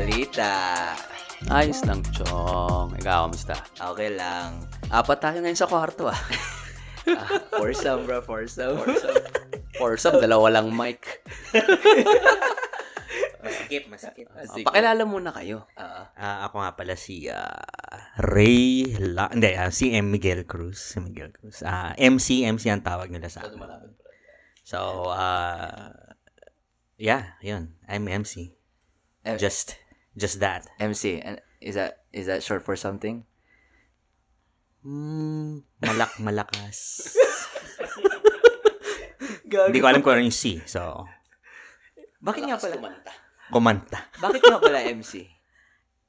balita? Ayos lang, Chong. Ikaw, kamusta? Okay lang. Apat tayo ngayon sa kwarto, ah. Ah, foursome, bro. Foursome. Or sub, dalawa lang mic. Masikip, masikip. Ah, Oh, sige. pakilala muna kayo. Ah, Ah, ako nga pala si ah, Ray La... Hindi, ah, si M. Miguel Cruz. Si Miguel Cruz. Ah, MC, MC ang tawag nila sa akin. So, ah... yeah, yun. I'm MC. M- Just, just that. MC. and Is that is that short for something? Hmm, malak, malakas. Hindi ko alam kung ano yung C. So, Bakit nga pala? kumanta. Bakit nga pala MC?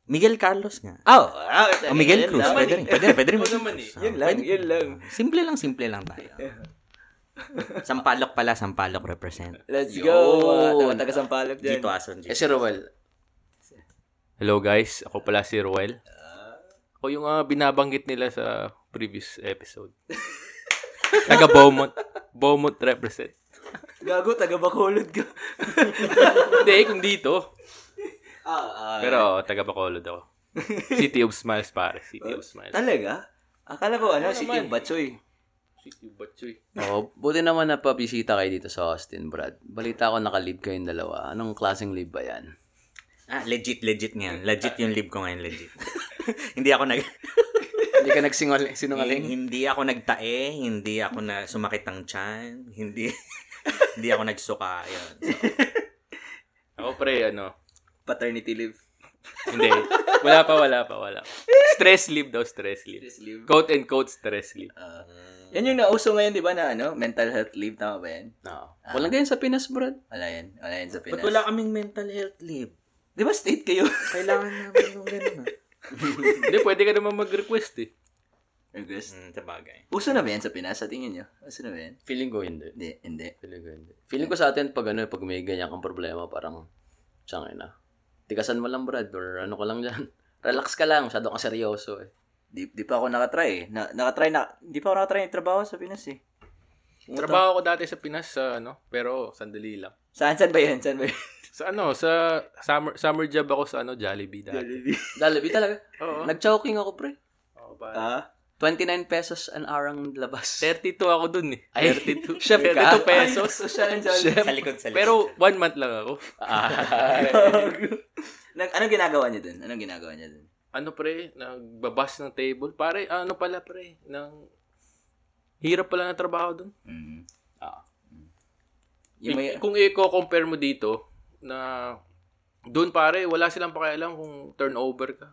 Miguel Carlos nga. Oh, ah, O Miguel yun Cruz. lang. Pwede rin. Pwede rin. Pwede rin. Miguel naman Cruz. Yun Ah, lang, pwede. yun lang. Simple lang, simple lang tayo. Sampalok pala, Sampalok represent. Let's Yo. go. Taga Sampalok dyan. Dito Ason. Eh, si Roel. Hello guys, ako pala si Ruel. Ako yung ah, binabanggit nila sa previous episode. Taga Beaumont. Beaumont represent. Gago, taga Bacolod ka. Hindi, kung dito. ah, ah, Pero taga Bacolod ako. City of Smiles pare. City of Smiles. Talaga? Akala ko ano, si naman. Tim Batsoy. City of Batchoy. Oh, buti naman na pabisita kayo dito sa Austin, Brad. Balita ko naka-leave kayong dalawa. Anong klaseng leave ba yan? Ah, legit, legit ngayon. Legit yung live ko ngayon, legit. hindi ako nag... Hindi ka nagsinungaling? sinungaling? hindi ako nagtae, hindi ako na sumakit ng tiyan, hindi hindi ako nagsuka, yun. So, Ako pre, ano. Paternity leave. Hindi. Wala pa, wala pa, wala. Stress leave daw, stress leave. leave. Quote and quote stress leave. Ah. yan yung nauso ngayon, di ba, na ano, mental health leave, tama ba yan? No. Walang ganyan sa Pinas, Brad. Wala yan. Wala yan sa ba't Pinas. wala kaming mental health leave? Di ba state kayo? Kailangan namin ng ganun. ah. Hindi, pwede ka naman mag-request eh. August. Hmm, sa bagay. Uso na ba yan sa Pinas? Sa tingin nyo? Uso na ba yan? Feeling ko hindi. Hindi, hindi. Feeling ko hindi. Feeling ko sa atin, pag ano, pag may ganyan kang problema, parang, siyang ina. Tikasan mo lang, Brad, or ano ko lang dyan. Relax ka lang, masyado kang seryoso eh. Di, di pa ako nakatry eh. Na, nakatry na, di pa ako nakatry ng trabaho sa Pinas eh. Trabaho ko dati sa Pinas sa ano, pero sandali lang. Saan, saan ba yan? Saan ba yan? Sa ano, sa summer summer job ako sa ano, Jollibee dati. Dalabi talaga. Oo. Nag-choking ako, pre. Oo, pa. ah? 29 pesos an hour ang labas. 32 ako dun eh. Ay, 32. chef ka? 32 pesos. Social and jolly. Chef. Sa likod, sa likod. Pero one month lang ako. Nag, anong ginagawa niya dun? Anong ginagawa niya dun? Ano pre, nagbabas ng table. Pare, ano pala pre, ng hirap pala ng trabaho dun. Mm. Ah. Yung may, kung i-compare mo dito, na doon pare, wala silang pakialam kung turnover ka.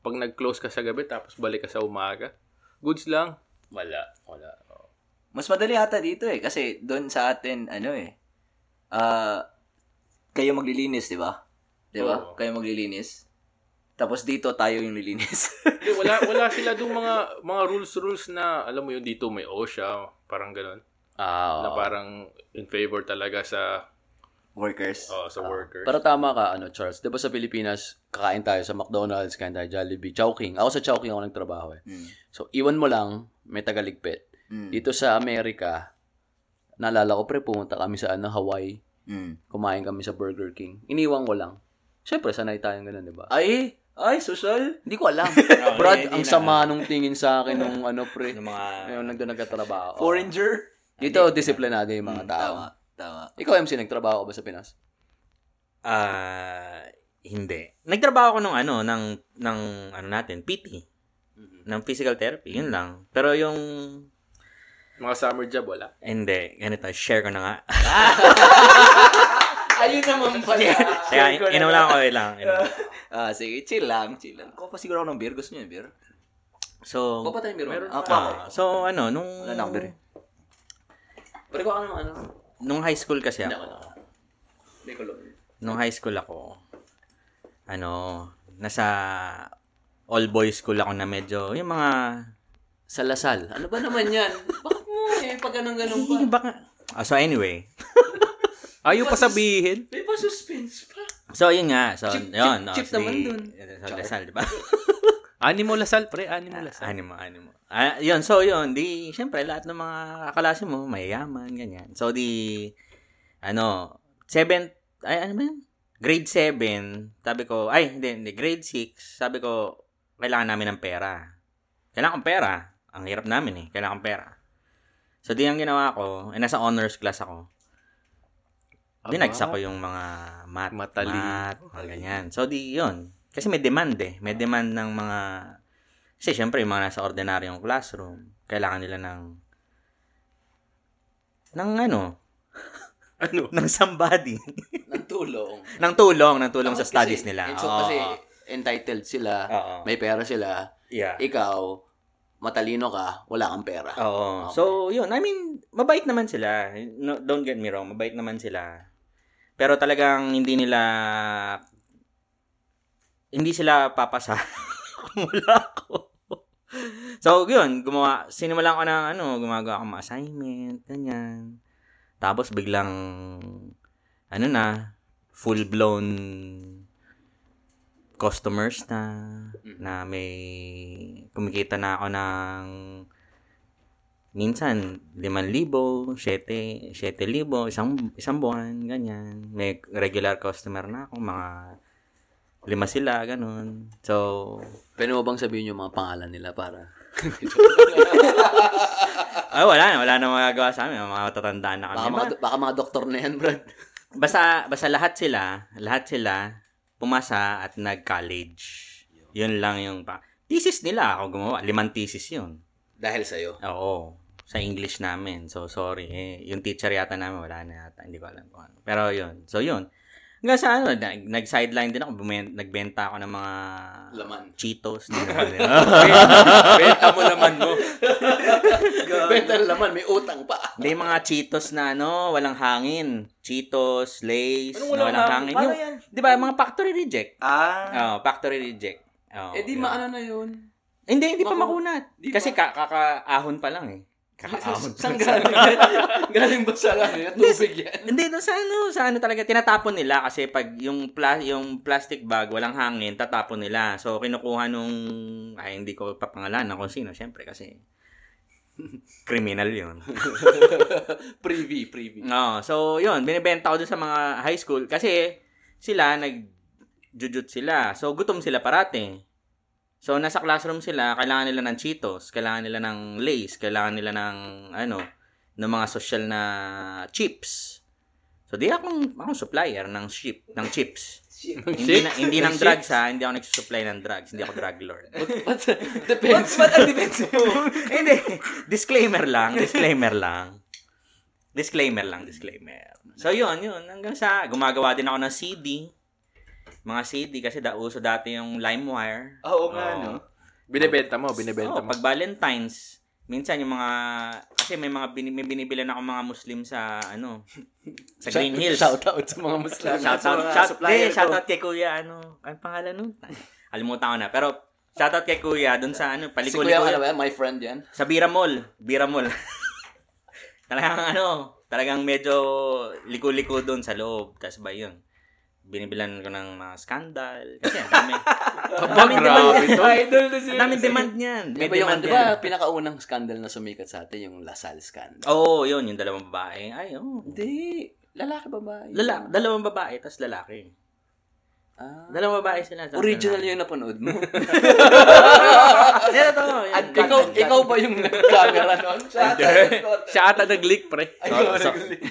Pag nag-close ka sa gabi, tapos balik ka sa umaga. Goods lang. Wala. Wala. mas madali ata dito eh. Kasi doon sa atin, ano eh, ah, kayo maglilinis, di ba? Di ba? Oo. Kayo maglilinis. Tapos dito tayo yung lilinis. Hindi, wala, wala sila doon mga, mga rules-rules na, alam mo yun, dito may OSHA, parang ganun. Ah, Na oo. parang in favor talaga sa, Workers. oh, sa workers. Pero tama ka, ano, Charles. Di ba sa Pilipinas, kakain tayo sa McDonald's, kain tayo Jollibee, Chowking. Ako sa Chowking ako nagtrabaho eh. Mm. So, iwan mo lang, may tagaligpit. Mm. Dito sa Amerika, naalala ko pre, pumunta kami sa ano, Hawaii. Mm. Kumain kami sa Burger King. Iniwan ko lang. Siyempre, sanay tayong ganun, di ba? Ay, ay, social. Hindi ko alam. Oo, Brad, hindi ang na. sama nung tingin sa akin nung ano, pre. Yung mga... Yung nagdoon nagkatrabaho. Foreigner. Dito, disiplinado yung mga Mm, tao. Tama, tama. Ikaw, MC, nagtrabaho ka ba sa Pinas? Ah, hindi. Nagtrabaho ko nung ano, ng, ng ano natin, PT. Ng physical therapy, yun lang. Pero yung, mga summer job, wala. hindi, ganito, share ko na nga. Ayun naman pala. Kaya, inom lang ako, lang. ah, sige, chill lang, chill lang. Kuha pa siguro ako ng beer. Gusto niyo yung beer? So, Kuha pa tayo meron. Meron. Ah, ko. ah, so ano, nung, Wala na ako beer. eh. Pero ka ng ano? Nung high school kasi ako, ko lang. nung high school ako, ano, nasa all boys school ako na medyo, yung mga, Sa Lasal. Ano ba naman yan? Bakit mo eh, pag ganun-ganun pa? yung baka, ah, so anyway, Ayaw pa sabihin. May pa suspense pa. so yun nga, so Chip- yun, chip- no, chip so naman dun. Sa Lasal, di ba? Animo lasal, pre. Animo lasal. Animo, animo. Ah, yun, so yun, di, syempre, lahat ng mga kaklase mo, mayayaman, ganyan. So, di, ano, seventh, ay, ano ba yun? grade 7, sabi ko, ay, hindi, hindi, grade 6, sabi ko, kailangan namin ng pera. Kailangan kong pera. Ang hirap namin eh. Kailangan kong pera. So, di ang ginawa ko, eh, nasa honors class ako. Dinagsa ko yung mga math, Matali. math, mga ganyan. So, di yun. Kasi may demand eh. May demand ng mga... Kasi syempre, yung mga nasa ordinaryong classroom, kailangan nila ng... ng ano? Ano? ng somebody. Ng tulong. ng tulong, ng tulong sa Kasi- studies nila. So, kasi entitled sila, Oo. may pera sila, Yeah. ikaw, matalino ka, wala kang pera. Oo. Okay. So, yun. I mean, mabait naman sila. No, don't get me wrong. Mabait naman sila. Pero talagang hindi nila hindi sila papasa wala ako. So, yun. Gumawa, sinimulan ko ng ano, gumagawa ako ng mga assignment, ganyan. Tapos, biglang, ano na, full-blown customers na, na may kumikita na ako ng minsan 5,000, 7, 7,000, isang, isang buwan, ganyan. May regular customer na ako, mga lima sila, ganun. So, Pwede mo bang sabihin yung mga pangalan nila para... ay, wala na, wala na magagawa sa amin. Mga matatandaan na kami. Baka mga, baka mga doktor na yan, Brad. Basta, basta lahat sila, lahat sila, pumasa at nag-college. Yun lang yung, pa- thesis nila ako gumawa. Limang thesis yun. Dahil sa'yo. Oo. Sa English namin. So, sorry. Eh, yung teacher yata namin, wala na yata. Hindi ko alam kung ano. Pero yun. So, yun. Hanggang sa ano, nag- nag-sideline din ako. Bumen- nagbenta ako ng mga Laman. Cheetos. Benta mo naman mo. Benta ng laman, may utang pa. Hindi, mga Cheetos na ano, walang hangin. Cheetos, Lays, Anong na walang hangin? Paano Yung, yan? Di ba, mga factory reject. Ah. Oh, factory reject. Oh, Eh di yun. maano na yun. Hindi, hindi pa Maku- makunat. Di Kasi pa? ka- kakaahon pa lang eh. Kakaahon. Saan galing? galing ba sa ano? Tubig yan? Hindi, no, sa ano, sa ano talaga, tinatapon nila kasi pag yung, pla- yung plastic bag, walang hangin, tatapon nila. So, kinukuha nung, ay, hindi ko papangalan kung sino, syempre, kasi criminal yun. Privy, privy. No, so, yun, binibenta ko dun sa mga high school kasi sila, nag-jujut sila. So, gutom sila parate. So, nasa classroom sila, kailangan nila ng Cheetos, kailangan nila ng Lays, kailangan nila ng, ano, ng mga social na chips. So, di akong, akong supplier ng chip, ng chips. hindi na, hindi ng drugs ha, hindi ako nagsusupply ng drugs, hindi ako drug lord. But, depends. Ba't ang defense mo? hindi, disclaimer lang, disclaimer lang. Disclaimer lang, disclaimer. So, yun, yun, hanggang sa, gumagawa din ako ng CD. Mga CD, kasi da, uso dati yung LimeWire. Oo nga, Oo. no? Binibenta mo, binibenta Oo, mo. pag Valentine's, minsan yung mga, kasi may mga bini, may binibilan ako mga Muslim sa, ano, sa Green Hills. Shout out sa mga Muslim. Shout out, shout, eh, shout out kay Kuya, ano, ang pangalan nun? Alimutan ko na. Pero, shout out kay Kuya, dun sa, ano, Si paliko-liko. Kuya, ano ba? My friend yan. Sa Bira Mall. Bira Mall. talagang ano, talagang medyo liko-liko doon sa loob. Tapos ba yun? Binibilan ko ng mga scandal. Kasi ang dami. ang daming demand niyan. to. Idol na Ang daming demand niyan. May ba yung, demand di yan. ba pinakaunang scandal na sumikat sa atin, yung Lasal scandal? Oo, oh, yun. Yung dalawang babae. Ay, oh. Hindi. Lalaki babae. Lala, dalawang babae, tapos lalaki. Ah. Dalawang babae sila. tapos Original yung napanood mo. Yan, ito. Yan. ikaw, ikaw ba yung nag-camera noon? Siya ata nag-leak, pre. So, so,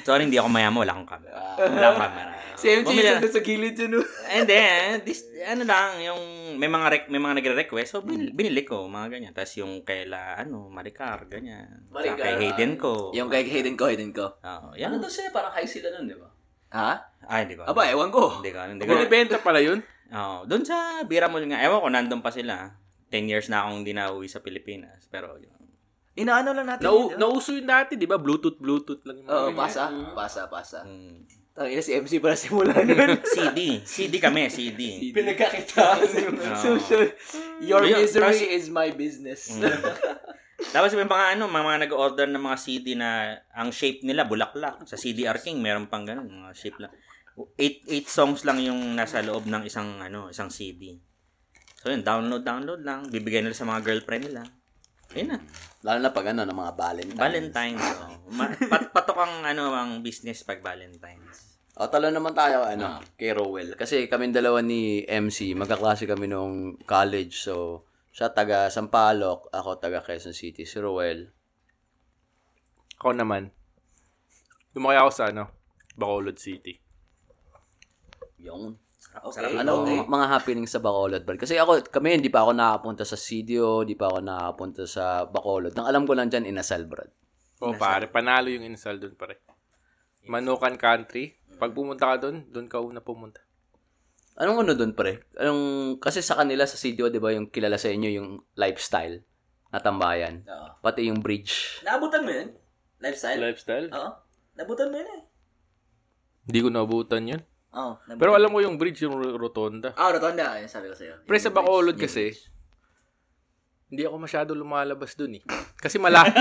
sorry, hindi ako mayaman. Wala akong camera. Wala akong camera. Si MJ doon sa gilid yun? And then, this, ano lang, yung may mga rec, may mga nagre-request, so binili, binili ko, mga ganyan. Tapos yung kaila, ano, Maricar, ganyan. Sa Maricar. kay Hayden ko. Yung kay Hayden ko, Hayden ko. Oo. Ano to siya? Parang high sila nun, di ba? Ha? Ay, hindi ko. Aba, ewan ko. Hindi ko, hindi ko. Binibenta pala yun. Oo, doon sa Bira Mall nga. Ewan ko, nandun pa sila. 10 years na akong hindi na uwi sa Pilipinas. Pero, yun. Inaano lang natin Nau yun. nauso yun dati, di ba? Bluetooth, Bluetooth lang Oo, ganyan. pasa. Pasa, pasa. Mm. Tangina si MC para simula nun. CD. CD kami, CD. Pinagkakitaan yung Oo. Social. Your misery is my business. Mm. Tapos may mga ano, mga, mga nag-order ng mga CD na ang shape nila bulaklak. Sa CDR King meron pang ganun, mga shape lang. Eight, eight songs lang yung nasa loob ng isang ano, isang CD. So yun, download, download lang. Bibigyan nila sa mga girlfriend nila. Ayun na. Lalo na pag ano, ng mga Valentine. Valentine's. Oh. Ma- pat patok ang ano ang business pag Valentine's. O, talo naman tayo, ano, kay Rowell. Kasi kami dalawa ni MC, magkaklase kami nung college. So, siya taga Sampaloc, ako taga Quezon City. Si Rowell. Ako naman. Lumaki ako sa ano, Bacolod City. Yung. Okay. Ano okay. mga happenings sa Bacolod, Brad? Kasi ako, kami, hindi pa ako nakapunta sa CDO, hindi pa ako nakapunta sa Bacolod. Nang alam ko lang dyan, Inasal, Brad. Oh, pare, panalo yung install doon, pare. Manukan Country. Pag pumunta ka doon, doon ka una pumunta. Anong ano doon, pre? Anong, kasi sa kanila, sa CDO, di ba, yung kilala sa inyo, yung lifestyle na tambayan. Oo. Pati yung bridge. Naabutan mo yun? Lifestyle? Lifestyle? Oo. Nabutan mo yun eh. Hindi ko naabutan yun. Oo. Pero alam ko yung bridge, yung ro- rotonda. Ah, rotonda. Ayun, sabi ko sa'yo. Pre, Yung sa bridge, Bacolod yung kasi, bridge. hindi ako masyado lumalabas doon eh. Kasi malayo.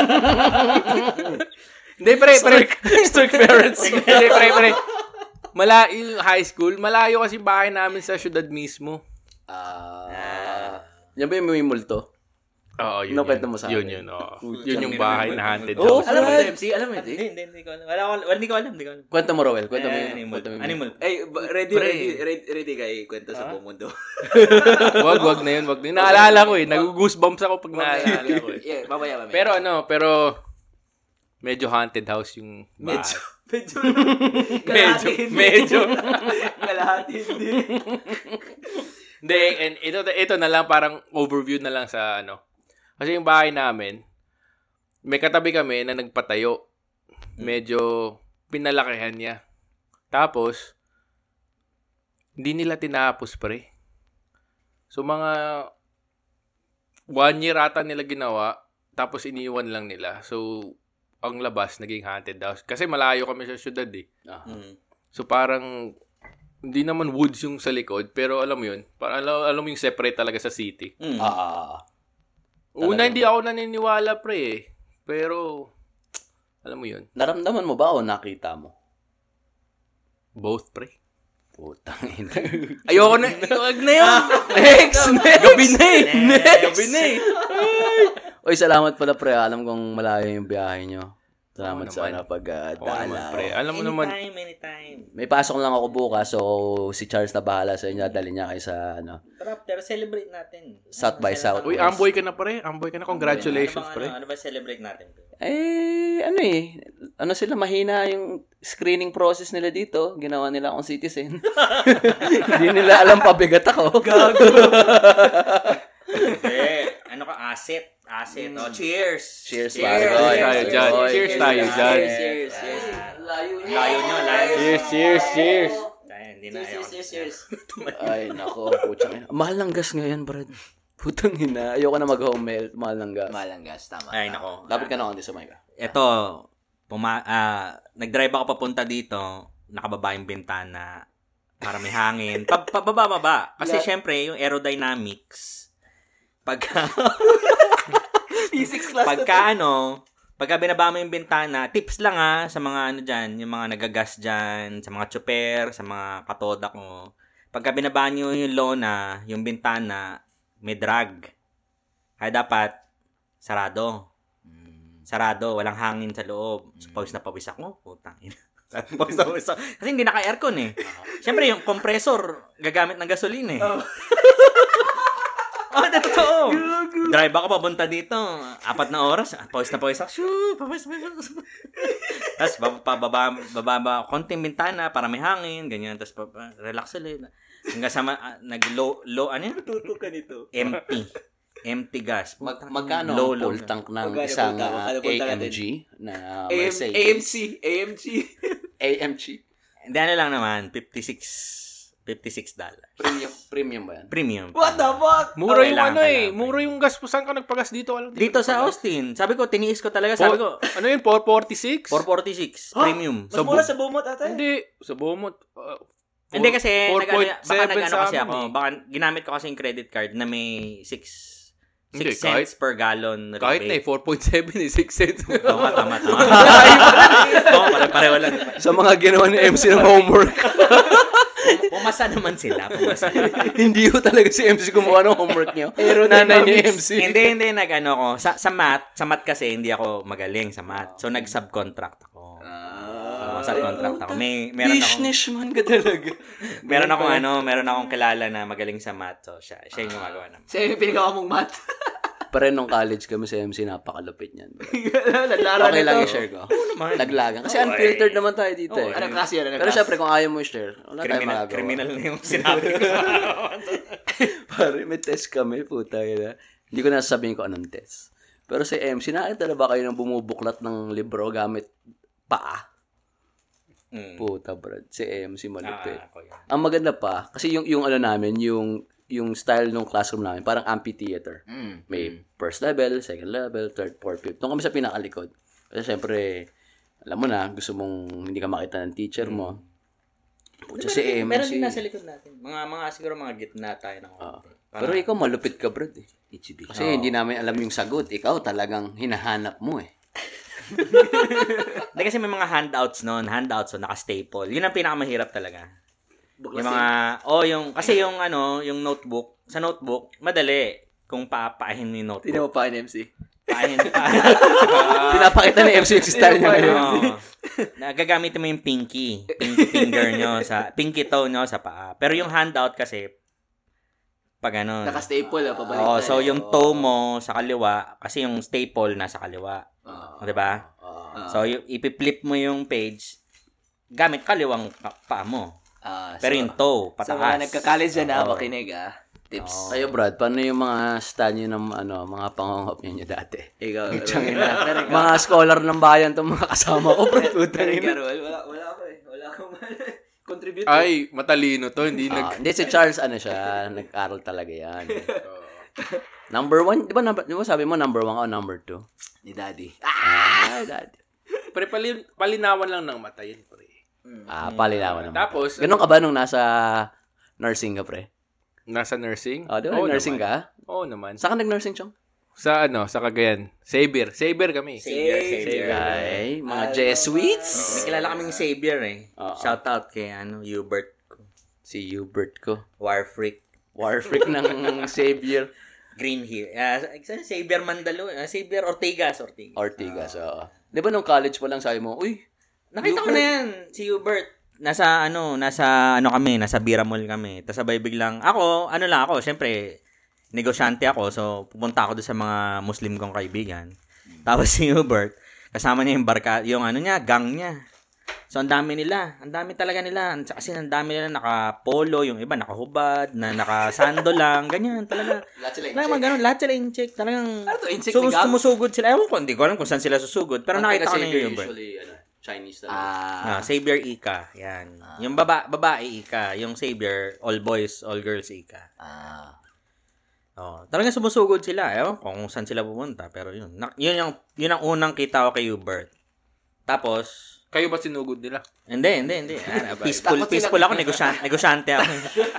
Hindi, pre, pre. Strict parents. Hindi, pre, pre. Malayo yung high school. Malayo kasi bahay namin sa syudad mismo. Ah. yan ba yung may multo? Oo, yun. Nakwento yun. mo sa Yun, akin. yun. oo. Yun yung bahay na haunted Oh, house. Alam mo MC? Alam mo ito? Hindi, hindi, hindi ko alam. Wala ko, wala, hindi ko alam, hindi ko alam. Kwento mo, Rowell. Kwento mo. Eh, yun. animal. Animal. Eh, ba- ready, ready, ready, ready kayo kwento sa buong mundo. wag, wag na yun, wag na yun. Naalala ko eh. Nag-goosebumps ako pag naalala ko eh. yeah, mamaya, mamaya. Pero ano, pero medyo haunted house yung bahay. medyo, medyo, Medyo, medyo. kalahati hindi. Hindi, and ito, ito na lang parang overview na lang sa ano. Kasi yung bahay namin, may katabi kami na nagpatayo. Medyo pinalakihan niya. Tapos, hindi nila tinapos pre. So mga one year ata nila ginawa, tapos iniwan lang nila. So, ang labas, naging haunted house. Kasi malayo kami sa syudad eh. Ah. Mm. So parang hindi naman woods yung sa likod, pero alam mo yun, parang alam, alam mo yung separate talaga sa city. Mm. Ah, ah, ah. Una hindi ako naniniwala pre eh. Pero alam mo yun, Naramdaman mo ba o nakita mo? both pre. Putang ina. Ayoko na, wag na yun. Next, next. Gabi na eh. Next. Gabi na eh. Uy, salamat pala pre. Alam kong malayo yung biyahe nyo. Salamat Oo sa ano, pag uh, dalaw. pre. Alam mo naman, Anytime, anytime. May pasok lang ako bukas, so si Charles na bahala sa inyo. Dali niya kayo sa ano, Tara, pero celebrate natin. South by. Southwest. uy, amboy ka na pre. Amboy ka na. Congratulations ano, pre. Ano, ano ba celebrate natin? Eh, ano eh, ano sila, mahina yung screening process nila dito. Ginawa nila akong citizen. Hindi nila alam pabigat ako. Eh, ano ka, asset. Asset. Oh, cheers. Cheers, Cheers pare. tayo dyan. Oy, Cheers tayo dyan. Cheers, cheers, cheers. Layo niyo. Layo nyo, layo. Cheers, cheers, cheers. Tayo, hindi na. Cheers, cheers, cheers, cheers. Ay, nako, putang ina. Mahal ng gas ngayon, Brad. Putang ina. Ayoko na mag-home health. Mahal ng gas. Malang gas, tama. Ay, nako. Lapit ka na konti sa mic. ah. Ito, puma, ah, nag-drive ako papunta dito, nakababa yung bintana para may hangin. Pa, pababa-baba. Kasi syempre, yung aerodynamics, pagka, Physics class pagka ano, pagka binaba mo yung bintana, tips lang ha, sa mga ano dyan, yung mga nagagas dyan, sa mga chopper, sa mga katoda ko. Pagka binaba nyo yung lona, yung bintana, may drag. Kaya dapat, sarado. Sarado, walang hangin sa loob. So, pawis na pawis ako. Putang ina. pawis na pawis ako. Kasi hindi naka-aircon eh. Siyempre, yung compressor, gagamit ng gasolina eh. Oh, na totoo. Drive ako papunta dito. Apat na oras. ah, Pawis na pawis ako. Shoo, pawis, pawis. Tapos bab- pababa, bababa, konting bintana para may hangin, ganyan. Tapos relax ulit. Hanggang sa ma- ah, nag-low, low, ano yun? Tuto ka nito. Empty. Empty gas. Mag, magkano Low, ang low. full tank ng Magkano isang ah, natin? AMG na AM, Mercedes? AMC, AMC. AMG. Hindi, ano lang naman, 56, 56 dollars. Premium, premium ba yan? Premium. What the fuck? Mura yung Kailangan, ano eh. Mura yung gas. Saan ka nagpagas dito? Alam, Dito sa Austin. Sabi ko, tiniis ko talaga. Sabi ko, ano yun? 446? 446. Ha? Premium. Mas Sa mura bu- sa Beaumont ate. Hindi. Sa Beaumont. uh, Hindi kasi, nag, ano, 4.7 baka nag-ano kasi ako. eh. Baka ginamit ko kasi yung credit card na may 6 Hindi, 6 cents per gallon rebate. Kahit na eh. 4.7 eh. 6 cents. Tama, tama, tama. Oo, pare-pareho lang. Sa mga ginawa ni MC ng homework. Pumasa naman sila. Pumasa. Hindi ko talaga si MC gumawa ng homework niyo. Nanay ni MC. hindi, hindi. Nag-ano ko. Sa, sa math, sa math kasi hindi ako magaling sa math. So, nag-subcontract ako. Ah. Oo, consult contract ako. May, meron akong, Niche man ka talaga. meron akong ano, meron akong kilala na magaling sa math. So, siya, siya yung gumagawa naman. Siya yung pinagawa mong math. Pare nung college kami sa MC, napakalupit niyan. bro. Naglara Okay lang i-share ko. Laglagan. Kasi unfiltered naman tayo dito eh. Anong klase yun? Anong Pero syempre, kung ayaw mo i-share, wala tayong Criminal, magagawa. criminal na yung sinabi ko. Pare, may test kami, puta. Hindi ko nasasabihin ko anong test. Pero sa MC, nakita na ba kayo nang bumubuklat ng libro gamit paa? Mm. Puta, bro. Si MC malupit. Ah, ako yan. Ang maganda pa, kasi yung, yung ano namin, yung, yung style ng classroom namin, parang amphitheater. Mm. May first level, second level, third, fourth, fifth. Doon kami sa pinakalikod. Kasi syempre, alam mo na, gusto mong hindi ka makita ng teacher mo. Puta si MC. Meron din nasa likod natin. Mga, mga siguro mga gitna tayo ng konti. Pero ikaw malupit ka, bro. Eh. Kasi hindi namin alam yung sagot. Ikaw talagang hinahanap mo eh. Hindi kasi may mga handouts noon, handouts so naka-staple. Yun ang pinakamahirap talaga. Yung mga oh yung kasi yung ano, yung notebook, sa notebook, madali kung papahin mo yung notebook. Hindi mo pa in MC. Pahin pa. Pinapakita ni MC yung style niya ngayon. Oo. Nagagamitin mo yung pinky, pinky finger nyo sa pinky toe nyo sa paa. Pero yung handout kasi pag ano, Naka-staple, ah, pabalik. Oh, so yung toe mo sa kaliwa kasi yung staple nasa kaliwa. Ah. 'Di ba? Ah. So, yung ipi-flip mo yung page gamit kaliwang pa- paa mo. Ah, Pero so- yung toe, Sa mga pataas. nagka-college na, Oo. makinig ah. Tips. Oo. Kayo, Brad, paano yung mga style nyo ng ano, mga pangangop niyo dati? Ikaw. Tiyangin na. mga scholar ng bayan tong mga kasama ko. Roel? Wala, wala ako eh. Wala akong contribute. Ay, matalino to. Hindi Ah, nag... hindi si Charles ano siya, nag-aral talaga yan. number one, di ba, number, di ba sabi mo number one o number two? Ni Daddy. Ah, dad. Pre, palin, palinawan lang ng mata yun, pre. Ah, palinawan naman. Tapos, Ganun ka ba nung nasa nursing ka, pre? nasa nursing? Oh, di ba Oo nursing naman. ka? Oo naman. Saan ka nag-nursing, Chong? Sa ano, sa Cagayan. Saber. Saber kami. Savior, Savior. Ay, mga Jesuits. May kilala kaming Savior eh. Oo. Shout out kay ano, Hubert Si Hubert ko. War Freak. War freak ng Savior. Green Hill. Uh, Savior Mandalo. Uh, Savior Ortigas. Ortigas. Ortigas, oo. Di ba nung college pa lang sabi mo, uy, Nakita ko na yan, si Hubert. Nasa ano, nasa ano kami, nasa Bira Mall kami. Tapos sabay biglang, ako, ano lang ako, syempre, negosyante ako. So, pupunta ako doon sa mga Muslim kong kaibigan. Tapos si Hubert, kasama niya yung barka, yung ano niya, gang niya. So, ang dami nila. Ang dami talaga nila. Kasi ang dami nila naka-polo, yung iba nakahubad, na naka-sando lang, ganyan talaga. lahat sila Talagang mga ganun, lahat sila in-check. Talagang, Ano to, in-check sumus- sumusugod sila. Ewan ko, hindi ko alam kung saan sila susugod. Pero nakita ko na yung Hubert. usually, ano, Chinese talaga. Ah, Ah. Savior Ika. Yan. Yung baba, babae Ika. Yung Savior, all boys, all girls Ika. Ah. Oh, talagang sumusugod sila. Ewan ko kung saan sila pumunta. Pero yun. Na, yun, yung, yun ang unang kita ko kay Hubert. Tapos, Kayo ba sinugod nila? hindi, hindi, hindi. Ah, peaceful, Takot peaceful ako. Negosyante, negosyante ako.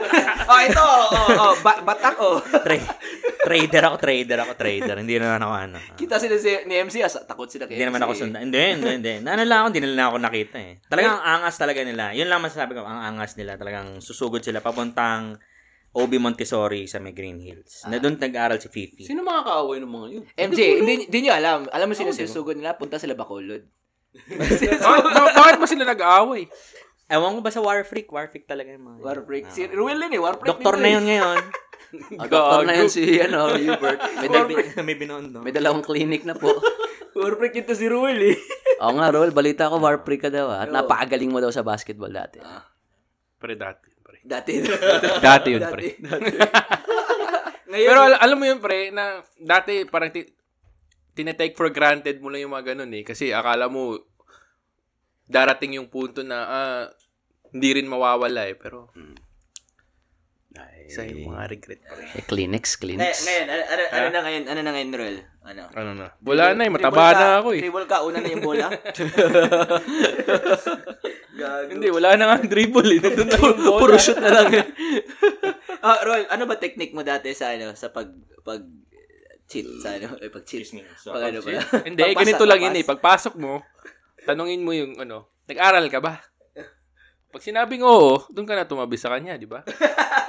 oh, ito. Oh, oh, ba- batak oh. Tra- trader ako, trader ako, trader. Hindi naman ako ano. Kita sila si, ni MC, as, takot sila kay Hindi naman ako MC. sundan. Hindi, hindi, hindi. Ano lang ako, hindi nila ako nakita eh. Talagang ang angas talaga nila. Yun lang masasabi ko, ang angas nila. Talagang susugod sila papuntang OB Montessori sa may Green Hills. Na doon nag-aral si Fifi. Sino mga kaaway ng mga yun? MJ, hindi, hindi nyo alam. Alam mo sino sinusugod nila? Punta sila Bacolod. Bakit, ba- bakit ba sila nag-aaway? Ewan ko ba sa War Freak? War Freak talaga yung mga. War break. Si Ruel din eh. War break Doktor na eh. yun ngayon. Ah, doktor na yun si, ano, Hubert. May, dal- may binondo. may dalawang clinic na po. War break yun to si Ruel eh. Oo nga, Rol, balita ko, war freak ka daw. ah. At napakagaling mo daw sa basketball dati. Pre, dati. Pre. Dati. Dati yun, pre. Ngayon, Pero al- alam mo yun, pre, na dati parang ti- tinetake for granted mo lang yung mga ganun eh. Kasi akala mo darating yung punto na ah, hindi rin mawawala eh. Pero Ay, isa yung mga regret, pre. eh, clinics, Ngay- clinics. ngayon, ano, ano, ano na ngayon? Ano na ngayon, Ruel? Ano? Ano na? Wala na eh, mataba ka- na ako eh. Dribble ka, una na yung bola. Hindi, wala na nga ang dribble eh. Nandun na yung bola. Puro shoot na lang. eh. Ah, Roel, ano ba technique mo dati sa ano, sa pag pag cheat sa ano, eh, pag cheat. Pag ano ba? Hindi, Pagpasa- ganito lang yun eh. Pagpasok mo, tanungin mo yung ano, nag-aral ka ba? Pag sinabing oo, doon ka na tumabi sa kanya, di ba?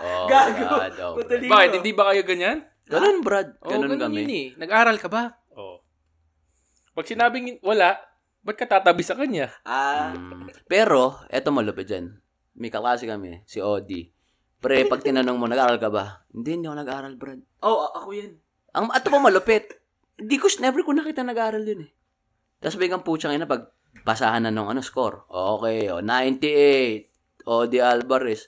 Oh, Gago. God, oh, Bakit? Hindi ba kayo ganyan? Ganun, Brad. Ganun ganun kami. yun eh. Nag-aral ka ba? Oo. Pag sinabing wala, Ba't ka tatabi sa kanya? Ah, Mm. Pero, eto malupit dyan. May kaklase kami, si Odi. Pre, pag tinanong mo, nag-aaral ka ba? Hindi, hindi ako nag-aaral, Brad. oh, a- ako yan. Ang ato pa malupit. Hindi ko, never ko nakita nag-aaral yun eh. Tapos biglang putsang ina pag basahan na nung ano score. Okay, o 98. O di Alvarez.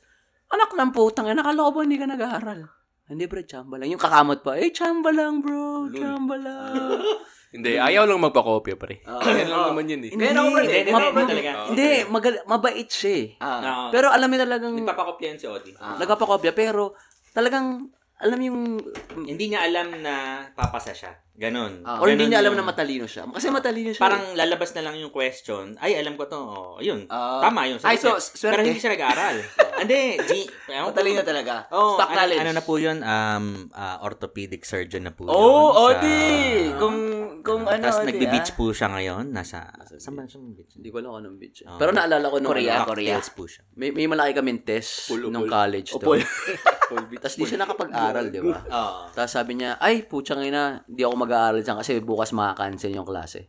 Anak ng putang ina, nakalobo hindi ka nag-aaral. Hindi bro, chamba lang. Yung kakamot pa, eh, chamba lang bro, chamba lang. Hindi, ayaw lang magpakopya, pre. Oo. Ganun lang naman yun eh. Kaya ako, eh. Hindi, Kaya hindi, Brad, talaga. Hindi, magal- mabait siya eh. Ah, Oo. Pero alam mo talagang, Nagpapakopyahan si Odi. ah. nagpapakopya, pero talagang, alam yung, Hindi niya alam na papasa siya. Ganon. Ah. or hindi niya alam yung- na matalino siya. Kasi matalino siya. eh. Parang lalabas na lang yung question. Ay, alam ko to. Oh, yun. Ah. Tama yun. Ay, so, swerte. Pero hindi siya nag-aaral. hindi. G. Matalino talaga. Oh, Stock ano, knowledge. ano na po yun? Um, ah, orthopedic surgeon na po yun. Oh, sa- Odi! Kung, kung ano, Tapos nagbe-beach ah. po siya ngayon. Nasa, saan ba siya beach? Hindi ko alam kung anong beach. Ah. Pero naalala ko nung Korea, ano, Korea. Cocktails po siya. may, may malaki kaming test Pool, nung college O, to. Tapos di siya nakapag-aral, di ba? Oo. Tapos sabi niya, ay, putsang ina, di ako mag-aaral dyan kasi bukas makakancel yung klase.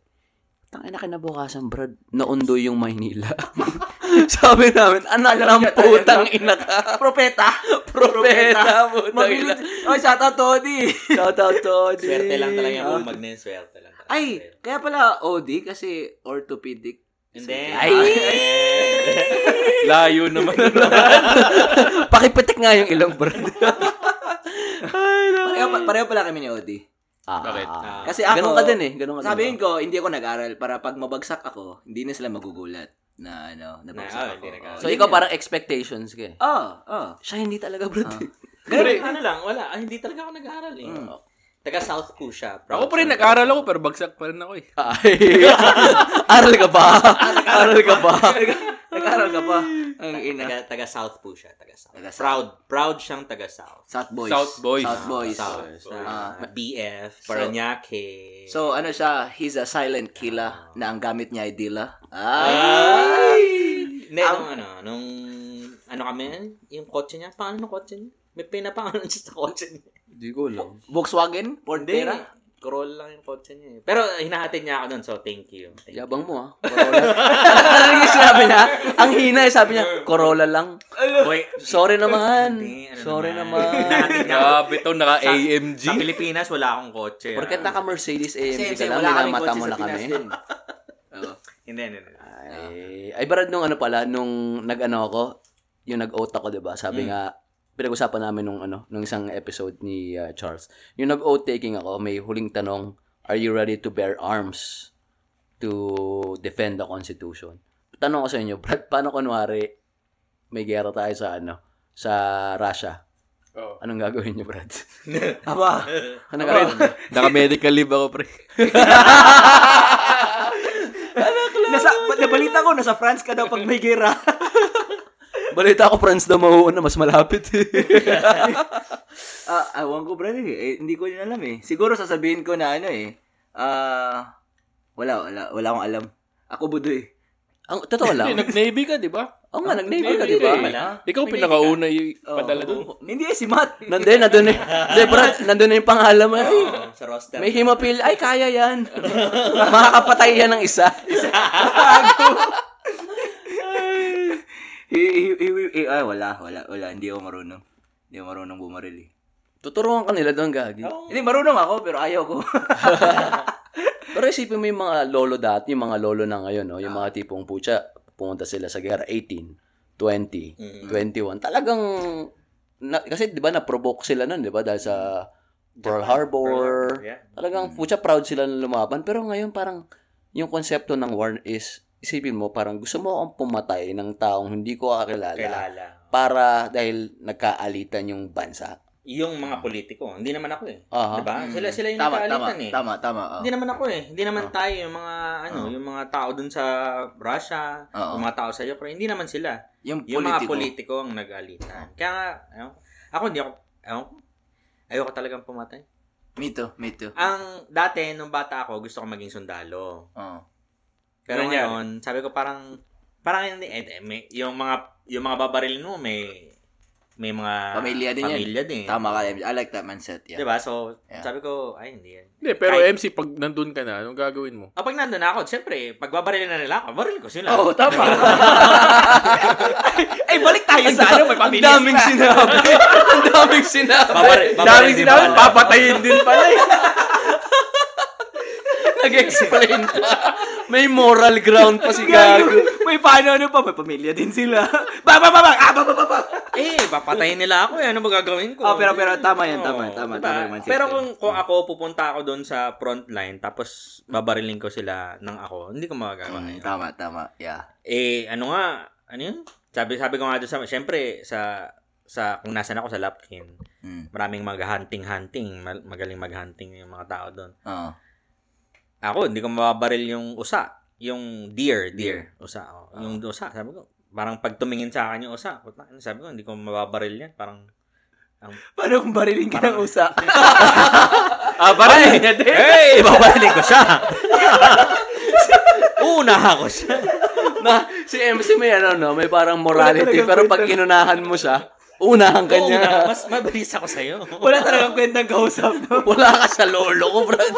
Tangina kinabukasan, Brad, naundo yung Maynila. sabi namin, anak ng putang ina ka. Propeta. Propeta, putang ina. Oh, shout out to Odi. Shout out to Odi. Swerte lang talaga yung bumag na yun. Swerte lang talaga. Ay, kaya pala Odi kasi orthopedic. Hindi. Ay! Layo naman. Pakipitik nga yung ilong, Brad. Pareho, pa- pareho pala kami ni Odi. Ah, Bakit? ah. Kasi ako, Ganun ka din eh. Ganun ka din. sabihin ko, hindi ako nag-aral para pag mabagsak ako, hindi na sila magugulat na ano, Na, nabagsak oh, ako. hindi. So, ikaw parang expectations ka eh. Oo, oo. Siya hindi talaga, Brad. Pero ano lang, wala. Ah, hindi talaga ako nag-aaral eh. Mm. Taga South po siya. ako pa rin, nag-aral ako, pero bagsak pa rin ako eh. Ay, aral ka ba? aral ka ba? Nag-aral ka pa. Ang ina. Taga, taga South po siya. Taga South. Taga South. Proud. Proud siyang taga South. South Boys. South Boys. South Boys. South. Ah. Sa BF, Paranaque. So, ano siya, he's a silent killer na ang gamit niya ay dila. Ay! Ay! Hindi, nung ano, nung, ano kami, yung kotse niya, paano yung kotse niya? May pinapangalan siya sa kotse niya. Hindi ko alam. Volkswagen? Portera? Corolla lang yung kotse niya eh. Pero hinahatid niya ako doon, so thank you. Thank you. Yabang mo ah. Corolla. Ano yung sinabi niya? Ang hina eh, sabi niya, Corolla lang. Boy, Sorry naman. Hindi, ano Sorry naman. Grabe to, naka-AMG. Sa Pilipinas, wala akong kotse. Porket ah. naka Mercedes AMG ka lang, minamata kotse mo sa na kami. Oo. Hindi, hindi, hindi. Ay, ay Brad, nung ano pala, nung nag-ano ako, yung nag-oat ako, diba? Sabi Mm. nga, pinag-usapan namin nung ano, nung isang episode ni uh, Charles. Yung nag-oat taking ako, may huling tanong, are you ready to bear arms to defend the Constitution? Tanong ko sa inyo, Brad, paano kunwari may gera tayo sa ano, sa Russia? Oh. Anong gagawin niyo, Brad? Aba. Anong gagawin niyo? Naka-medical leave ako, pre. nasa, nabalita ko, nasa France ka daw pag may gira. Balita ko, friends na mauuna, mas malapit. Ah, awan ko, brother. Eh, hindi ko din alam eh. Siguro sasabihin ko na ano eh. Ah, wala, wala, wala akong alam. Ako budo eh. Ang totoo lang. nag-navy ka, di ba? Oo nga, nag-navy ka, di ba? eh. Ikaw pinakauna yung padala doon. Hindi eh, si Matt. Nandun, nandun eh. Hindi, Brad, nandun na yung pangalan mo. Ay, Oo, sa roster. may hemophilia. Ay, kaya yan. Makakapatay yan ng isa. Hi, hi, hi, hi, ay, wala, wala, wala. Hindi ako marunong. Hindi ako marunong bumaril eh. Tuturuan ka nila doon, Gagi. Hindi, marunong ako, pero ayaw ko. Pero isipin mo yung mga lolo dati, yung mga lolo na ngayon, no? yung mga tipong putya, pumunta sila sa gera 18, 20, Mm. 21. Talagang, na, kasi di ba na-provoke sila nun, di ba? Dahil sa Pearl Harbor. Yeah. Talagang putya, proud sila na lumaban. Pero ngayon parang, yung konsepto ng war is, isipin mo, parang gusto mo akong pumatay ng taong hindi ko kakilala Kilala. para dahil nagkaalitan yung bansa. Yung mga politiko, hindi naman ako eh. Aha. Diba? Sila sila yung tama, tama, nagkaalitan eh. tama, tama. oh. Hindi naman ako eh. Hindi naman Oh. tayo yung mga ano, Oh. yung mga tao dun sa Russia, Oo. yung mga tao sa Ukraine, hindi naman sila. Yung Yung mga politiko. ang nag-alitan. Kaya nga, ewan ko, ako hindi ako, ewan ko, ayoko talagang pumatay. Me too, me too. Ang dati, nung bata ako, gusto ko maging sundalo. Oo. Pero nangyari? ngayon, sabi ko parang, parang hindi, eh, may, yung mga, yung mga babarilin mo, may, may mga Pamilya din yan. pamilya din. Tama ka. I like that mindset. Yeah. Diba? So, Yeah. sabi ko, ay, hindi yan. Hindi, pero Kahit- MC, pag nandun ka na, anong gagawin mo? Kapag nandun na ako, siyempre, pagbabaril na nila ako, baril ko sila. Oo, tama. Ay, balik tayo sa ano, may pamilya Ang daming sinabi. Ang daming sinabi. Babaril, babaril Daming din sinabi, pala. papatayin din pala eh. Nag-explain pa. May moral ground pa si Gago. may paano ano pa, may pamilya din sila. ba, ba, ba, ba, ah, ba, ba, ba, ba. Eh, papatayin nila ako eh. Ano magagawin ko? Oh, pero, pero tama yan, tama, Oo, tama, diba? tama yung. Pero kung, kung ako pupunta ako doon sa front line tapos babariling ko sila ng ako, hindi ko magagawa. Mm, tama, tama. Yeah. Eh, ano nga, ano yun? Sabi, sabi ko nga doon sa, syempre, sa, sa, kung nasan ako sa Lapkin, Mm. maraming mag-hunting-hunting, magaling mag-hunting yung mga tao doon. Oo. Ako, hindi ko mababaril yung usa. Yung deer, deer. Usa. Oh. Yung usa, sabi ko, parang pag tumingin sa akin yung usa, sabi ko, hindi ko mababaril yan. Parang, Paano kung barilin ka ng usa? Ah, parang niya din. hey, babarilin ko siya. Una ako siya. Na, si MC may ano, no, may parang morality. Pero pag kinunahan mo siya, unahan ka niya. una, mas mabilis ako sa'yo. Wala talagang kwentang kausap. No? Wala ka sa lolo ko, brad.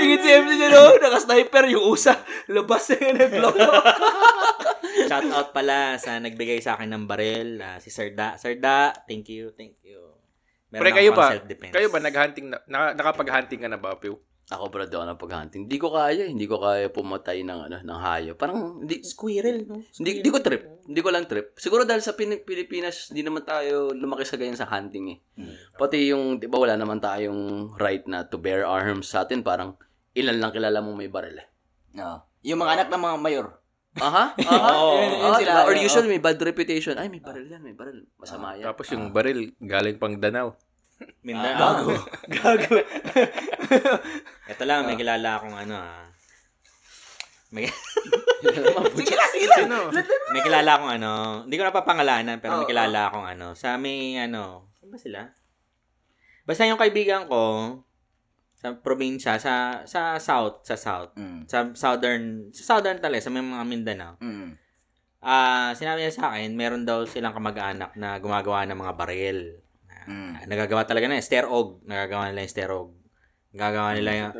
Tingin si MC niya, no? Naka-sniper yung usa. Labas na yun, nag-block. Shout out pala sa nagbigay sa akin ng baril, ah, si Sir Da. Sir Da, thank you, thank you. Meron Pre, kayo ba? Kayo ba nag-hunting na, na nakapag-hunting ka na ba, Pew? Ako, brad, ako napag-hunting. Hindi ko kaya, hindi ko kaya pumatay ng, ano, ng hayo. Parang, hindi, Squirrel, no? hindi, hindi ko trip. Hindi ko lang trip. Siguro dahil sa Pin- Pilipinas, di naman tayo lumaki sa ganyan sa hunting eh. Pati yung, di ba wala naman tayong right na to bear arms sa atin. Parang, ilan lang kilala mo may baril eh. No. Yung mga anak ng mga mayor. Aha, aha. Oo. Yun- yun Ah, sila? Or usually may bad reputation. Ay, may baril yan, may baril. Masama yan. Tapos yung baril, galing pang Danau. Mindanao. Gago. Ito lang, may kilala akong ano ah. May, sige lang, sige lang. May kilala akong ano, hindi ko napapangalanan, pero may kilala akong ano, sa may ano, saan ba sila? Basta yung kaibigan ko, sa probinsya, sa sa south, sa south, Mm. sa southern, sa southern talaga, sa may mga Mindanao. Mm. Ah, sinabi niya sa akin, meron daw silang kamag-anak na gumagawa ng mga baril. Mm. Ah, nagagawa talaga na, sterog. Nagagawa nila yung sterog. Nagagawa nila yung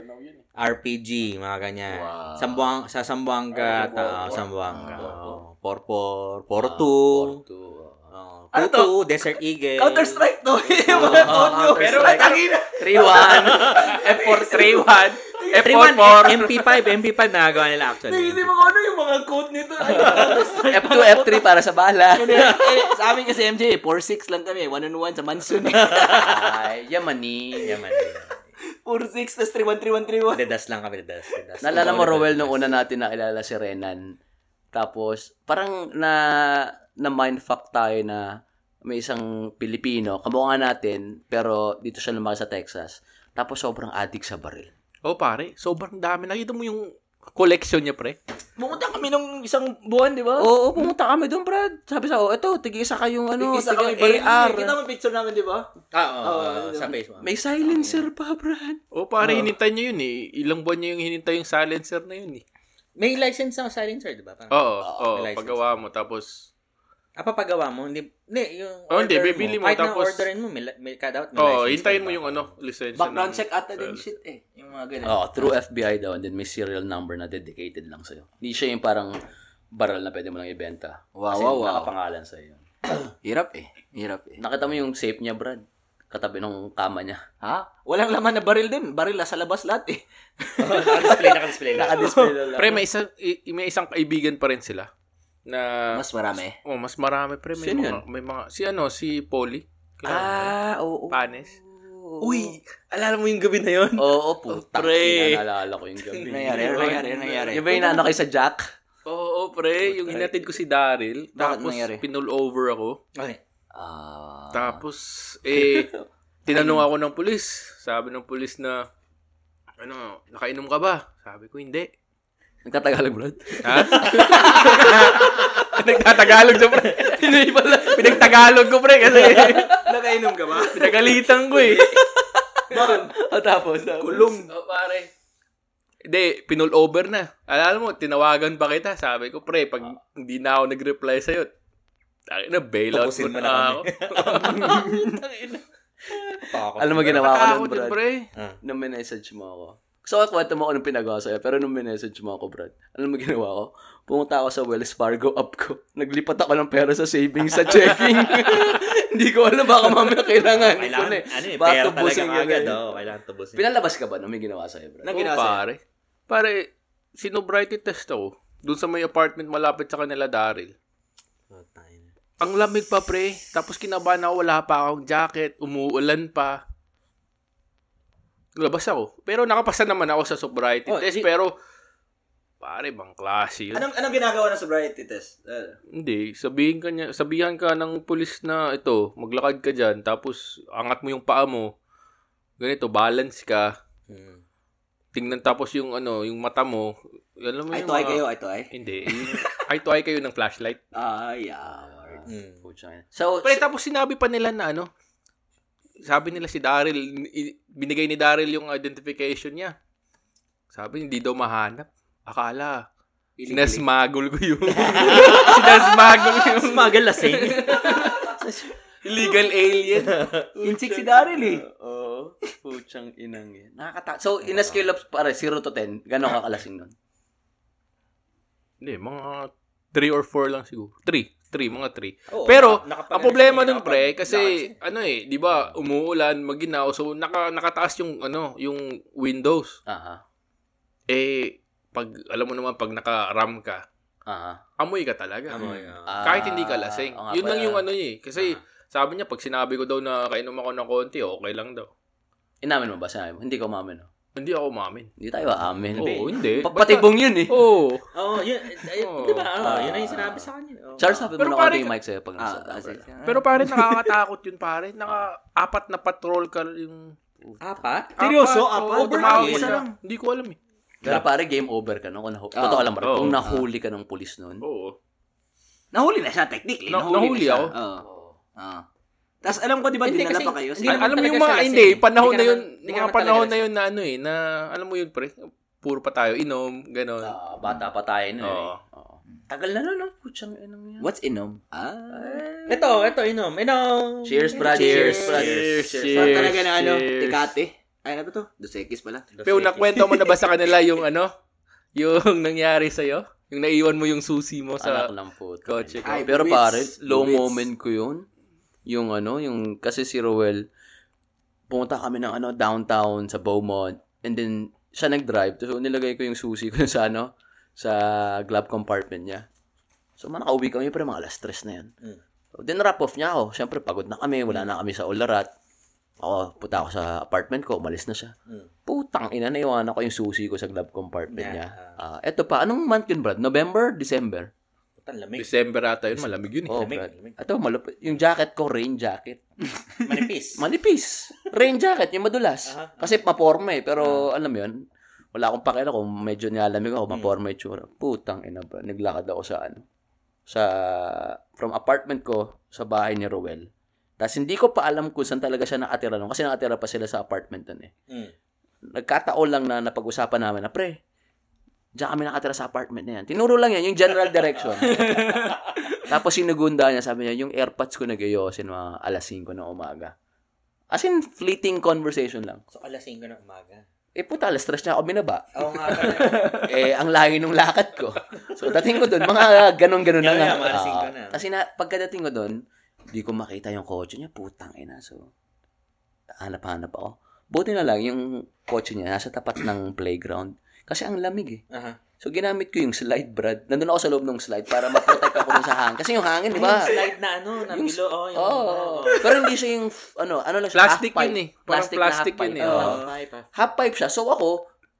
RPG, mga ganyan. Wow. Sambuang, sa Sambuanga, Ah, ta, por- oh, Sambuanga. por- Oh, Porpor, Portu, Porto. oh, Ano Tutu, Desert Eagle. Counter-Strike to. code nyo. Pero, Ay, tangina. 3-1. F4, 3-1, F1, F4, MP5, MP5 nagagawa nila actually. Naisip mo kung ano yung mga code nito. Ay, Counter-Strike. F2, F3 para sa bala. eh, sa amin kasi MJ, 4-6 lang kami. 1-on-1 sa Manson. eh. Ay, yamani. Yaman. 4-6, tas 3-1, 3-1, 3-1. Dedas lang kami, dedas. dedas. Naalala mo. Rowell, nung una natin nakilala si Renan. Tapos, parang na, na mindfuck tayo na may isang Pilipino, kamukha natin, pero dito siya lumaki sa Texas. Tapos sobrang addict sa baril. Oh, pare, sobrang dami. Nakita mo yung collection niya, pre? Pumunta kami nung isang buwan, di ba? Oo, pumunta kami doon, Brad. Sabi sa, oh, eto, tig-isa kayong ano, Isa kami AR. Kita mo yung picture namin, di ba? Ah, oo, Oo, oo, sa Facebook. May silencer pa, Brad. Oh, pare, hinintay niya yun eh. Ilang buwan niya yung hinintay yung silencer na yun eh. May license na silencer, di ba? Oo, Oo, oo, may license. paggawa mo. Tapos, Ah, papagawa mo? Hindi, hindi yung Oh, hindi, order bibili mo, Kahit tapos- na orderin mo, may, may cut out, may oh, license hintayin mo yung ano, lisensya. Background ng- check ata din shit eh. Yung mga ganun. Oh, through FBI daw and then may serial number na dedicated lang sa'yo. Hindi siya yung parang barrel na pwede mo lang ibenta. Wow, Kasi wow, wow. nakapangalan sa'yo. Hirap eh. Hirap eh. Nakita mo yung safe niya, Brad? Katabi ng kama niya. Ha? Walang laman na baril din. Baril nasa labas lahat eh. Naka-display, naka-display lang. Naka-display na lang. Pre, may isang, i- may isang kaibigan pa rin sila. Na, Mas marami. oh, mas marami pre. May Sino mga, may mga, si ano, si Polly. Ah, oo. Panes. Uy, alala mo yung gabi na yun? Oo, putang Pre. ina, naalala ko yung gabi. Nangyari? Nangyari? Nangyari? Yung ba yung naano kay sa Jack? Oo, pre. Yung hinatid ko si Daryl. Tapos, pinull over ako. Okay. Ah. Tapos, eh, tinanong ako ng pulis. Sabi ng pulis na, ano, nakainom ka ba? Sabi ko, hindi. Nagtatagalog, Brad? Ha? Nagtatagalog siya, pre. Pinoy pala. Pinagtagalog ko, pre, kasi Nakainom ka ba? pinagalitan ko eh. O tapos, tapos. Kulong. Oh, pare. Hindi, pinull over na. Alam mo, tinawagan pa kita. Sabi ko, pre, pag hindi na ako nag-reply sa'yo, Tangin na, bailout Tapusin mo na na ako. Alam mo ginawa ko nun, Brad? pre. Nung minessage mo ako. Ko kwento mo ako nung pinagawa sa'yo, pero nung minessage mo ako, Brad, alam mo ginawa ko? Pumunta ako sa Wells Fargo app ko. Naglipat ako ng pera sa savings sa checking. Hindi ko alam, baka mamaya kailangan Kailangan, na eh. ano eh, Baka pera tubusin talaga agad, eh. oh. Kailangan tubusin. Pinalabas ka ba nung may ginawa sa'yo, Brad? Nang ginawa sa'yo? pare. Pare, sinobriety test ako. Doon sa may apartment malapit sa kanila, Daryl. Oh. Ang lamig pa, pre. Tapos kinabahan ako, wala pa akong jacket, umuulan pa. Labas ako. Pero nakapasa naman ako sa sobriety Oh, test, di- pero pare, bang klase yun. Anong, anong ginagawa ng sobriety test? Uh, Hindi, sabihin ka niya, sabihan ka ng pulis na ito, maglakad ka diyan, tapos angat mo yung paa mo. Ganito, balance ka. Hmm. Tingnan tapos yung ano, yung mata mo. Alam mo eye yung to eye kayo, eye to eye. Hindi. Yung eye to eye kayo ng flashlight. Ah, yeah. Hmm. So, Pero tapos sinabi pa nila na ano, sabi nila si Daryl, binigay ni Daryl yung identification niya. Sabi, hindi daw mahanap. Akala, sinasmagol ko yung... sinasmagol ko yung Smuggle lasing. illegal alien. Insik si Daryl eh. Oo. Puchang inang yan. Nakakata- so, in a scale of, pare, 0 to 10, gano'ng kakalasing nun? Hindi, mga 3 or 4 lang siguro. 3. 3, mga 3. Oo, Pero, nakapag- ang problema nun, pre, kasi, nakapag- ano eh, di ba, umuulan, maginaw, so, naka, nakataas yung, ano, yung windows. Aha. Eh, pag, alam mo naman, pag naka-ram ka, Aha. amoy ka talaga. Amoy. Ah, Kahit hindi ka lasing. nga Yun lang yung ano eh. Kasi, sabi niya, pag sinabi ko daw na kainom ako ng konti, okay lang daw. Inamin mo ba sinabi mo? Hindi ko umamin, no? Hindi ako umamin. Hindi tayo aamin. Oo, hindi. Papatibong yun eh. Oo. Oo, yun, ay, Oo. di ba? Ah. yun ang yung sinabi sa kanya. Oo. Charles, sabi mo na konti yung mic sa'yo pag Ah, nasa ah, sige. Pero pare, nakakatakot yun pare. Naka-apat na patrol ka yung... Apat? Seryoso? Apat? Apat? Isa ka. lang. Hindi ko alam eh. Pero pare, game over ka no? Kung nahu- Oo. Totoo lang. Oo. Kung nahuli ka ng pulis noon. Oo. Nahuli na siya, technically. Na- nahuli, nahuli na siya. ako? Oo. Ah. Tapos alam ko, di ba, Hindi, dinala kasi- pa kayo? hindi Al- alam mo yung mga, siya hindi, panahon Hindi na yun, naman- mga panahon na yun na ano eh, na, alam mo yun pre, puro pa tayo, inom, gano'n. Ah, bata pa tayo noon Oo. eh. Oo. Tagal na nun, no? Putsang inang yan. What's inom? Ah. Ito, ito, inom. Inom. Cheers, brad. Cheers, Cheers, brad. cheers, Cheers. cheers. Saan talaga na ano? Tikate? Ay, ano ba to? Dos Equis pala. Pero nakwento mo na ba sa kanila yung ano, yung nangyari sa'yo? Yung naiwan mo yung susi mo sa Anak ng puto. kotse ko. Ay, Pero pare, low moment ko yun. Yung ano, yung, kasi si Roel, pumunta kami ng ano, downtown sa Beaumont. And then, siya nag-drive. So, nilagay ko yung susi ko sa ano, sa glove compartment niya. So, man, nakauwi kami, pero mga alas stress na yun. Mm. So, then, wrap off niya ako. Siyempre, pagod na kami. Wala na kami sa Ularat. Ako, puta ako sa apartment ko. Umalis na siya. Mm. Putang ina, naiwanan ko yung susi ko sa glove compartment Yeah. niya. Ah, eto pa, anong month yun, Brad? November? December? Lamig. December ata yun, malamig yun eh. Oh, Lamig, lamig. Ito, malupit. Yung jacket ko, rain jacket. Manipis. Manipis. Rain jacket, yung madulas. Aha. Kasi maporma eh. Pero alam mo yun, wala akong pakialam kung medyo nilalamig ako, maporma yung tsura. Putang ina ba, naglakad ako sa ano, sa, from apartment ko sa bahay ni Roel. Tapos hindi ko pa alam kung saan talaga siya nakatira nun. Kasi nakatira pa sila sa apartment nun eh. Mm. Nagkataon lang na napag-usapan namin na, pre, diyan kami nakatira sa apartment na yan. Tinuro lang yan, yung general direction. Tapos sinugunda niya, sabi niya, yung airpods ko nag-ayosin mga alas 5 ng umaga. As in, fleeting conversation lang. So, alas 5 ng umaga. Eh puta, alas stress niya ako binaba. Oo nga eh, ang layo ng lakad ko. So, dating ko doon, mga ganon-ganon na nga. na, mga alas 5 na. kasi na, pagkadating ko doon, di ko makita yung kotse niya. Putang ina. So, hanap-hanap ako. Buti na lang, yung kotse niya, nasa tapat ng playground. Kasi ang lamig eh. Aha. So, ginamit ko yung slide, Brad. Nandun ako sa loob ng slide para ma-protect ako dun sa hangin. Kasi yung hangin, di ba? Yung slide na ano, na Yung- bilo. Oh, yung, Oo. oo. Pero hindi siya yung, ano, ano lang siya, Plastic half pipe. yun eh. Parang Plastic, na plastic half yun pipe. eh. Oo. Ah, pipe, ah. half pipe siya. So ako,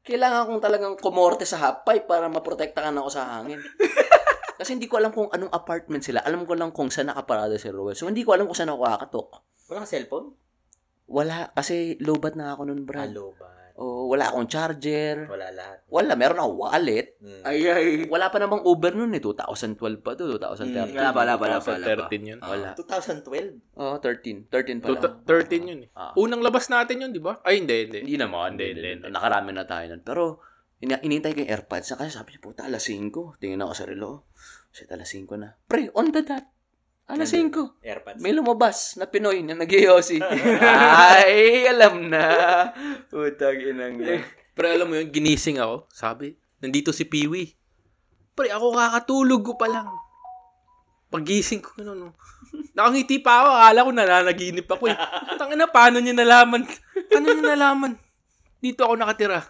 kailangan kong talagang kumorte sa half pipe para maprotektahan ako sa hangin. Kasi hindi ko alam kung anong apartment sila. Alam ko lang kung saan nakaparada si Roel. So hindi ko alam kung saan ako kakatok. Wala kang cellphone? Wala. Kasi lobat na ako nun, Brad. Hello, ba? Oh, wala akong charger. Wala lahat. Wala. Meron akong wallet. Mm. Ay, ay. Wala pa namang Uber nun eh. 2012 pa to. 2013. Wala pa, wala pa, wala pa. wala pa. 13 yun. Wala. 2012? Oh, 13. 13 pa lang. Tuta- 13 yun eh. Ah. Unang labas natin yun, di ba? Ay, hindi, hindi. Hindi naman. Hindi, Hindi, hindi, hindi. Nakarami na tayo nun. Pero, inintay ko yung AirPods kasi sabi niya, puta, alas 5. Tingin ako sa relo. Shit, alas 5 na. Pre, on the dot. Alas 5. Airpods. May lumabas na Pinoy na nag-yosi. Ay, alam na. Utang inang yan. Pero alam mo yun, ginising ako. Sabi, nandito si Peewee. Pre, ako kakatulog ko pa lang. Pagising ko, ano, no. Nakangiti pa ako, akala ko nananaginip ako eh. Tangina na, paano niya nalaman? Paano niya nalaman? Dito ako nakatira.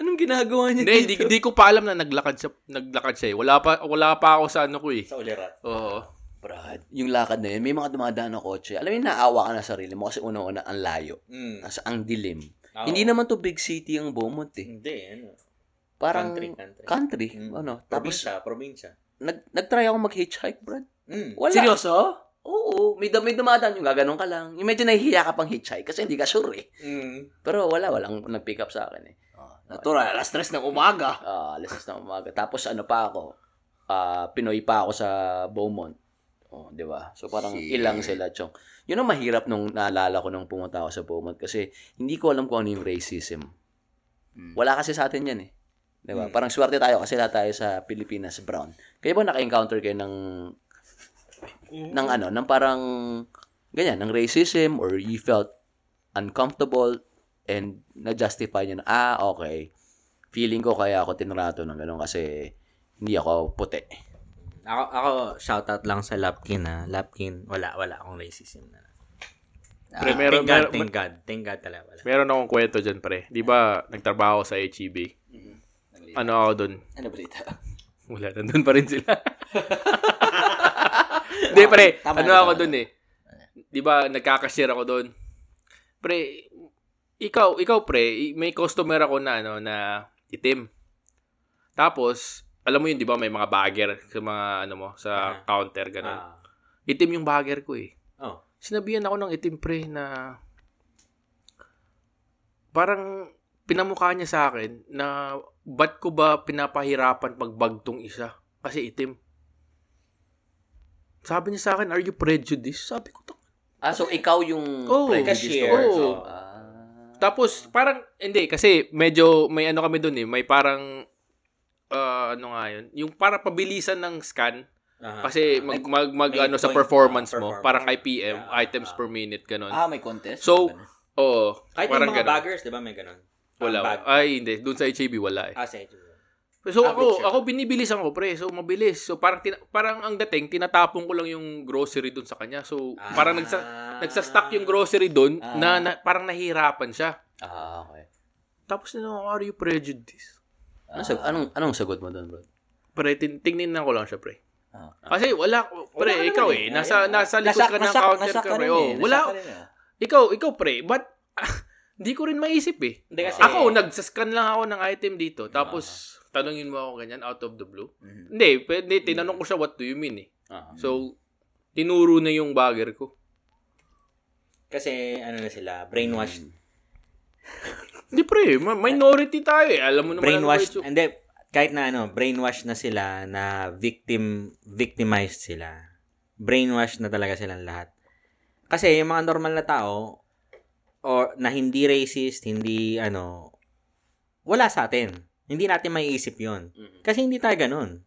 Anong ginagawa niya Hindi, hindi, hindi ko pa alam na naglakad siya, naglakad siya eh. Wala pa, wala pa ako sa ano ko eh. Sa ulirat. Oo. Brad, yung lakad na yun, may mga dumadaan na kotse. Alam mo, naawa ka na sarili mo kasi unang-una ang layo. Mm. Nasa ang dilim. Oo. Hindi naman to big city ang Beaumont eh. Hindi, ano. Parang Country, country. country, Mm. ano. Tapos Probinsya, probinsya. nag nag-try ako mag-hitchhike, Brad. Mm. Wala. Seryoso? Oo, may, may dumadaan yung gaganon ka lang. Yung medyo nahihiya ka pang hitchhike kasi hindi ka sure eh. Mm. Pero wala, walang nag-pick up sa akin eh. Natural, alas tres ng umaga. Ah, alas na umaga. Tapos ano pa ako, ah Pinoy pa ako sa Beaumont. Oh, 'di ba? So parang Shit. ilang sila, chong. Yun ang mahirap nung naalala ko nung pumunta ako sa Beaumont kasi hindi ko alam kung ano yung racism. Hmm. Wala kasi sa atin 'yan eh. 'Di ba? Hmm. Parang swerte tayo kasi lahat tayo sa Pilipinas brown. Kaya ba naka-encounter kayo ng ng ano, ng parang ganyan, ng racism or you felt uncomfortable and na-justify niyo na, ah, okay. Feeling ko kaya ako tinrato ng gano'n kasi hindi ako puti. Ako, ako, shoutout lang sa Lapkin ha. Lapkin, wala, wala akong racism na. Pre, meron, thank God, meron, thank God. Thank God talaga wala. meron akong kwento dyan, pre. Di ba, nagtrabaho sa HEB? Ano ako dun? Ano ba dito? Wala, nandun pa rin sila. Hindi, pre. Tama ano na, ako tama dun eh. Di ba, nagkakashare ako dun. Pre, ikaw, ikaw pre, may customer ako na, ano, na itim. Tapos, alam mo yun, di ba, may mga bagger sa mga, ano mo, sa Ah. counter, gano'n. Ah. Itim yung bagger ko eh. oh. Sinabihan ako ng itim pre na parang pinamukha niya sa akin na ba't ko ba pinapahirapan pagbagtong isa? Kasi itim. Sabi niya sa akin, are you prejudiced? Sabi ko, "Tak- Ah, so ikaw yung prejudiced cashier. or- Oo. Ah. Tapos, parang, hindi, kasi medyo, may ano kami dun eh, may parang, ah, ano nga yun, yung para pabilisan ng scan, Aha. kasi mag, mag, mag may ano, sa performance ah, mo, performance. parang IPM, Yeah, items ah. per minute, ganun. Ah, may contest? So. Oo, Kahit parang yung mga ganun. baggers, di ba may ganun? Wala. Bag- Ay, hindi. Doon sa HAB, wala eh. Ah, sa HB. So Ah, ako, picture. ako binibilisan ko pre. So mabilis. So parang tina- parang ang dating tinatapon ko lang yung grocery doon sa kanya. So Ah. parang nagsa nagsa-stock yung grocery doon Ah. na, na parang nahihirapan siya. Ah, okay. Tapos na are you prejudiced? Anong, sag- anong, anong sagot mo doon, bro? Pre, tin- tingnan ko lang siya, pre. Ah. Kasi wala, pre, Wala ikaw naman eh. eh. Nasa, Ayun. nasa likod ka ng Nasak- counter nasak ka, pre. rin Oh, eh. wala, Nasak ka rin eh. ikaw, ikaw, pre. But, hindi ko rin maisip eh. Hindi kasi, Ako, nagsascan lang ako ng item dito. Tapos, tanungin mo ako ganyan, out of the blue. Mhm. Hindi, pwede, tinanong ko siya, what do you mean eh. Ah. So, tinuro na yung bagger ko. kasi ano na sila, brainwashed. Hindi pre, minority tayo eh. Alam mo naman brainwashed, ano hindi, kahit na ano, brainwashed na sila na victim, victimized sila. Brainwashed na talaga silang lahat. Kasi yung mga normal na tao, or na hindi racist, hindi ano, wala sa atin. Hindi natin maiisip yon Kasi hindi tayo ganun.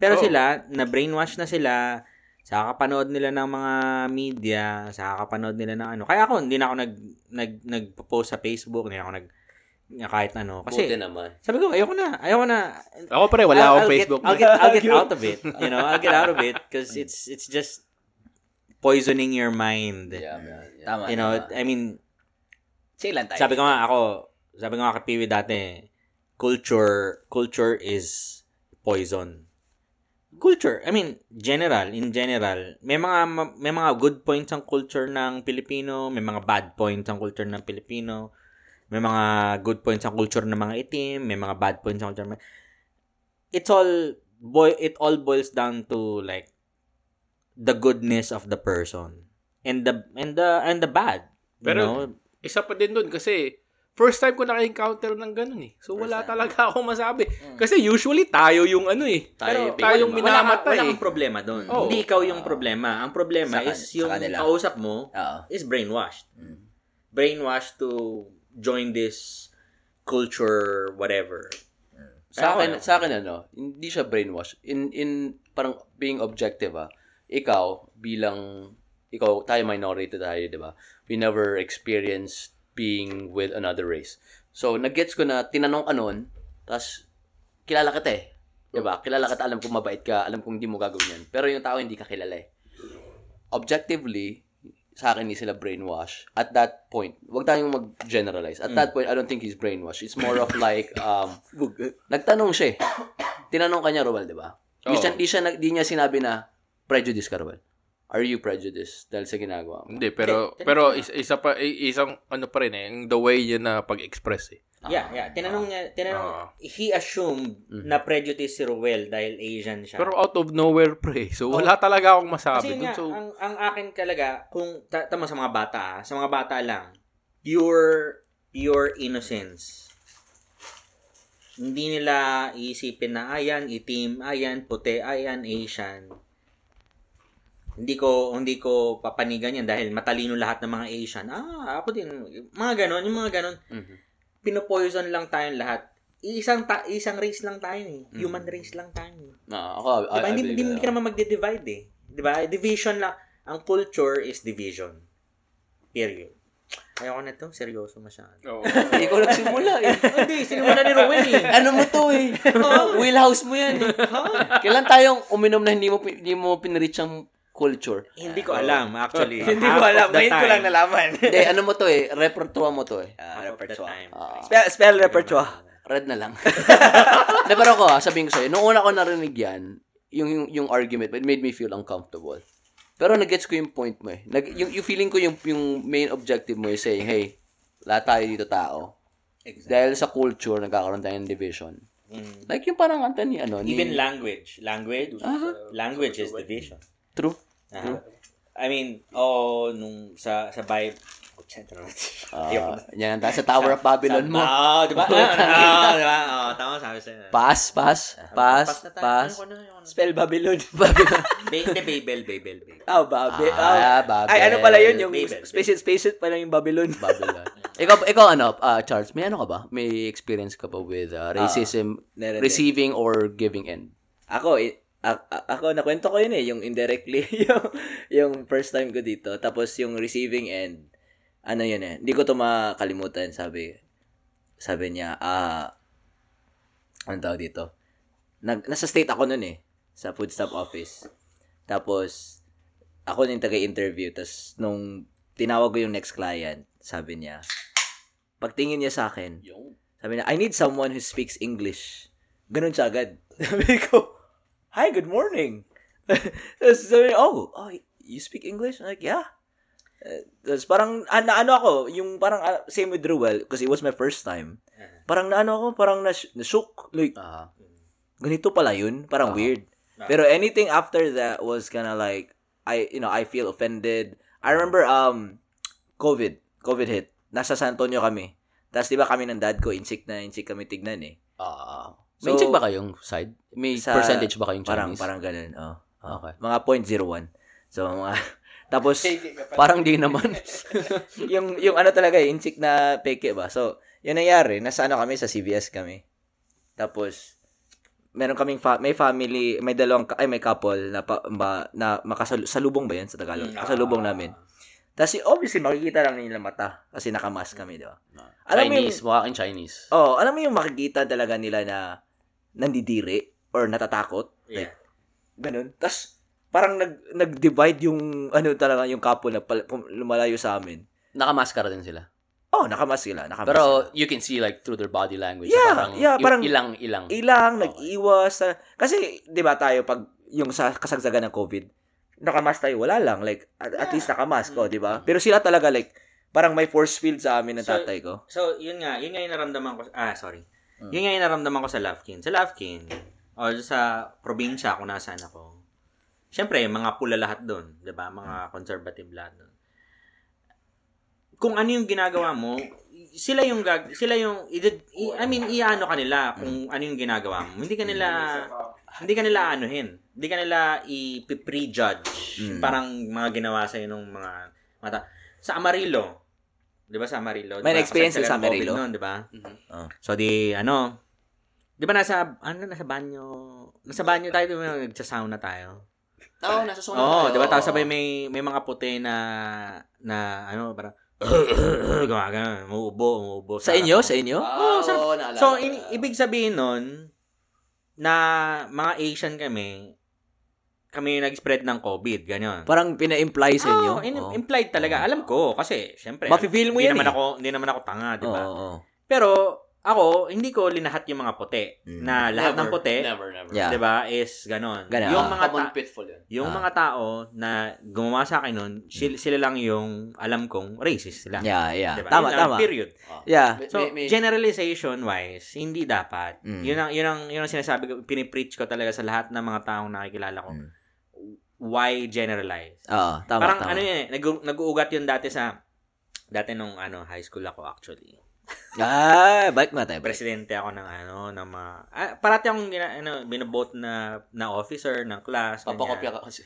Pero Oo. sila, na brainwash na sila, sa kakapanood nila ng mga media, sa kakapanood nila ng ano. Kaya ako, hindi na ako nag, nag, nagpo-post sa Facebook, hindi na ako nag, kahit ano. Buti Kasi, naman. sabi ko, ayoko na, ayoko na. Ako pre, wala I'll- akong I'll Facebook. Get, I'll get, I'll get out of it. You know, I'll get out of it because it's, it's just poisoning your mind. Yeah, man. Yeah. Tama. You know, tama. I mean, Chill lang tayo. sabi ko nga ako, sabi ko nga kay Piwi dati, culture, culture is poison. Culture, I mean, general, in general, may mga ma- may mga good points ang culture ng Pilipino, may mga bad points ang culture ng Pilipino, may mga good points ang culture ng mga itim, may mga bad points ang culture It's all boy it all boils down to like the goodness of the person and the and the and the bad. You Pero- know? Isa pa din doon kasi first time ko naka-encounter ng ganun eh. So wala talaga ako masabi. Kasi usually tayo yung ano eh. Tayo, tayong biktima. wala, minamatay wala eh. kang problema doon. Oo. Hindi ikaw yung problema. Ang problema Sa is sa yung kausap mo Oo. is brainwashed. Mm. Brainwashed to join this culture whatever. Sa Ako, akin, ano? sa akin ano, hindi siya brainwash. In in parang being objective ah. ikaw, bilang, ikaw, tayo minority tayo, di ba? We never experienced being with another race. So, nag-gets ko na, tinanong ka nun, tas, kilala kita eh. Di ba? Kilala kita, alam kong mabait ka, alam kong hindi mo gagawin yan. Pero yung tao, hindi ka kilala eh. Objectively, sa akin, hindi sila brainwash. At that point, wag tayong mag-generalize. At that point, I don't think he's brainwash. It's more of like, um, nagtanong siya eh. Tinanong kanya, Roel, di ba? Di, Oo. siya, di, siya, di niya sinabi na, prejudice ka, Roel. Are you prejudiced dahil sa ginagawa mo? Hindi, pero pero is, isa pa i- isang ano pa rin eh, yung the way yun na pag-express eh. Yeah, yeah. Tinanong niya, tinanong, Ah. he assumed na prejudice si Ruel dahil Asian siya. Pero out of nowhere pre. So wala talaga akong Kasi masabi yun dun. nga, So ang, ang akin talaga, kung, ta- tama sa mga bata, ah, sa mga bata lang, pure, pure innocence. Hindi nila iisipin na, ayan, itim, ayan, puti, ayan, Asian. Hindi ko, hindi ko papanigan yan dahil matalino lahat ng mga Asian. Ah, ako din. Mga ganon, yung mga ganon. Mhm. Pinopoison lang tayong lahat. Isang ta- isang race lang tayo eh. Human race lang tayo eh. Na, ako, I, Diba? I hindi, believe hindi, that. hindi ka naman magde-divide eh. Diba? Division lang. Ang culture is division. Period. Ayoko na to. Seryoso masyado. Oo. Ikaw nagsimula eh. Hindi, sinimula ni Rowan eh. ano mo to eh? Wheelhouse mo yan eh. Kailan tayong uminom na hindi mo hindi mo pinreach ang culture? Hindi ko alam, actually. Hindi ko alam. Ngayon ko lang nalaman. Hindi, ano mo to eh? Repertoire mo to eh. The repertoire. Ah. Spell, spell repertoire. Red na lang. Hindi, pero ah, sabihin ko sa'yo, nung una ko narinig yan, yung, yung, yung argument, it made me feel uncomfortable. Pero nag-gets ko yung point mo eh. Nag, yung, yung feeling ko yung, yung main objective mo is saying, hey, lahat tayo dito tao. Exactly. Dahil sa culture, nagkakaroon tayo ng division. Mm. Like yung parang kanta ni ano, ni, Even language. Language. Language is division. True. Aha. I mean, oh, nung sa sa Bible, oh, sento naman. Ah, yan, sa Tower of Babylon mo. Oo, di ba? Oo, di ba? Oo, tama sabi sa'yo. Pass, pass, pass, na pass. Ano na, ano na. Spell Babylon. Babylon. Ba- Hindi, Babel, Babel, Babel. Ah, Babi. Ah, Ah, Babel. Ay, ano pala yun? Yung Babel. space space pala yung Babylon. Babylon. ikaw, ikaw ano, ah, Charles, may ano ka ba? May experience ka ba with ah, racism, din. receiving or giving end? Ako, a- a- ako, nakwento ko yun eh, yung indirectly, yung, yung first time ko dito. Tapos yung receiving end, ano yun eh, hindi ko to makalimutan, sabi, sabi niya, ah, ano tawag dito? Nag, nasa state ako nun eh, sa food stamp office. Tapos, ako yung taga-interview. Tapos, nung tinawag ko yung next client, sabi niya, pagtingin niya sa akin, sabi niya, I need someone who speaks English. Ganun siya agad. Sabi ko, Hi, good morning. Tapos sabi niya, oh, oh, you speak English? I'm like, yeah. Uh, Tapos parang, ah, na, ano ako, yung parang, ah, same with Ruel, because it was my first time. Parang na ano ako, parang nas, nashook. Like, Ah, ganito pala yun. Parang weird. Pero anything after that was kind of like, I, you know, I feel offended. I remember, um, COVID. COVID hit. Nasa San Antonio kami. Tapos, di ba kami ng dad ko, insik na insik kami tignan eh. Ah. may So, check ba kayong side? May Sa- percentage ba kayong Parang, Chinese? parang ganun. Oh. Oh. Okay. Mga 0.01. So, mga, tapos, Parang di naman. yung, yung ano talaga, eh, insik na peke ba? So, yun nangyari. Nasa ano kami, sa CVS kami. Tapos, meron kaming, fa- may family, may dalawang, ka- ay, may couple na, pa, ba, na makasalubong ba yan sa Tagalog? Kasalubong namin. Tapos, obviously, makikita lang nila mata kasi nakamask kami, di ba? Alam mo yung, Chinese, mukha kang Chinese. oh, alam mo yung makikita talaga nila na nandidiri or natatakot? Yeah. Ganun. Tapos, parang nag, nag-divide yung, ano talaga, yung couple na pal- lumalayo sa amin. Nakamaskara din sila. Oh, nakamas sila. Nakamas Pero sila. you can see like through their body language. Yeah, parang, yeah, parang- ilang, ilang. ilang, nag-iwas. na- kasi, di ba tayo, pag yung sa kasagsagan ng COVID, nakamas tayo, wala lang. Like, at, at least nakamas ko, di ba? Pero sila talaga, like, parang may force field sa amin ng So, tatay ko. So, yun nga, yun nga yung naramdaman ko, ah, sorry. Hmm. Yun nga yung naramdaman ko sa Lafkin. Sa Lafkin, o sa probinsya kung nasaan ako, syempre, mga pula lahat doon, di ba? Mga conservative lahat doon. Kung ano yung ginagawa mo, sila yung gag, sila yung, i, i- I mean, iano ka nila kung ano yung ginagawa mo. Hindi ka nila, hindi ka nila anuhin. Hindi ka nila i-prejudge. Mm. Parang mga ginawa sa'yo nung mga mata. Sa Amarillo, di ba sa Amarillo? May Diba, experience kasagsagan sa Amarillo? Noon, di ba? Oh. So, di, ano, di ba nasa, ano, nasa banyo, nasa banyo tayo, di ba, nagsasauna tayo. Oo, nasa zona Oo, tayo. di ba? Tapos sabay may, may mga puti na, na, ano, parang, gumagano, umuubo, umuubo. Sa inyo? Sa inyo? Ah, Oo, oo, sarap. naalala So, in- ibig sabihin nun, na mga Asian kami, kami yung nag-spread ng COVID, ganyan. Parang pina-imply sa inyo? Oo, in- Oo. implied talaga. Alam ko, kasi, syempre, Mafe-feel mo hindi yan naman eh. ako, hindi naman ako tanga, di ba? Oo, oo. Pero, ako, hindi ko linahat yung mga puti. Mm. Na lahat ng Never, puti, Never, never. Yeah. di ba, is ganon. Ganon. Yung mga common ta- pitfall yun. yung Ah. mga tao na gumawa sa akin nun, sila, sila lang yung alam kong racist sila. Yeah, yeah. Diba? Tama, Yun tama. Period. Ah. Yeah. So, may- may- generalization wise, hindi dapat. Mm. Yun ang yun ang yun ang sinasabi ko, pinipreach ko talaga sa lahat ng mga taong nakikilala ko. Mm. Why generalize? Oo, tama, Parang tama. ano yun eh, nag- nag-uugat yun dati sa dati nung ano, high school ako actually. Ah, balik na tayo. Presidente ako ng ano, ng mga ah, parati akong gina, ano, binobote na na officer ng class. Papakopya ganyan. ka kasi.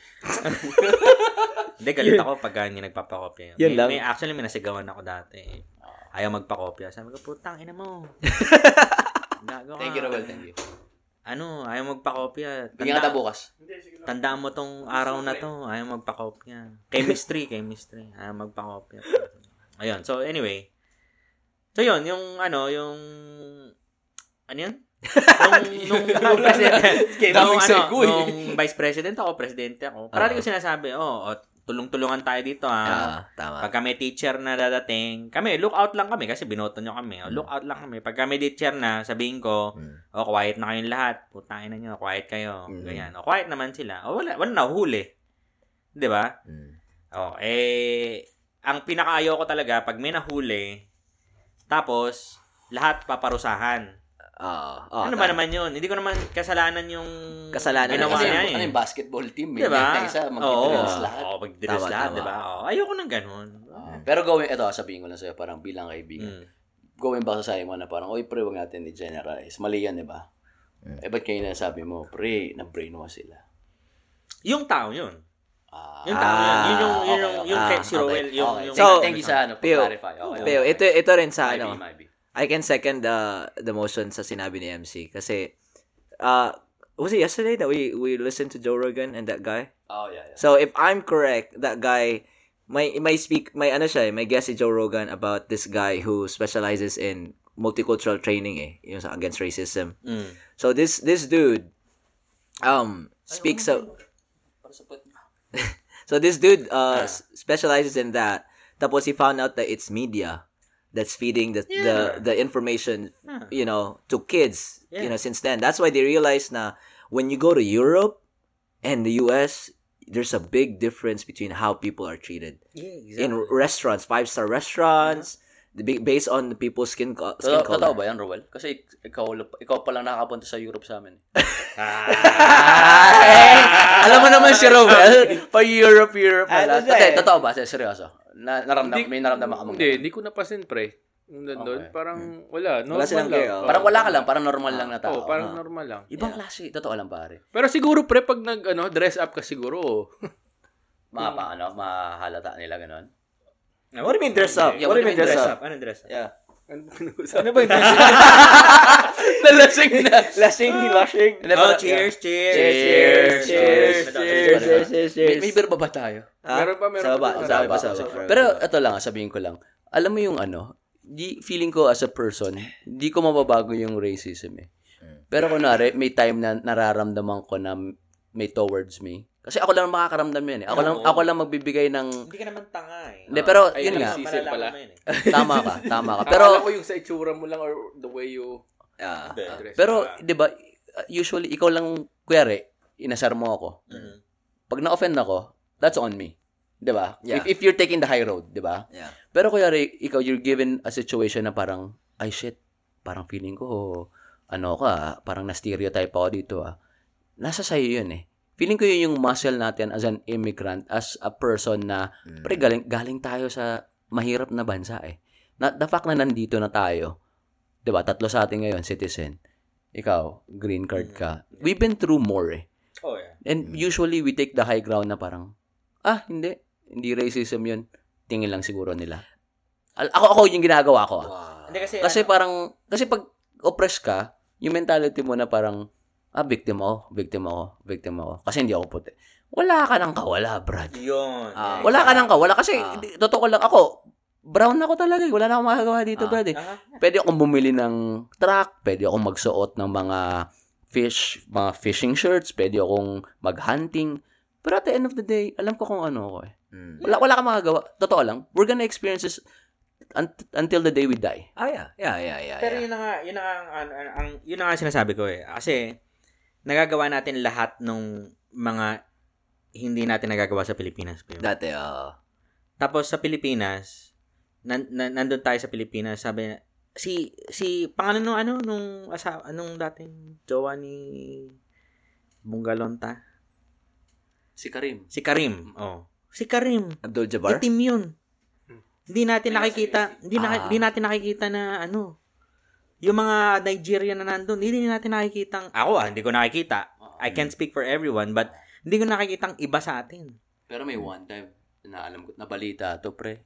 Hindi, galit ako pag hindi nagpapakopya. Yun may, lang. may, actually, may nasigawan ako dati. Ayaw magpakopya. Sabi ko, putang ina mo. Gago ka. Thank you, Robel. Thank you. Ano, ayaw magpakopya. Bigyan kita bukas. Tandaan mo tong araw na to, ayaw magpakopya. Chemistry, chemistry. Ayaw magpakopya. Ayun, so anyway. So yun, yung ano, yung ano yun? nung, nung, nung presidente, nung, ano, nung vice president ako, presidente ako. Parati ko sinasabi, oh, oh, tulong-tulungan tayo dito ha. Ah, tama. Pag kami teacher na dadating, kami, look out lang kami kasi binoto nyo kami. Oh, look out lang kami. Pag kami teacher na, sabihin ko, Mm. oh, quiet na kayong lahat. Putangin na nyo, quiet kayo. Mm. Ganyan. O, quiet naman sila. O, wala, wala nahuhuli. Di ba? Mm. Oh, eh, ang pinakaayaw ko talaga, pag may nahuli, tapos, lahat paparusahan. Oo. oo, ano ba naman yun? Hindi ko naman kasalanan yung Kasalanan ginawa niya ano eh. yung basketball team, may Di ba? na isa, mag-drills lahat. Oo, mag-drills lahat, tama. di ba? Oh, ayoko ng ganun. Ah, pero gawin, ito, sabihin ko lang sa'yo, parang bilang kaibigan. Mm. Going back sa sayo mo na parang, oy pre, wag natin i-generalize. Mali yan, di ba? Mm. Eh, ba't kayo nasabi mo, pre, na-brainwash sila? Yung tao yun. Ah, Yung tao yun. Yun yung, yun yung, okay, yung okay. kay si Roel, yung, okay. yung, So, thank you sa ano, Pio, clarify. Okay, Pero okay. ito ito rin sa ano. might be. I can second the the motion sa sinabi ni MC kasi uh was it yesterday that we we listened to Joe Rogan and that guy? Oh, yeah, yeah. So if I'm correct, that guy may may speak my ano siya, eh, may guest si Joe Rogan about this guy who specializes in multicultural training eh, yung sa against racism. Mm. So this this dude um speaks of So this dude uh s- specializes in that. Tapos he found out that it's media that's feeding the Yeah. the the information, Yeah. you know, to kids, you know, since then. That's why they realized now when you go to Europe and the US, there's a big difference between how people are treated. Yeah, In restaurants, five-star restaurants, the big based on the people's skin co- skin Totoo, totoo color. ba yan, Roel? Kasi ikaw, ikaw pa lang nakapunta sa Europe sa amin. Ah! Alam mo naman si Robel, pa Europe, Europe Wala. pala. Ah, totoo, totoo ba? Seryoso? Na, naramdam, may naramdaman ka mong Hindi, hindi ko napasin, pre. Yung nandun, Okay. parang wala. Normal Wala silang lang. oh. Parang wala ka lang, parang normal lang na Oo, tao. parang Ah. normal lang. Ibang klase, totoo lang pare. Pero siguro, pre, pag nag, ano, dress up ka siguro. Mga pa, ano, mahalata nila ganun. What do you mean dress up? Yeah, what do you mean dress up? Anong dress up? Yeah. Ano Ano ba yung? Nalasing na. Lasing, lasing. Hindi, Oh, cheers, cheers, Cheers, cheers, cheers, Cheers, cheers, cheers, cheers, May, cheers. may beer ba ba tayo? Ah, Meron pa, meron sa baba, pa. sa baba, sa baba. Pero ito lang, sabihin ko lang. Alam mo yung ano, di, feeling ko as a person, di ko mababago yung racism eh. Pero kunwari, may time na nararamdaman ko na may towards me. Kasi ako lang makakaramdam yan eh. Ako lang, ako lang magbibigay ng... Hindi ka naman tanga eh. Hindi, pero Ay, yun nga, sisi Malalaman pala. yun eh. tama ka, tama ka. Pero, Pero, ko yung sa itsura mo lang or the way you Ah. dress. pero, di ba, usually, ikaw lang, kuyari, inasar mo ako. Mhm. Pag na-offend ako, that's on me. Di ba? Yeah. If, if you're taking the high road, di ba? Yeah. Pero kuyari, ikaw, you're given a situation na parang, ay shit, parang feeling ko, ano ka, parang na-stereotype ako dito ah. Nasa sa'yo yun eh. Feeling ko yun yung muscle natin as an immigrant, as a person na, Mm. pre, galing, galing tayo sa mahirap na bansa eh. Na, the fact na nandito na tayo, di ba, tatlo sa atin ngayon, citizen. Ikaw, green card ka. We've been through more eh. Oh, yeah. And usually, we take the high ground na parang, ah, hindi. Hindi racism yun. Tingin lang siguro nila. Al- ako, ako yung ginagawa ko. ah. Wow. Hindi kasi, Kasi ano, parang, kasi pag oppress ka, yung mentality mo na parang, ah, victim ako, victim ako, victim ako. Kasi hindi ako puti. wala ka nang kawala, Brad. Yun. Ah, Wala ka nang kawala. Kasi, di- totoo lang ako, brown ako talaga. eh. Wala na akong magagawa dito, Ah. Brad. Eh. Pwede akong bumili ng truck, pwede akong magsuot ng mga fish, mga fishing shirts, pwede akong mag-hunting. Pero at the end of the day, alam ko kung ano ako eh. Mm. Wala, wala kang magagawa. Totoo lang. We're gonna experience this un- until the day we die. Ah, yeah. Yeah, yeah, yeah. Pero yeah. yun na nga, yun na nga, ang- ang, yun na nga sinasabi ko eh. Kasi, nagagawa natin lahat ng mga hindi natin nagagawa sa Pilipinas. Pio. Dati, oo. Tapos sa Pilipinas, nan, nan, nandun tayo sa Pilipinas, sabi na, si, si, pangalan nung ano, nung, asa, anong dating jowa ni Bungalonta? Si Karim. Si Karim. Oh. Si Karim. Abdul Jabbar? Itim yun. Hindi natin nakikita, hindi, na, Ah. hindi natin nakikita na ano, yung mga Nigerian na nandun, hindi natin nakikita, ako ah, hindi ko nakikita. I can't speak for everyone, but hindi ko nakikita iba sa atin. Pero may one time na alam ko, na balita to, pre.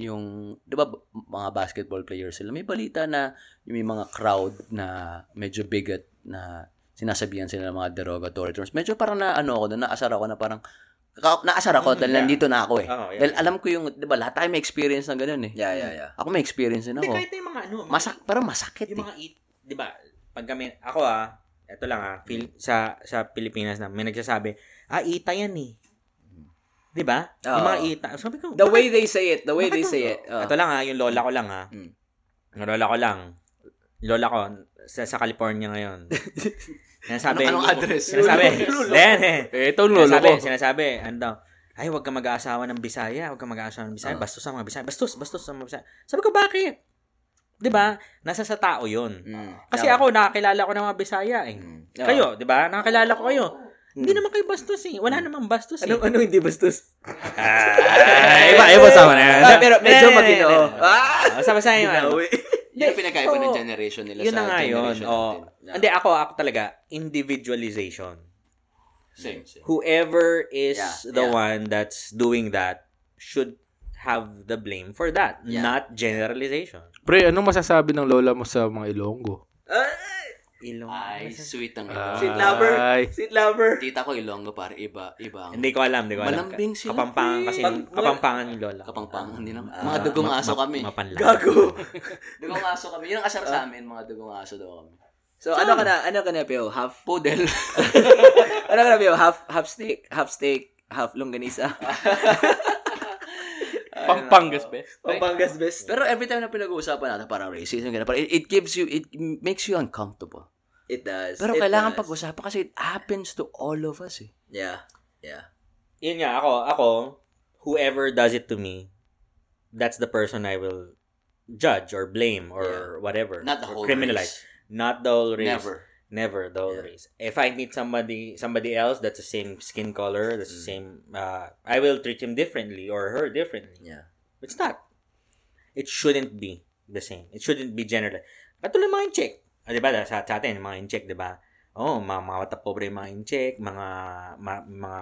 Yung, di ba, b- mga basketball players sila, may balita na yung may mga crowd na medyo bigot na sinasabihan sila ng mga derogatory terms. Medyo parang na, ano ako, na naasar ako na parang, naasar ako dahil Mm, yeah. nandito na ako eh. Oo, yeah. Dahil alam ko yung, di ba, lahat tayo may experience ng ganun eh. Yeah, yeah, yeah. Ako may experience din Hindi, ako. kahit na yung mga ano, mga- Masak, parang masakit yung eh. mga eat, di ba, pag kami, ako ah, eto lang ah, feel, sa, sa Pilipinas na, may nagsasabi, ah, ita yan eh. Di ba? Yung Oo. mga ita. Sabi ko, The bakit- way they say it, the way they say it. Oh. Ito lang ah, yung lola ko lang ah. Mm. Yung lola ko lang. Lola ko, sa, sa California ngayon. Sinasabi, Anong- anong address? Sinasabi, then, eh, ito lolo sinasabi, ko. sinasabi, ano daw, ay, huwag ka mag-aasawa ng Bisaya, huwag ka mag-aasawa ng Bisaya, Ah. bastos ang mga Bisaya, bastos, bastos ang mga Bisaya. Sabi ko, bakit? 'Di ba? Nasa sa tao 'yun. Mm. Kasi Tama. ako nakakilala ko ng mga Bisaya eh. Mm. Kayo, 'di ba? Nakakilala ko kayo. Mm. Hindi naman kayo bastos eh. Wala namang bastos eh. Anong, ano hindi bastos? Ah, iba, iba sa na. Ah, pero medyo maginoo. Ah, basta basta yun. ang pinagkaiba ng generation nila Yun sa na nga yun. generation Oh. natin. Hindi, ako, ako talaga, individualization. Same, same. Whoever is Yeah, the yeah. one that's doing that should have the blame for that, Yeah. not generalization. Pre, anong masasabi ng lola mo sa mga Ilonggo? Ilong. Ay, sweet ang Ah. Ilonggo. Sweet lover. Ay. Sweet lover. Tita ko Ilonggo pare iba, iba ang Hindi ko alam, hindi ko alam. Malambing sila, Kapampangan kasi, Pag- kapampangan ni Lola. kapangpangan din naman. Ah, Mga dugong Ma- aso kami. Mapanla. Gago. Dugong aso kami. Yun ang asar sa amin, mga dugong aso daw kami. So, ano ka na, ano ka na, Pio? Half, Poodle. ano ka na, Pio? Half, half steak, half steak, half longganisa. Pampangas, best. Pampangas best. Pero every time na pinag-uusapan natin parang racism, ganun, parang it, it gives you, it makes you uncomfortable. It does. Pero It kailangan does. pag-usapan kasi it happens to all of us eh. Yeah. Yeah. Yun nga, ako, ako, whoever does it to me, that's the person I will judge or blame or whatever. Not the whole criminalize. race. Not the whole race. Never. Never the whole Yeah. race. If I meet somebody somebody else that's the same skin color, that's the Mm. same uh, I will treat him differently or her differently. Yeah. It's not. It shouldn't be the same. It shouldn't be general. Katulad mga in-check. Ah, di ba? Sa, sa atin, mga in-check, di ba? Oh, mga, mga matapobre yung mga in-check, mga, ma- mga,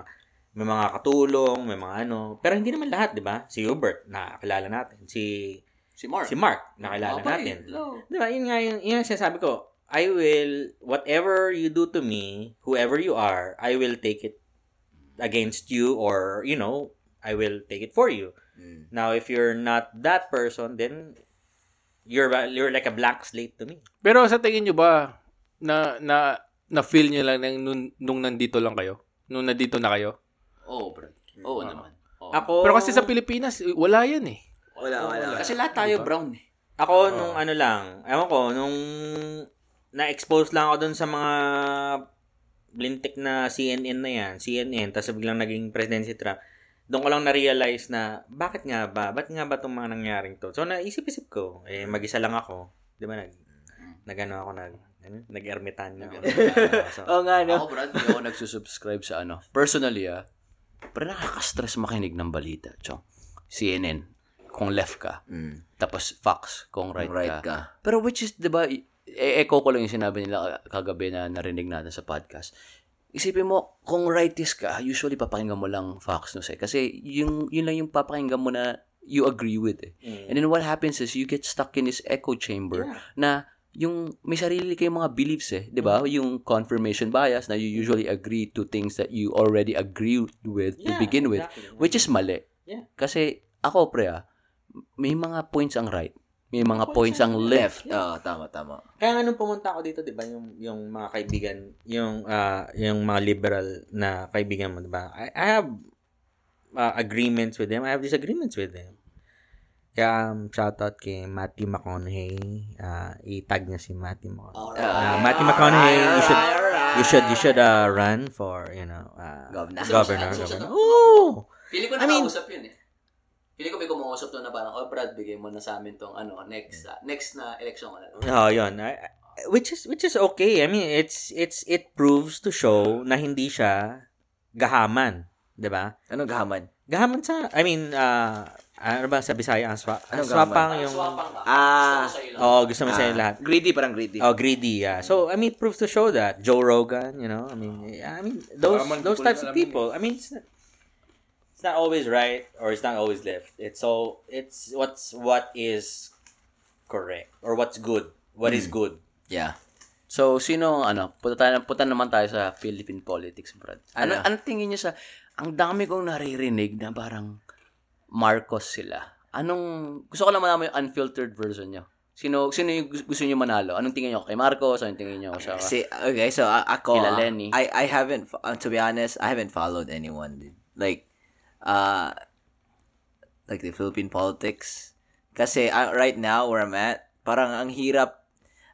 may mga katulong, may mga ano. Pero hindi naman lahat, di ba? Si Hubert, nakakilala natin. Si, Si Mark. si Mark, nakilala Mabait. natin. Hello. Di ba? Yun nga yung, yun sinasabi ko. I will, whatever you do to me, whoever you are, I will take it against you or, you know, I will take it for you. Mm. Now, if you're not that person, then you're you're like a blank slate to me. Pero sa tingin nyo ba, na, na, na feel nyo lang nang, nung, nung nandito lang kayo? Nung nandito na kayo? Oo, bro. Oo Ah. naman. Oo. Ako, Pero kasi sa Pilipinas, wala yan eh. Wala, wala. wala. Kasi lahat tayo brown eh. ako Oo. nung ano lang, ewan ko, nung na-expose lang ako dun sa mga blintik na CNN na yan, CNN, tapos biglang naging president si Trump, doon ko lang na-realize na, bakit nga ba? Ba't nga ba itong mga nangyaring to? So, naisip-isip ko, eh, mag-isa lang ako. Di ba, nag, nag-ano ako, nag, ano, nag-ermitanyo ako. so, Oo nga, no? Ako, Brad, hindi ako nagsusubscribe sa ano. Personally, ah, pero nakaka-stress makinig ng balita. Chong. CNN, kung left ka. Mm. Tapos Fox, kung right, Right ka. ka. Pero which is, di ba, e-echo ko lang yung sinabi nila kagabi na narinig natin sa podcast. Isipin mo, kung rightist ka, usually papakinggan mo lang Fox News eh. Kasi yung, yun lang yung papakinggan mo na you agree with eh. mm. And then what happens is you get stuck in this echo chamber Yeah. na yung may sarili kayong mga beliefs eh, 'di ba? Yung confirmation bias na you usually agree to things that you already agree with to Yeah, begin with, exactly. which is mali. Yeah. Kasi ako pre ah, may mga points ang right, may mga points ang left. Oo, tama, tama. Kaya nga nung pumunta ako dito, 'di ba, yung yung mga kaibigan, yung ah, yung mga liberal na kaibigan mo, 'di ba? I, I have ah, agreements with them. I have disagreements with them. Kaya um, shoutout kay Matthew McConaughey. Ah, i-tag niya si Matthew McConaughey. Ah, Matthew McConaughey, you should you should you should uh, run for, you know, uh, Governor. governor, governor. Oh! Pili ko I mean- nakausap yun eh. Pili ko may kumuusap doon na parang, oh Brad, bigay mo na sa amin tong ano, next ah, next na election ko na. Oh, yun. I- I- which is which is okay. I mean, it's it's it proves to show na hindi siya gahaman, 'di ba? Anong gahaman? Gahaman sa I mean, uh, ano ba sa Bisaya ang swa, Anong swapang yung. Ah. Gusto ko sa'yo lang. Oh, gusto mo sa Ah, lahat. Greedy, parang greedy. Oh, greedy, yeah. So, I mean, it proves to show that Joe Rogan, you know, I mean, I mean, those those types of people, I mean, it's it's not always right or it's not always left. It's so it's what's what is correct or what's good. What is good. Yeah. So, sino, ano, punta, tayo, punta naman tayo sa Philippine politics, Brad. Ano, Ano? ano tingin niyo sa, ang dami kong naririnig na parang Marcos sila. Anong, gusto ko lang malaman yung unfiltered version niyo. Sino, sino yung gus- gusto niyo manalo? Anong tingin niyo kay Marcos? Anong tingin niyo sa... See, okay, so a- ako, Kila Lenny. I, I haven't, uh, to be honest, I haven't followed anyone. dude. Like, uh, like the Philippine politics. Kasi uh, right now, where I'm at, parang ang hirap,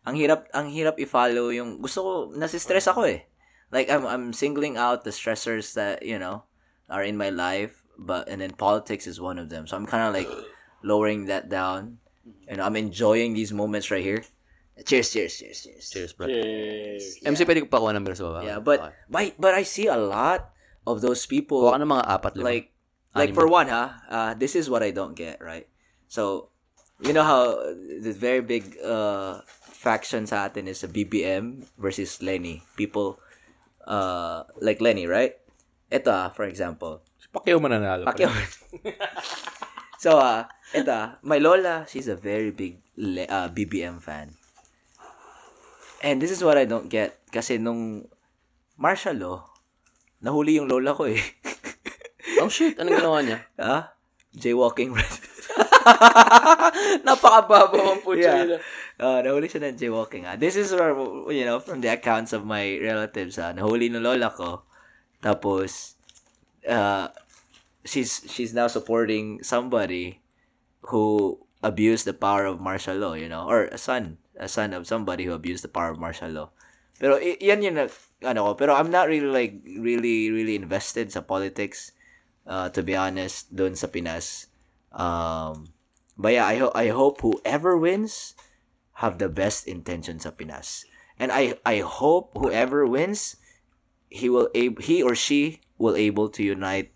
ang hirap, ang hirap i-follow yung, gusto ko, nasistress ako eh. Like, I'm, I'm singling out the stressors that, you know, are in my life, but, and then politics is one of them. So I'm kind of like lowering that down. And I'm enjoying these moments right here. Cheers, cheers, cheers, cheers. Cheers, Brad. MC, pwede ko pa kuha ng beer sa baba? Yeah, but Okay. but but I see a lot of those people Kuha ka ng mga apat, lima. like like for one, huh? Uh, this is what I don't get, right? So, you know how the very big uh faction sa atin is a BBM versus Lenny. People uh like Lenny, right? Ito ah, for example. Si Pacquiao mananalo. Pacquiao. so, uh, ito ah, my lola, she's a very big Le- uh, BBM fan. And this is what I don't get. Kasi nung martial law, nahuli yung lola ko eh. Oh shit, anong ginawa niya? ah? Jaywalking. Napakababaw ang putya Yeah. Uh, nahuli siya ng jaywalking. Ah. This is where, you know, from the accounts of my relatives, ah, nahuli ng lola ko. Tapos, uh, she's she's now supporting somebody who abused the power of martial law, you know, or a son, a son of somebody who abused the power of martial law. Pero yan yun ano ko, pero I'm not really like, really, really invested sa politics, uh, to be honest, doon sa Pinas. Um, but yeah, I, ho- I hope whoever wins have the best intention sa Pinas. And I, I hope whoever wins, he will ab- he or she will able to unite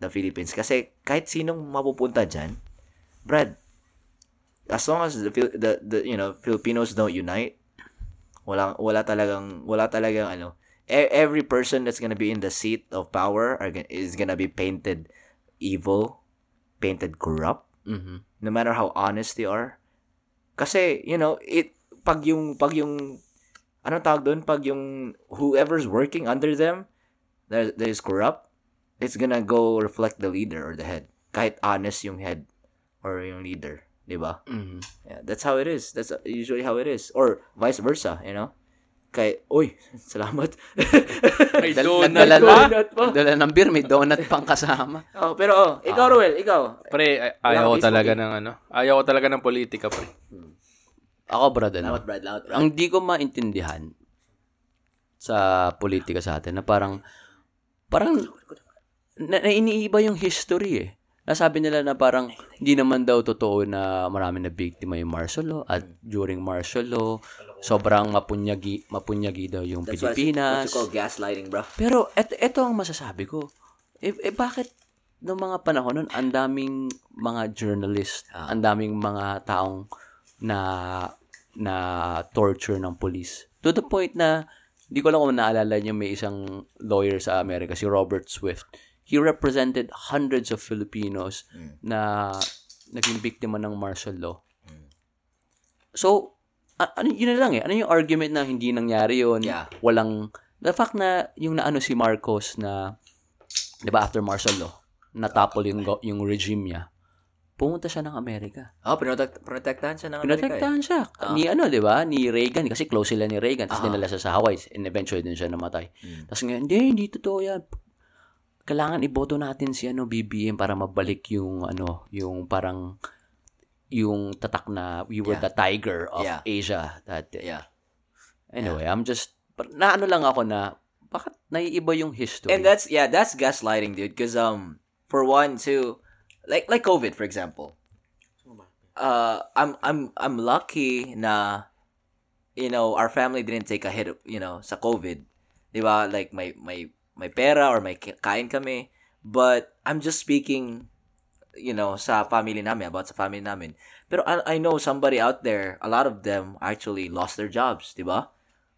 the Philippines. Kasi kahit sinong mapupunta dyan, Brad, as long as the, the, the you know, Filipinos don't unite, wala wala talagang wala talagang ano, every person that's gonna be in the seat of power are, is gonna be painted evil, painted corrupt, Mhm. no matter how honest they are. Kasi, you know, it pag yung pag yung ano tawag doon pag yung whoever's working under them that, that is corrupt, it's gonna go reflect the leader or the head. Kahit honest yung head or yung leader, 'di ba? Mhm. Yeah, that's how it is. That's usually how it is or vice versa, you know? Kay, oy, salamat. May donut nagdala pa. na, nagdala ng beer, may donut pang kasama. oh, pero oh, ikaw Ruel, ikaw. Pre, ay- ayaw ko talaga Facebook ng ano. Ayaw ko talaga ng politika, pre. Ako, brad, ano? Laut Brad, Brad. ang di ko maintindihan sa politika sa atin na parang parang na, na iniiba yung history eh. Nasabi nila na parang hindi naman daw totoo na marami na biktima yung martial law at during martial law sobrang mapunyagi mapunyagi daw yung That's Pilipinas. what you call gaslighting, bro. Pero et, eto ang masasabi ko. Eh, eh bakit noong mga panahon nun, ang daming mga journalist, ang daming mga taong na na torture ng police. To the point na, di ko lang kung naalala niyo may isang lawyer sa Amerika, si Robert Swift. He represented hundreds of Filipinos na naging biktima ng martial law. So, a- ano, yun na lang eh. Ano yung argument na hindi nangyari yun? Yeah. Walang, the fact na yung naano si Marcos na, di ba, after martial law, natapol yung, yung regime niya, pumunta siya ng Amerika. Oh, protect, protektahan siya ng Amerika. eh. Pinotektahan siya. Ni ano, di ba? Ni Reagan. Kasi close sila ni Reagan. Tapos Ah. dinala siya sa Hawaii. And eventually din siya namatay. Mm. Tapos ngayon, hindi, hindi totoo yan. Kailangan iboto natin si ano, BBM para mabalik yung ano, yung parang yung tatak na we were Yeah. the tiger of Yeah. Asia. That, Yeah. Anyway, I'm just, na ano lang ako na, bakit naiiba yung history? And that's yeah, that's gaslighting, dude. Because um, for one, too, like like COVID, for example. Uh, I'm I'm I'm lucky na, you know, our family didn't take a hit, you know, sa COVID, di ba? Like may may may pera or may kain kami, but I'm just speaking, you know, sa family namin about sa family namin. Pero I, I know somebody out there, a lot of them actually lost their jobs, di ba?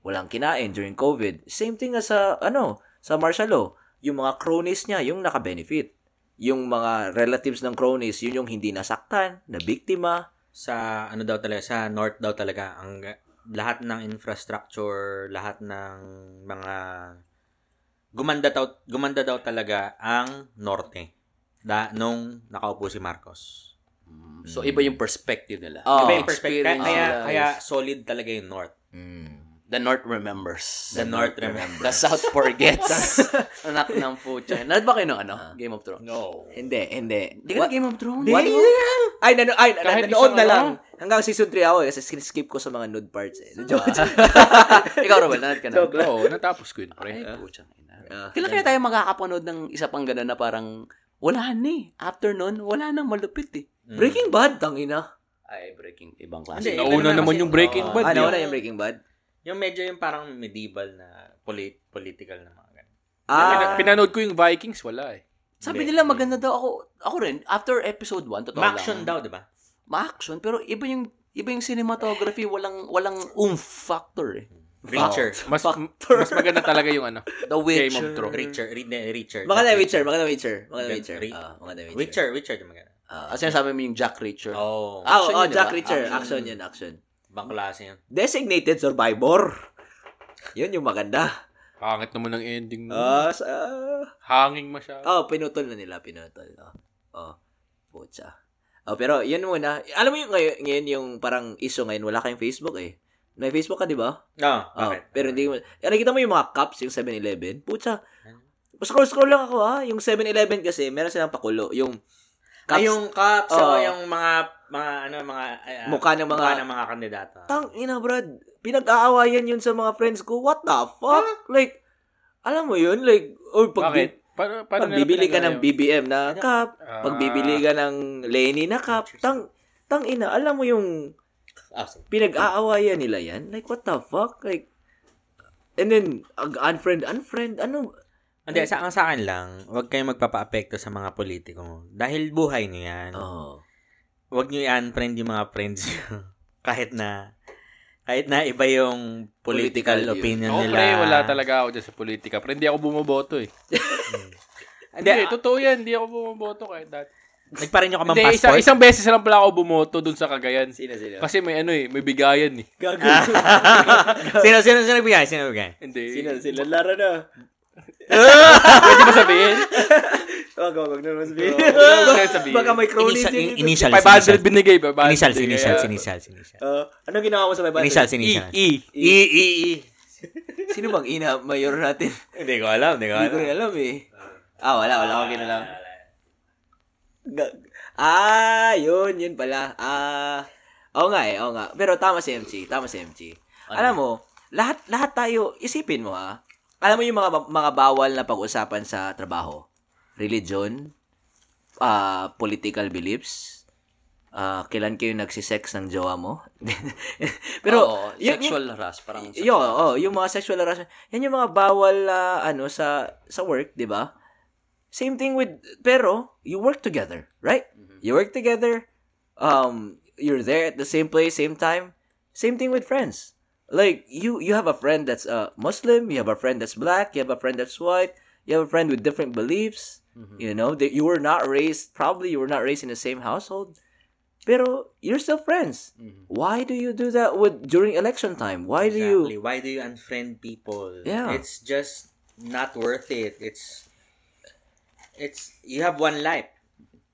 Walang kinain during COVID. Same thing as sa ano, sa martial law. Yung mga cronies niya, yung naka-benefit. Yung mga relatives ng cronies, yun yung hindi nasaktan, na biktima. sa ano daw talaga sa north daw talaga ang lahat ng infrastructure, lahat ng mga gumanda daw gumanda daw talaga ang norte da nung nakaupo si Marcos. so, iba yung perspective nila. Oh. Iba yung perspective. Kaya, kaya, solid talaga yung north. The North remembers. The, north remember. The South forgets. Anak ng pucha. Nanood ba kayo ng ano? Game of Thrones? No. Hindi, hindi. Hindi ka na Game of Thrones? What? Ay, nano, ay, nanood na ano? lang. Hanggang season 3 ako eh, kasi skip ko sa mga nude parts eh. Joke. Ikaw, Robel, nanood ka na? Oo, natapos ko yun, pre. Ay, pucha. Ah, Kailan kaya tayo makakapanood ng isa pang gano'n na parang wala na eh. After nun, wala nang malupit eh. Breaking Bad, tangina. Ay, breaking. Ibang klase. Hindi, Nauna naman naman kasi- yung Breaking. Bad. Ah, eh. nauna yung Breaking Bad? Yung medyo yung parang medieval na polit political na mga ganun. Ah, Pina- Pinanood ko yung Vikings, wala eh. Sabi nila maganda daw ako. Ako rin, after episode 1, totoo Ma-action lang. daw, di ba? Ma-action, pero iba yung iba yung cinematography, walang walang oomph factor eh. Reacher. Mas mas maganda talaga yung ano. The Game Witcher. of Thrones. Reacher. Read Reacher. na Witcher, na Witcher, na Gan- Witcher. Re- Ah, na Witcher. Witcher. Witcher. Witcher. Witcher. Ah, Kasi sabi mo yung Jack Reacher. Oh. Ah, Action oh, yun, Jack diba? Reacher. Action. Action yun, action. Bang klase yun. Designated Survivor. Yun yung maganda. Pangit naman ang ending. mo. Ah, sa... Hanging masyado. Oh, pinutol na nila, pinutol. Oh, oh pucha. Oh, pero yun muna. Alam mo yung ngayon, ngayon yung parang issue ngayon, wala kayong Facebook eh. May Facebook ka, di ba? No, Oh, bakit? pero hindi mo. Eh, nakita mo yung mga cups, yung 7-Eleven? Pucha. Scroll-scroll lang ako ha. Yung 7-Eleven kasi, meron silang pakulo. Yung cups, Ay, yung cups, Oo. oh, yung mga, mga, ano, mga, uh, Mukha ng mga- mukha ng mga kandidato. tang ina, Brad. Pinag-aawayan yun sa mga friends ko. What the fuck? Like, alam mo yun? Like, or pag, Bakit? Paano, paano pag bibili ka ng? BBM na cup, Ah. pag bibili ka ng Lenny na cup, tang, tang ina, alam mo yung Ah, pinag-aawayan nila yan? Like, what the fuck? Like, and then, unfriend, unfriend, ano? Hindi, sa, ang sa akin lang, huwag kayong magpapa-apekto sa mga politiko. Dahil buhay nyo yan. Oh. Huwag nyo i-unfriend yung mga friends nyo. kahit na, kahit na iba yung political, Political opinion Ako, nila. pre, wala talaga ako dyan sa politika. Pre, hindi ako bumoboto eh. Hindi, Hindi, totoo yan. Hindi ako bumoboto kahit dati. nagparin nyo ka mang passport? isang beses lang pala ako bumoto dun sa Cagayan. Sino sila? Kasi may ano eh, may bigayan eh. sino, sino, sino nagbigay? Sino nagbigay? Hindi. Sino sila? Lara na. Pwede ba sabihin? Wag, wag, wag na sabihin. Huwag na sabihin. Baka may cronies Initial, yun. initial, 500 binigay, 500. Initial, binigay. initial, Kaya- initial, initial. Uh, anong ginawa mo sa 500? Initial, E, initial. E. I, I, I. Sino bang ina mayor natin? Hindi ko alam, hindi ko Hindi ko rin alam eh. Ah, wala, wala akong ginalam. Ah, yun, yun pala. Ah, oo nga eh, oo nga. Pero tama si MC, tama si MC. Alam mo, lahat lahat tayo, isipin mo ha. Alam mo yung mga mga bawal na pag-usapan sa trabaho? Religion, ah, political beliefs, ah, kailan kayo nagsisex ng jowa mo? Pero, Oo, yun- sexual harass. Parang Yo, oh, yung mga sexual harassment. Yan yung mga bawal na ano sa sa work, 'di ba? Same thing with pero you work together, right? You work together. Um you're there at the same place, same time. Same thing with friends. Like you you have a friend that's uh, Muslim, you have a friend that's black, you have a friend that's white, you have a friend with different beliefs. You know, that you were not raised probably you were not raised in the same household. Pero you're still friends. Why do you do that with during election time? Why do you Why do you unfriend people? Yeah. It's just not worth it. It's it's you have one life.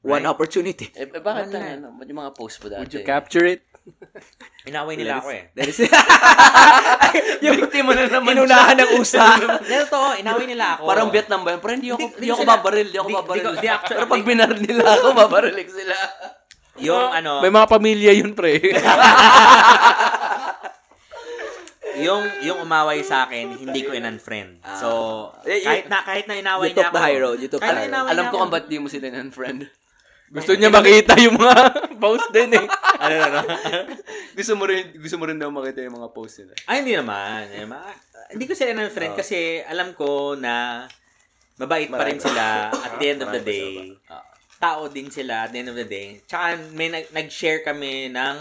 one Right. opportunity? Eh, eh, bakit Wala. tayo, ano? Ba't yung mga post mo dati? Would you capture it? Inaway nila ako eh. Yung victim mo na naman inunahan ng usa. Dahil to, inaway nila ako. Parang Vietnam ba yun? Pero hindi ako, hindi, hindi ako babaril, hindi ako di- babaril. di- di actually- Pero pag binaril nila ako, babarilik sila. Yung ano, May mga pamilya yun, pre. yung yung umaway sa akin, hindi ko in-unfriend. So, Eh, you- kahit na kahit na inaway you took niya ako. the high road, you took the high inaway Alam ko kung ba't di mo sila friend. Gusto niya makita yung mga post din eh. ano, ano, ano? gusto mo rin, gusto mo rin daw makita yung mga post nila. Ay, hindi naman. Eh, ma- hindi ko sila in-unfriend kasi alam ko na mabait pa rin sila at the end of the day. Tao din sila at the end of the day. Tsaka may nag- nag-share kami ng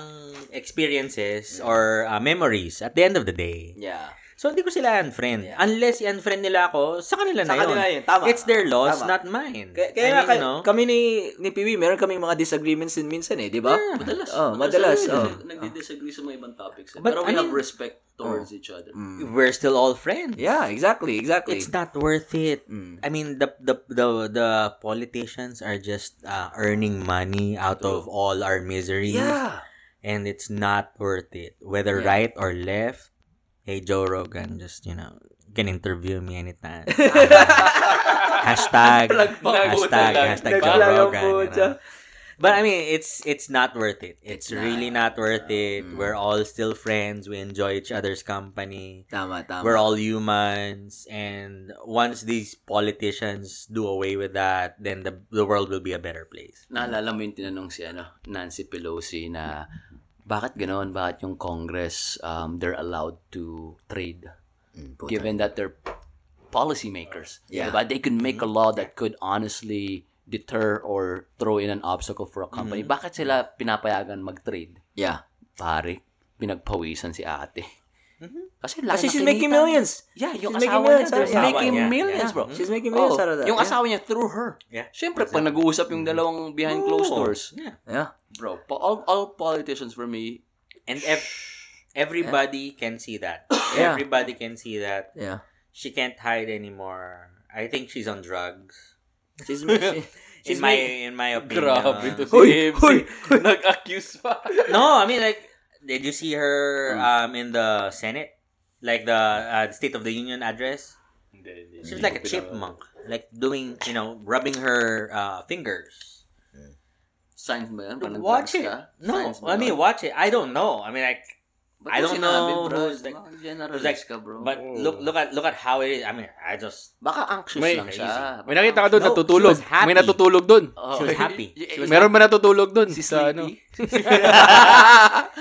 experiences or uh, memories at the end of the day. Yeah. So, hindi ko sila unfriend. Unless i-unfriend nila ako, sa kanila Sa na yun. kanila yun, tama. It's their loss, Tama. not mine. Kaya, I kaya mean, nga, you know, kami ni, ni Piwi, meron kaming mga disagreements din minsan eh, di ba? Madalas. Oh, madalas. Oh. Nagdi-disagree sa mga ibang topics. eh. But Pero we I have mean- respect towards each other. we're still all friends. Yeah, exactly, exactly. It's not worth it. Mm. I mean, the the the the politicians are just uh, earning money out of all our misery, Yeah. and it's not worth it. Whether Yeah. right or left. Hey, Joe Rogan, just you know, you can interview me anytime. hashtag hashtag hashtag Joe Rogan. you know. But I mean, it's it's not worth it. It's, It's really not worth it. Mm. We're all still friends. We enjoy each other's company. Tama, tama. We're all humans, and once these politicians do away with that, then the the world will be a better place. Naalala mo yung tinanong si ano, Nancy Pelosi na bakit ganoon? Bakit yung Congress um, they're allowed to trade Mm, given that they're policy makers. Yeah. Diba? They could make a law that could honestly deter or throw in an obstacle for a company. Bakit sila pinapayagan mag-trade? Yeah. Pare, pinagpawisan si ate. Kasi, laki Kasi she's making millions. Yeah, yung She's making asawa millions niya, it. making niya. millions, Yeah. bro. She's making millions Oh, out of that. Yung yeah. asawa niya through her. Yeah. Siyempre, pag nag-uusap yung dalawang behind closed doors, Yeah. Yeah. bro, pa- all, all politicians for me, And ev- everybody can see that. Yeah. Everybody can see that. Yeah. She can't hide anymore. I think she's on drugs. She's, she, she's in my in my opinion. Grabe to si Hoy, MC. hoy, Nag-accuse pa. No, I mean like, did you see her Hmm. um in the Senate, like the uh, State of the Union address? She was like a chipmunk, like doing you know rubbing her uh, fingers. signs ba yan? Pag Watch it. No, I mean watch it. I don't know. I mean like, Ba't I don't know bro? who's like- who's like- ka, bro. but look look at look at how it is. I mean I just Baka anxious May- lang siya. May nakita ka doon, No, natutulog. she was happy. May natutulog doon. Oh, She was happy. She was Meron ba natutulog doon? Si sa ano?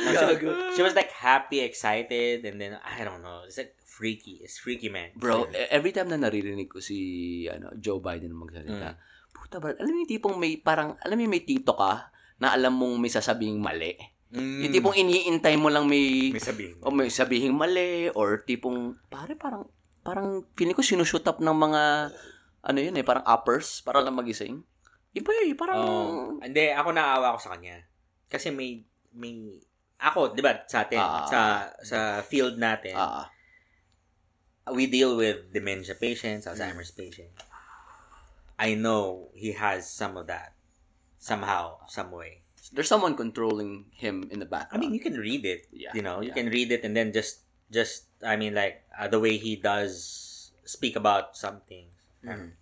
She, was, she was like happy, excited, and then I don't know. It's like freaky. It's freaky man. Bro, every time na naririnig ko si ano, Joe Biden magsalita, puta bro, alam mo yung tipong may parang, alam mo yung may tito ka na alam mong may sasabing mali. Mm. Yung tipong iniintay mo lang may, may sabihin. o may sabihing mali or tipong, pare parang, parang feeling ko sinushoot up ng mga, ano yun eh, parang uppers para lang magising. Iba eh, parang, Oh, hindi, ako naawa ko sa kanya. Kasi may, may, ako, di ba, sa atin, Ah. sa, sa field natin, ah, we deal with dementia patients, Alzheimer's patients. I know he has some of that. Somehow, some way. There's someone controlling him in the background. I mean, you can read it. Yeah, you know, you can read it and then just, just, I mean, like, uh, the way he does speak about something. Mm.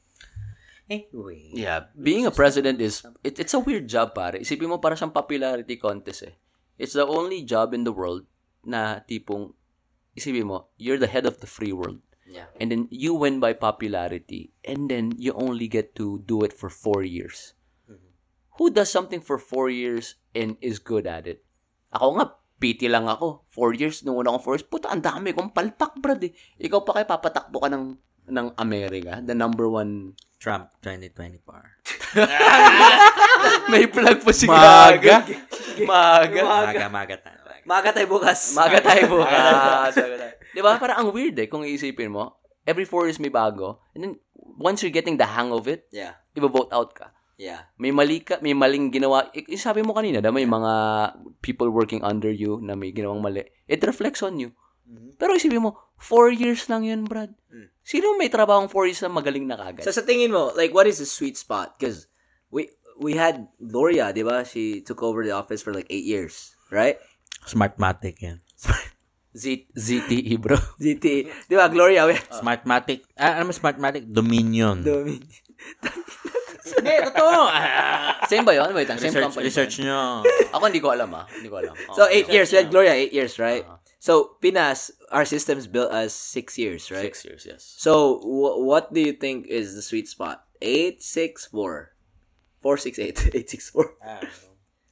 Anyway. Yeah, being a president is it, it's a weird job pare. Isipin mo para siyang popularity contest eh. It's the only job in the world na tipong isipin mo, you're the head of the free world. Yeah. And then you win by popularity and then you only get to do it for four years. Who does something for four years and is good at it? Ako nga, piti lang ako. Four years, nung una akong four years, puta, ang dami kong palpak, brad eh. Ikaw pa kaya papatakbo ka ng, ng Amerika, the number one Trump 2024. May plug po si Maga. Maga. Maga, maga tayo. Maga tayo bukas. Maga tayo bukas. Di ba? Parang ang weird eh kung iisipin mo. Every four years may bago. And then, once you're getting the hang of it, Yeah. i-vote out ka. Yeah. may mali ka, may maling ginawa. Eh, sabi mo kanina, da, may mga people working under you na may ginawang mali. It reflects on you. Pero isipin mo, four years lang yun, Brad. Mm. Sino may trabahong four years na magaling na kagad? So sa tingin mo, like what is the sweet spot? Because we we had Gloria, di ba? She took over the office for like eight years, right? Smartmatic yan. Z- ZTE, E, bro. GT, di ba? Gloria, we Smartmatic. Ah, ano mo Smartmatic? Dominion. Domin. Hindi, totoo. Ah, Same ba yun? Wait, lang, same research, company. research nyo. Ako hindi ko alam, ah. Hindi ko alam. So eight years, had Gloria eight years, right? Uh-huh. So Pinas, our system's built as six years, right? Six years, yes. So wh- what do you think is the sweet spot? Eight, six, four, four, six, eight, eight, six, four,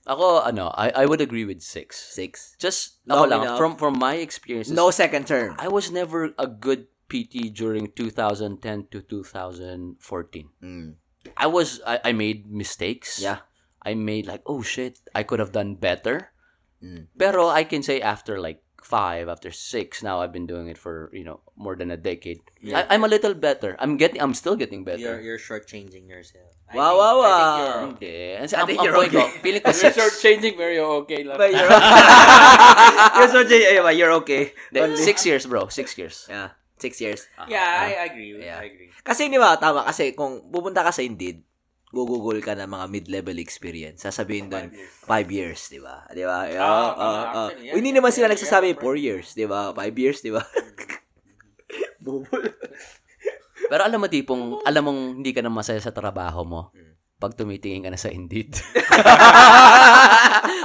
Ako, ano, I, I would agree with six. six. Just, Long ako lang, enough. from, from my experiences, No second term. I was never a good PT during 2010 to 2014. Mm. I was, I, I made mistakes. Yeah. I made like, oh shit, I could have done better. Mm. Pero I can say after like five, after six, now I've been doing it for, you know, more than a decade. I, I'm a little better. I'm getting, I'm still getting better. You're, you're shortchanging yourself. I Wow, think- wow, think wow. you're- Hindi. Ang, I ang, think you're point ko, okay. feeling ko You're six. short-changing pero you're okay lang. But you're, you're so J- yeah, but you're okay. Hindi, Six years, bro. Six years. Yeah, six years. Yeah, I, I agree. Yeah. I agree. Kasi di ba, tama, kasi kung pupunta ka sa Indeed, gugugol ka ng mga mid-level experience. Sasabihin doon, five years, di ba? Di ba? Oo, Ah, oo, ah, oo. actually, yeah. Hindi naman sila Yeah, nagsasabi, yeah, four years, di ba? Five years, di ba? Bubol. Pero alam mo tipong, alam mong hindi ka na masaya sa trabaho mo pag tumitingin ka na sa Indeed.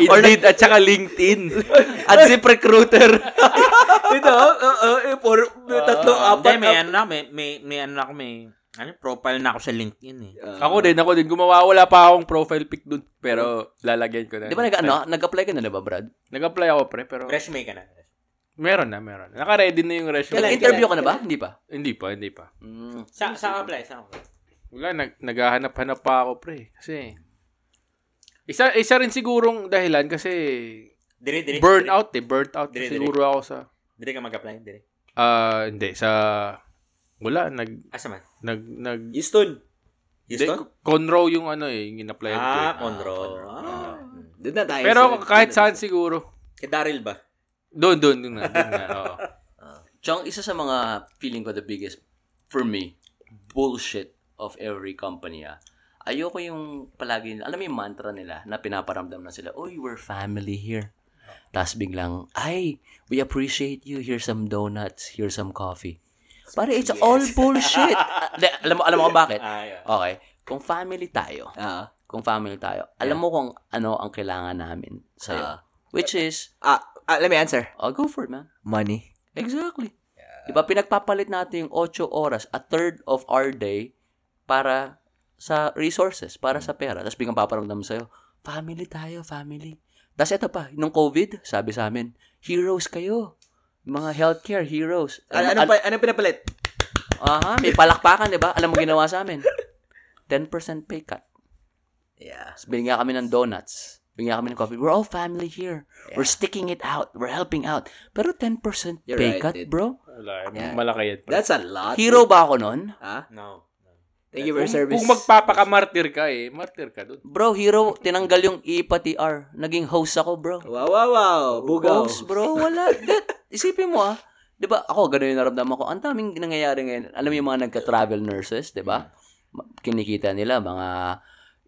Indeed at saka LinkedIn. at Zip Recruiter. Ito, oo, oo, eh, four, tatlo, Ah, apat. Hindi, may ano na, may, may, may ano na ako, may, ano, profile na ako sa LinkedIn eh. Ah. Ako din, ako din. Gumawa, wala pa akong profile pic dun. Pero lalagyan ko na. Di ba nag, ano, nag-apply ka na, di ba, Brad? Nag-apply ako, pre. Pero Resume ka na. meron na, meron. Naka-ready na yung resume. Kailan- Nag-interview ka na ba? Hindi pa. Hindi pa, hindi pa. Mm. Sa, sa apply, sa apply. Wala, nag, naghahanap-hanap pa ako, pre. Kasi, isa, isa rin sigurong dahilan kasi Dire, dire. burnout eh. Burnt out Dire, dire. siguro ako sa, Dire ka mag-apply, dire. ah, hindi, sa, wala, nag, Asa man? nag, nag, Houston. Houston? Hindi, Conroe yung ano eh, yung in-applyan ko. Ah, eh. Conro. Ah. Doon na tayo. Pero sa- kahit saan siguro. Kay Daryl ba? Doon, doon, doon na. Doon na oo. Tsaka isa sa mga feeling ko the biggest, for me, bullshit of every company ah. Ayoko yung palagi, alam mo yung mantra nila na pinaparamdam na sila, Uy, we're family here. Tapos biglang, ay, we appreciate you. Here's some donuts. Here's some coffee. Pare, it's all bullshit. Ah, alam mo, alam mo kung bakit? Ah, yeah. Okay. Kung family tayo, Ah, kung family tayo, alam mo kung ano ang kailangan namin sa'yo. Ah. Which is, ah, ah, let me answer. oh, go for it, man. Money. Exactly. Di ba, pinagpapalit natin yung 8 oras, a third of our day, para sa resources, para sa pera. Tapos biglang paparamdam sa'yo, family tayo, family. Tapos ito pa, nung COVID, sabi sa amin, heroes kayo. Mga healthcare heroes. Ano, ano, pa, ano pinapalit? Aha, may palakpakan, di ba? Alam mo ginawa sa amin? 10% pay cut. Yeah. Binigyan kami ng donuts. Binigyan kami ng coffee. We're all family here. We're sticking it out. We're helping out. Pero 10% You're pay right, cut, dude. bro. Wala, Yeah. malaki yan. That's a lot. Hero ba ako nun? Ha? No. Thank you for your Kung, service. kung magpapakamartir ka eh, martir ka doon. Bro, hero, tinanggal yung E pati R. Naging host ako, bro. Wow, wow, wow. Bugaw. Host, bro, wala. That, isipin mo ah. 'Di ba? Ako ganun yung naramdaman ko. Ang daming nangyayari ngayon. Alam mo yung mga nagka-travel nurses, 'di ba? Kinikita nila mga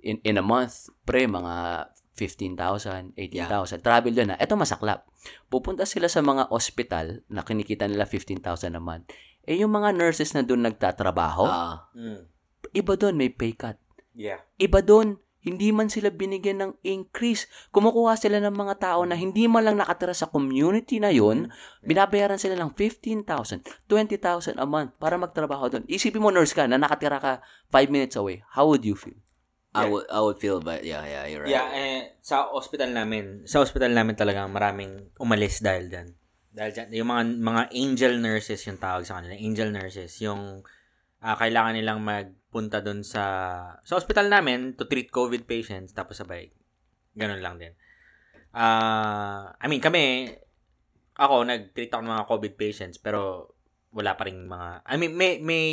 in, in a month, pre, mga 15,000, 18,000. Travel yun na. Ito masaklap. Pupunta sila sa mga hospital na kinikita nila 15,000 a month. Eh, yung mga nurses na doon nagtatrabaho, Ah. Mm. Iba doon may pay cut. Yeah. Iba doon, hindi man sila binigyan ng increase. Kumukuha sila ng mga tao na hindi man lang nakatira sa community na yun, binabayaran sila ng 15,000, 20,000 a month para magtrabaho doon. Isipin mo, nurse ka, na nakatira ka 5 minutes away. How would you feel? I would, I would feel, but yeah, yeah, you're right. Yeah, eh, sa hospital namin, sa hospital namin talaga maraming umalis dahil dyan. Dahil dyan, yung mga, mga angel nurses yung tawag sa kanila. Angel nurses, yung ah, kailangan nilang magpunta doon sa, sa hospital namin to treat COVID patients, tapos sabay, ganun lang din. Ah, I mean, kami, ako, nag-treat ako ng mga COVID patients, pero wala pa rin mga, I mean, may, may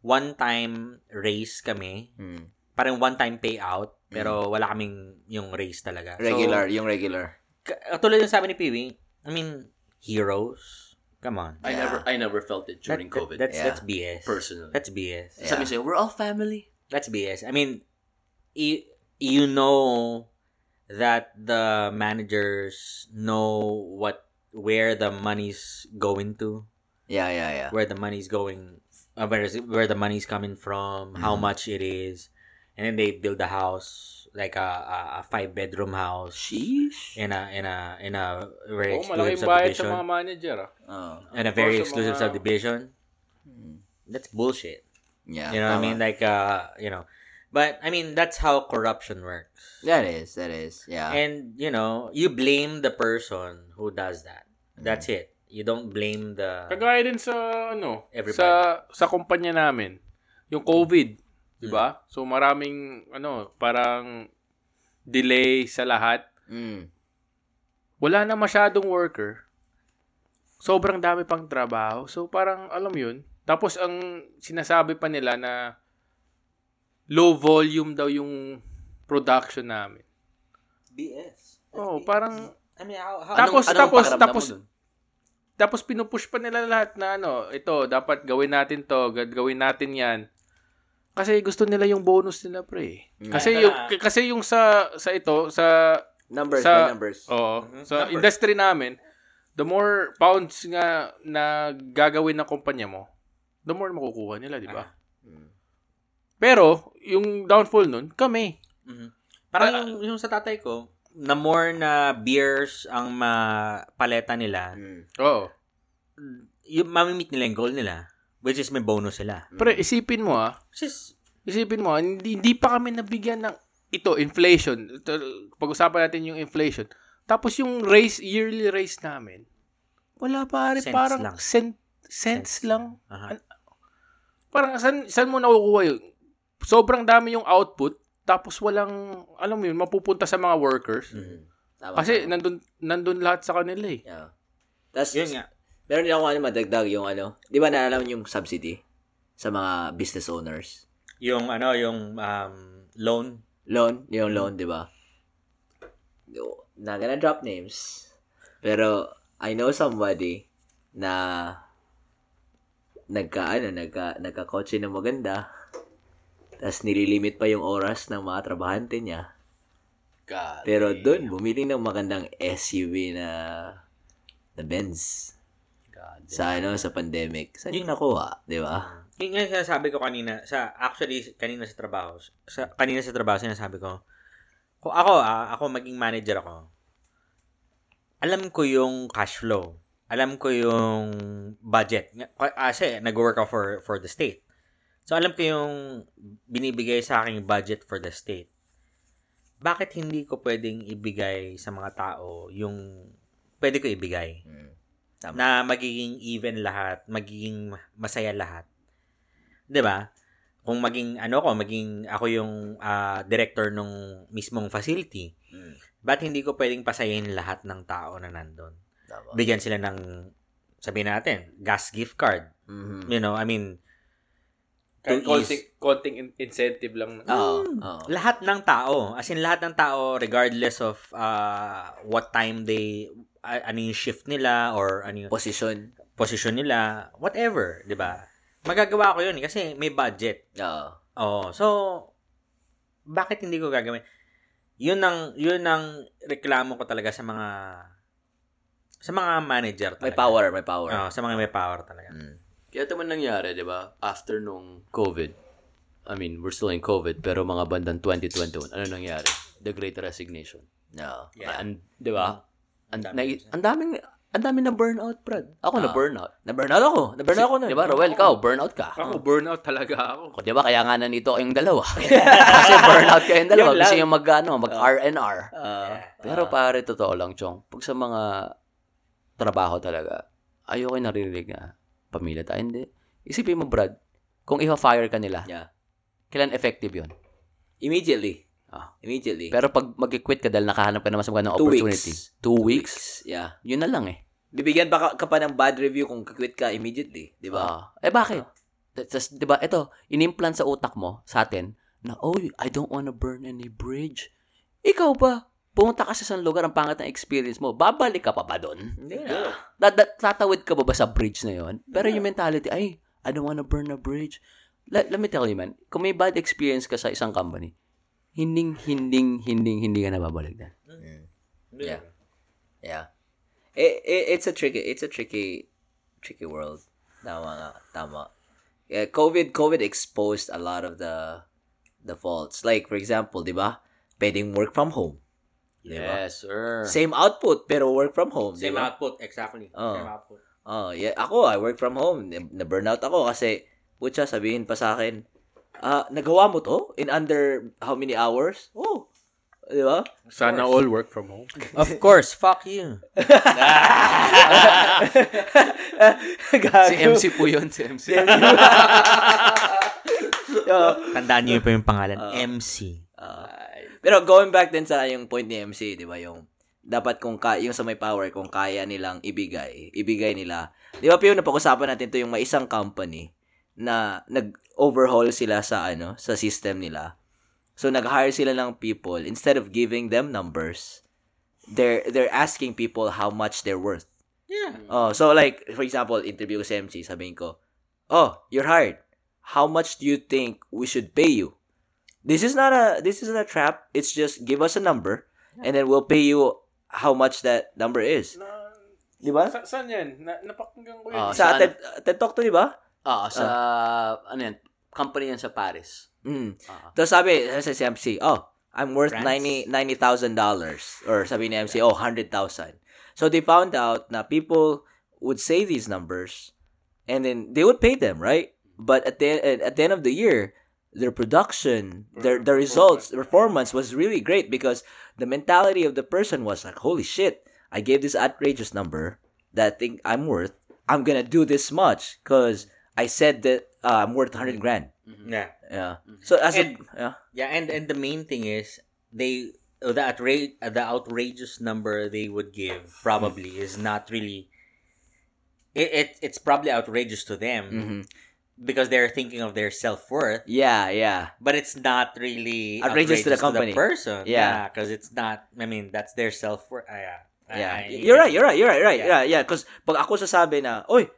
one-time race kami, Hmm. parang one-time payout, pero wala kaming yung raise talaga. So, Regular, yung regular. ka- tulad yung sabi ni Piwi, I mean, heroes. Come on. I Yeah. never I never felt it during That- that- COVID. That's, Yeah. that's BS. personally. That's BS. Yeah. Sabi sa'yo, we're all family. That's BS. I mean, you, you know that the managers know what where the money's going to, Yeah, yeah, yeah. where the money's going, uh, where is it, where the money's coming from, how Mhm. much it is, and then they build the house like a a, a five bedroom house Sheesh. in a in a in a very Oh, exclusive malaking bayad sa subdivision. mga manager, ah. Oh. in a very exclusive mga- subdivision. Mm. That's bullshit. Yeah. You know what I mean? Like uh, you know, but I mean that's how corruption works. That is, that is. Yeah. And you know, you blame the person who does that. That's it. You don't blame the Kagaya din sa, ano, Everybody. sa, sa kumpanya namin. Yung COVID. Di Hmm. ba? So, maraming, ano, parang delay sa lahat. Mm. Wala na masyadong worker. Sobrang dami pang trabaho. So, parang, alam yun. Tapos, ang sinasabi pa nila na low volume daw yung production namin. BS. Oh, parang, I mean, how, how Tapos, Anong- anong tapos, mo tapos, tapos pinupush pa nila lahat na ano, ito, dapat gawin natin to, gawin natin yan. Kasi gusto nila yung bonus nila, pre. Mm. Kasi yung, kasi yung sa, sa ito, sa, Numbers Sa- by numbers. oo, Mhm. sa Numbers. industry namin, the more pounds nga na gagawin ng kumpanya mo, the more makukuha nila, di ba? Mm. Pero, yung downfall nun, kami. Mhm. Parang Ah, yung, yung sa tatay ko, na more na beers ang mapaleta nila, Mm. Oo. yung mamimit nila yung goal nila, which is may bonus sila. Pero isipin mo ah, Which is, Isipin mo, hindi, hindi pa kami nabigyan ng ito, inflation. Ito, pag-usapan natin yung inflation. Tapos yung raise, yearly raise namin, wala pa rin, Cents parang lang. cent, cents, lang. Aha. Parang saan, saan mo nakukuha yun? Sobrang dami yung output, tapos walang, alam mo yun, mapupunta sa mga workers. Mm. Tama, Kasi tama. nandun, nandun lahat sa kanila eh. Yeah. Tapos, yun nga. Meron din ako ano, madagdag yung ano, di ba naalala yung subsidy sa mga business owners? Yung ano, yung um, loan. Loan, yung loan, di ba? Not gonna drop names. Pero, I know somebody na nagka, ano, nagka, nagka-kotse ng maganda. Tapos nililimit pa yung oras ng mga trabahante niya. God. Pero doon, bumili ng magandang SUV na na Benz God. sa ano sa pandemic. Saan yung nakuha, di ba? Yung nga sinasabi ko kanina, sa actually kanina sa trabaho, sa kanina sa trabaho sinasabi ko, kung ako ah, ako maging manager ako. Alam ko yung cash flow. Alam ko yung budget. Nga- Kasi nag-work ako for for the state. So alam ko yung binibigay sa aking budget for the state. Bakit hindi ko pwedeng ibigay sa mga tao yung pwede ko ibigay? Mm. Tama. na magiging even lahat, magiging masaya lahat. 'Di ba? Kung maging ano ko, maging ako yung ah, director nung mismong facility, Mm. ba't hindi ko pwedeng pasayin lahat ng tao na? Tama. Bigyan sila ng sabihin natin, gas gift card. Mhm. You know, I mean, Kahit konting, konting in- incentive lang. Oo. oo. lahat ng tao, as in lahat ng tao regardless of ah, what time they ano yung shift nila or ano yung Posisyon. position nila, whatever, 'di ba? Magagawa ko 'yun eh, kasi may budget. Oo. Oo. So bakit hindi ko gagawin? 'Yun ang 'yun ang reklamo ko talaga sa mga sa mga manager talaga. May power, may power. Oo, sa mga may power talaga. Mm. Kaya ito man nangyari, di ba? After nung COVID, I mean, we're still in COVID, pero mga bandang 2021, ano nangyari? The Great Resignation. Oo. Yeah. And, di ba? Ang Ang na, dami. ang daming, ang dami na burnout, Brad. Ako na Ah. burnout. Na-burnout ako. Na-burnout ako nun. Di ba, Roel, ikaw, burnout ka. Ako, burnout talaga ako. Di ba, kaya nga nandito kayong dalawa. Kasi burnout kayong dalawa. Gusto yung mag, ano, mag R&R. Ah, Pero pare, totoo lang, Chong. Pag sa mga trabaho talaga, ayoko yung naririnig na pamilya tayo. Hindi. Isipin mo, Brad, kung i-fire ka nila, yeah. kailan effective yun? Immediately. Ah. Immediately. Pero pag mag-quit ka dahil nakahanap ka naman sa magandang Two opportunity, weeks. two weeks, Yeah. yun na lang eh. Bibigyan pa ka, ka pa ng bad review kung quit ka immediately. Di ba? Ah. eh bakit? Tapos, di ba, ito, inimplant sa utak mo, sa atin, na, oh, I don't wanna burn any bridge. Ikaw ba? Pumunta ka sa isang lugar, ang pangat ng experience mo, babalik ka pa ba doon? Hindi na. Da- da- tatawid ka ba ba sa bridge na yon? Pero yung mentality, ay, I don't wanna burn a bridge. Let, let me tell you, man, kung may bad experience ka sa isang company, hinding, hinding, hinding, hindi ka na babalik na. Yeah. Yeah. It, it, it's a tricky, it's a tricky, tricky world. Tama nga, tama. Yeah, COVID, COVID exposed a lot of the, the faults. Like, for example, di ba? Pwedeng work from home. Di ba? Yes, sir. Same output, pero work from home. Same ba? output, exactly. Oh. Same output. Oh, yeah. Ako, I work from home. Na-burnout ako kasi, putya, sabihin pa sa akin, ah, nagawa mo to in under how many hours? Oh, di ba? Sana all work from home. Of course, fuck you. Si MC po yun, si MC. Oh. Tandaan niyo pa yung pangalan, MC. Pero going back din sa yung point ni MC, di ba, yung dapat kung ka, yung sa may power, kung kaya nilang ibigay, ibigay nila. Di ba, Pio, napag-usapan natin to yung may isang company na nag-overhaul sila sa ano, sa system nila. So, nag-hire sila ng people. Instead of giving them numbers, they're, they're asking people how much they're worth. Yeah. Oh, so like, for example, interview ko si MC, sabihin ko, oh, you're hired. How much do you think we should pay you? This is not a, this is not a trap. It's just give us a number and then we'll pay you how much that number is. Di ba? Sa, saan yan? Na, napakinggan ko Ah, yun. Sa saan? TED, TED Talk to, di ba? Ah, sa, ano yan, company yan sa Paris. Mm. Tapos sabi, sabi si MC, oh, I'm worth France? 90 $90,000. Or sabi ni MC, oh, 100,000. So they found out na people would say these numbers and then they would pay them, right? But at the at the end of the year, their production, their the results, performance was really great because the mentality of the person was like, holy shit, I gave this outrageous number that I think I'm worth. I'm gonna do this much because I said that uh, I'm worth 100 grand. Yeah. Yeah. So as And- a yeah. Yeah, and and the main thing is they uh, the outrage the outrageous number they would give probably is not really it, it it's probably outrageous to them Mhm. because they're thinking of their self-worth Yeah, yeah. but it's not really Outrageous to the company. person Yeah. because it's not i mean that's their self-worth uh, yeah Yeah. I- you're right, you're right, you're right, right. Yeah. Yeah, yeah, cuz pag ako sasabi na, "Oy,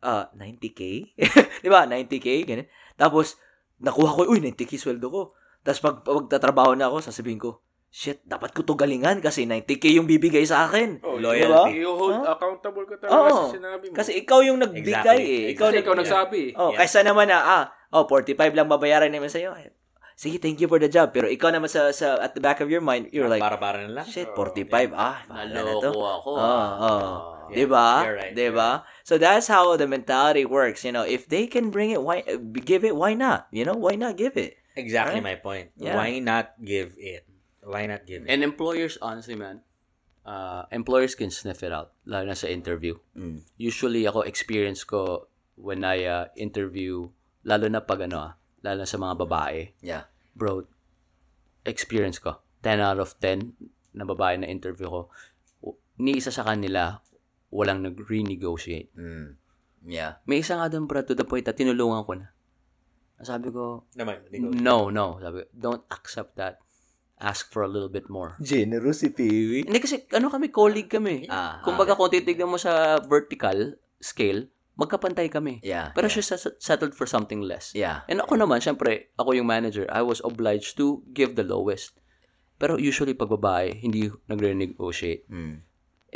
uh 90k." 'Di ba? 90k ganun. Tapos nakuha ko, "Uy, 90k sweldo ko." Tapos pag pagtatrabaho na ako, sasabihin ko, "Shit, dapat ko to galingan kasi 90k yung bibigay sa akin." Oh, Loyalty. You hold Huh? accountable ka talaga Oo. sa sinabi mo. Kasi ikaw yung nagbigay Exactly. eh. Ikaw, Kasi nag- ikaw nagsabi. Oh, Yeah. kaysa naman na, ah, oh, 45 lang babayaran naman sa'yo. Sige, thank you for the job. Pero ikaw naman sa, sa at the back of your mind, you're like, bara-bara na lang shit, 45, ah, bahala na to. Naloko ako. Oh, ah. oh. Ah. Yeah, diba? you're right, diba? So that's how the mentality works. You know, if they can bring it, why give it? Why not? You know, why not give it? exactly Right? my point Yeah. why not give it why not give it And employers, honestly, man, uh, employers can sniff it out, lalo na sa interview. Mm. Usually, ako, experience ko when I uh, interview, lalo na pag ano, ah, lalo sa mga babae, Yeah. bro, experience ko, 10 out of 10 na babae na interview ko, ni isa sa kanila, walang nag-renegotiate. Mm. Yeah. May isa nga doon, bro, to the point na tinulungan ko na. Sabi ko, naman no, no. Sabi ko, don't accept that. Ask for a little bit more. Generous si Peewee. Hindi kasi, ano kami, colleague kami. Ah, Kumbaga, kung titignan mo sa vertical scale, magkapantay kami. Yeah. Pero yeah. siya settled for something less. Yeah. And ako naman, syempre, ako yung manager, I was obliged to give the lowest. Pero usually, pag babae, hindi nagre-negotiate. Mm.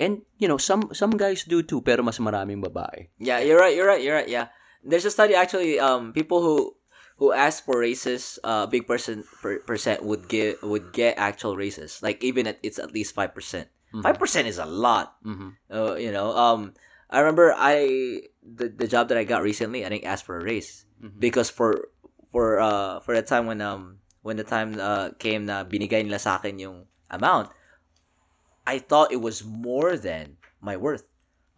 And, you know, some some guys do too, pero mas maraming babae. Yeah, you're right. You're right. You're right. Yeah. There's a study actually. Um, people who who ask for raises, uh, big person per, percent would get would get actual raises. Like even at it's at least five percent. Five percent is a lot. Mhm. Uh, you know. Um, I remember I the the job that I got recently. I didn't ask for a raise because for for uh for the time when um when the time uh came na binigay nila sa akin yung amount, I thought it was more than my worth.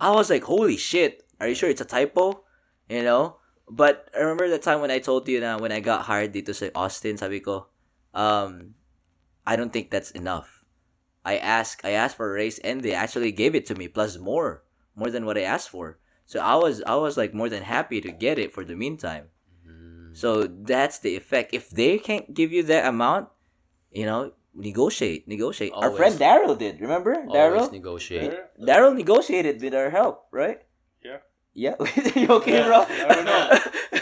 I was like, holy shit, are you sure it's a typo? You know? But I remember the time when I told you na when I got hired dito sa Austin, sabi ko, um, I don't think that's enough. I asked, I asked for a raise and they actually gave it to me plus more, more than what I asked for. So I was, I was like more than happy to get it for the meantime. So that's the effect. If they can't give you that amount, you know, negotiate, negotiate. Our Always. friend Daryl did. Remember Daryl? Always negotiate. Daryl negotiated with our help, right? Yeah. Yeah. you okay, bro? I don't know.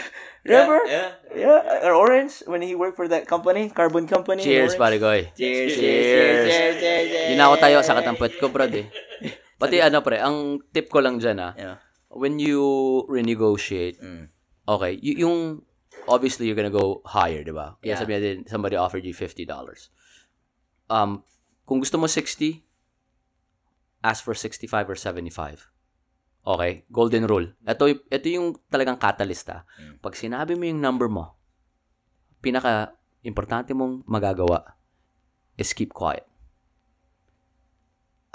Remember? Yeah. Yeah. Or Orange when he worked for that company, carbon company. Cheers, pare goy. Cheers, cheers, Cheers. cheers, cheers, cheers, cheers. Yun na ako tayo, sakit ang puwet ko, brad eh. Pati ano, pre, ang tip ko lang dyan ah, Yeah. when you renegotiate, Mm. okay, y- yung, obviously, you're gonna go higher, di ba? Kaya Yeah. sabi natin, somebody offered you $50. Um, kung gusto mo 60, ask for 65 or 75. Okay? Golden rule. Ito, ito yung talagang catalyst ah. Mm. Pag sinabi mo yung number mo, pinaka importante mong magagawa is keep quiet.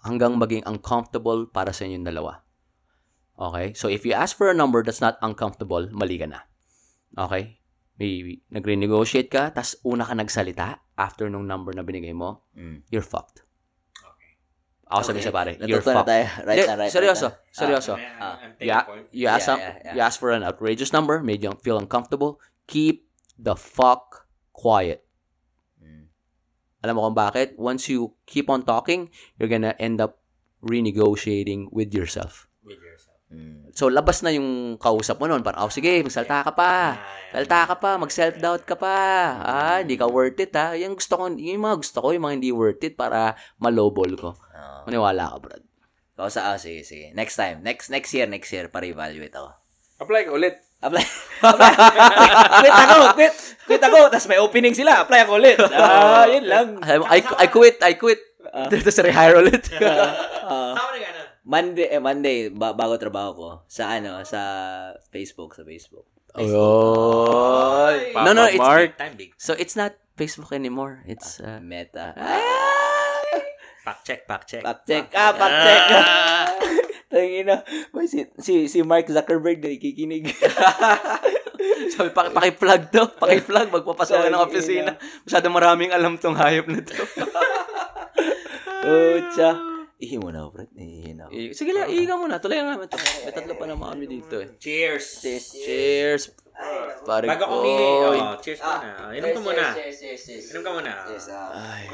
Hanggang maging uncomfortable para sa inyong dalawa. Okay? So, if you ask for a number that's not uncomfortable, mali ka na. Okay? May nag-renegotiate ka, tas una ka nagsalita after nung number na binigay mo, Mm. you're fucked. Ako sabi sa pare, you're fucked. tayo. Right Hindi, na, right seryoso, na. seryoso. Ah. You, a- you, ask Yeah, some- yeah, yeah. you ask for an outrageous number, made you feel uncomfortable, keep the fuck quiet. Alam mo kung bakit? Once you keep on talking, you're gonna end up renegotiating with yourself. Mm. So, labas na yung kausap mo noon. Parang, oh, sige, magsalta ka pa. Salta ka pa, mag-self-doubt ka pa. Ah, hindi ka worth it, ha. Yung gusto ko, yung mga gusto ko, yung mga hindi worth it para malowball ko. Oh. Maniwala ka, Brad. Ikaw sa, ah, sige, sige. Next time. Next next year, next year, para evaluate ako. Apply ka ulit. Apply. apply. quit ako, quit. Quit ako. Tapos may opening sila. Apply ako ulit. Ah, yun lang. I, I quit, I quit. Tapos rehire ulit. Ah, Monday, eh, Monday, ba- bago trabaho ko. Sa ano, sa Facebook, sa Facebook. Oy. Papa No, no, it's, Mark. Time big. so it's not Facebook anymore. It's, uh, Meta. Fact check, fact check. Fact check. Ah, fact check. Tangina. Boy, si, si, si Mark Zuckerberg na ikikinig. sabi, paki, paki-plug to. Paki-plug, magpapasok ng opisina. Masyado maraming alam tong hayop na to. Pucha. Ihi mo na, Brad. Ihi na. ako. Eh, Sige lang, iiga mo na. Tuloy na namin to. May tatlo pa naman kami dito eh. Cheers. Cheers. Pare Bago ko. oh, cheers muna. Inom ka muna. Inom ka muna. Ay.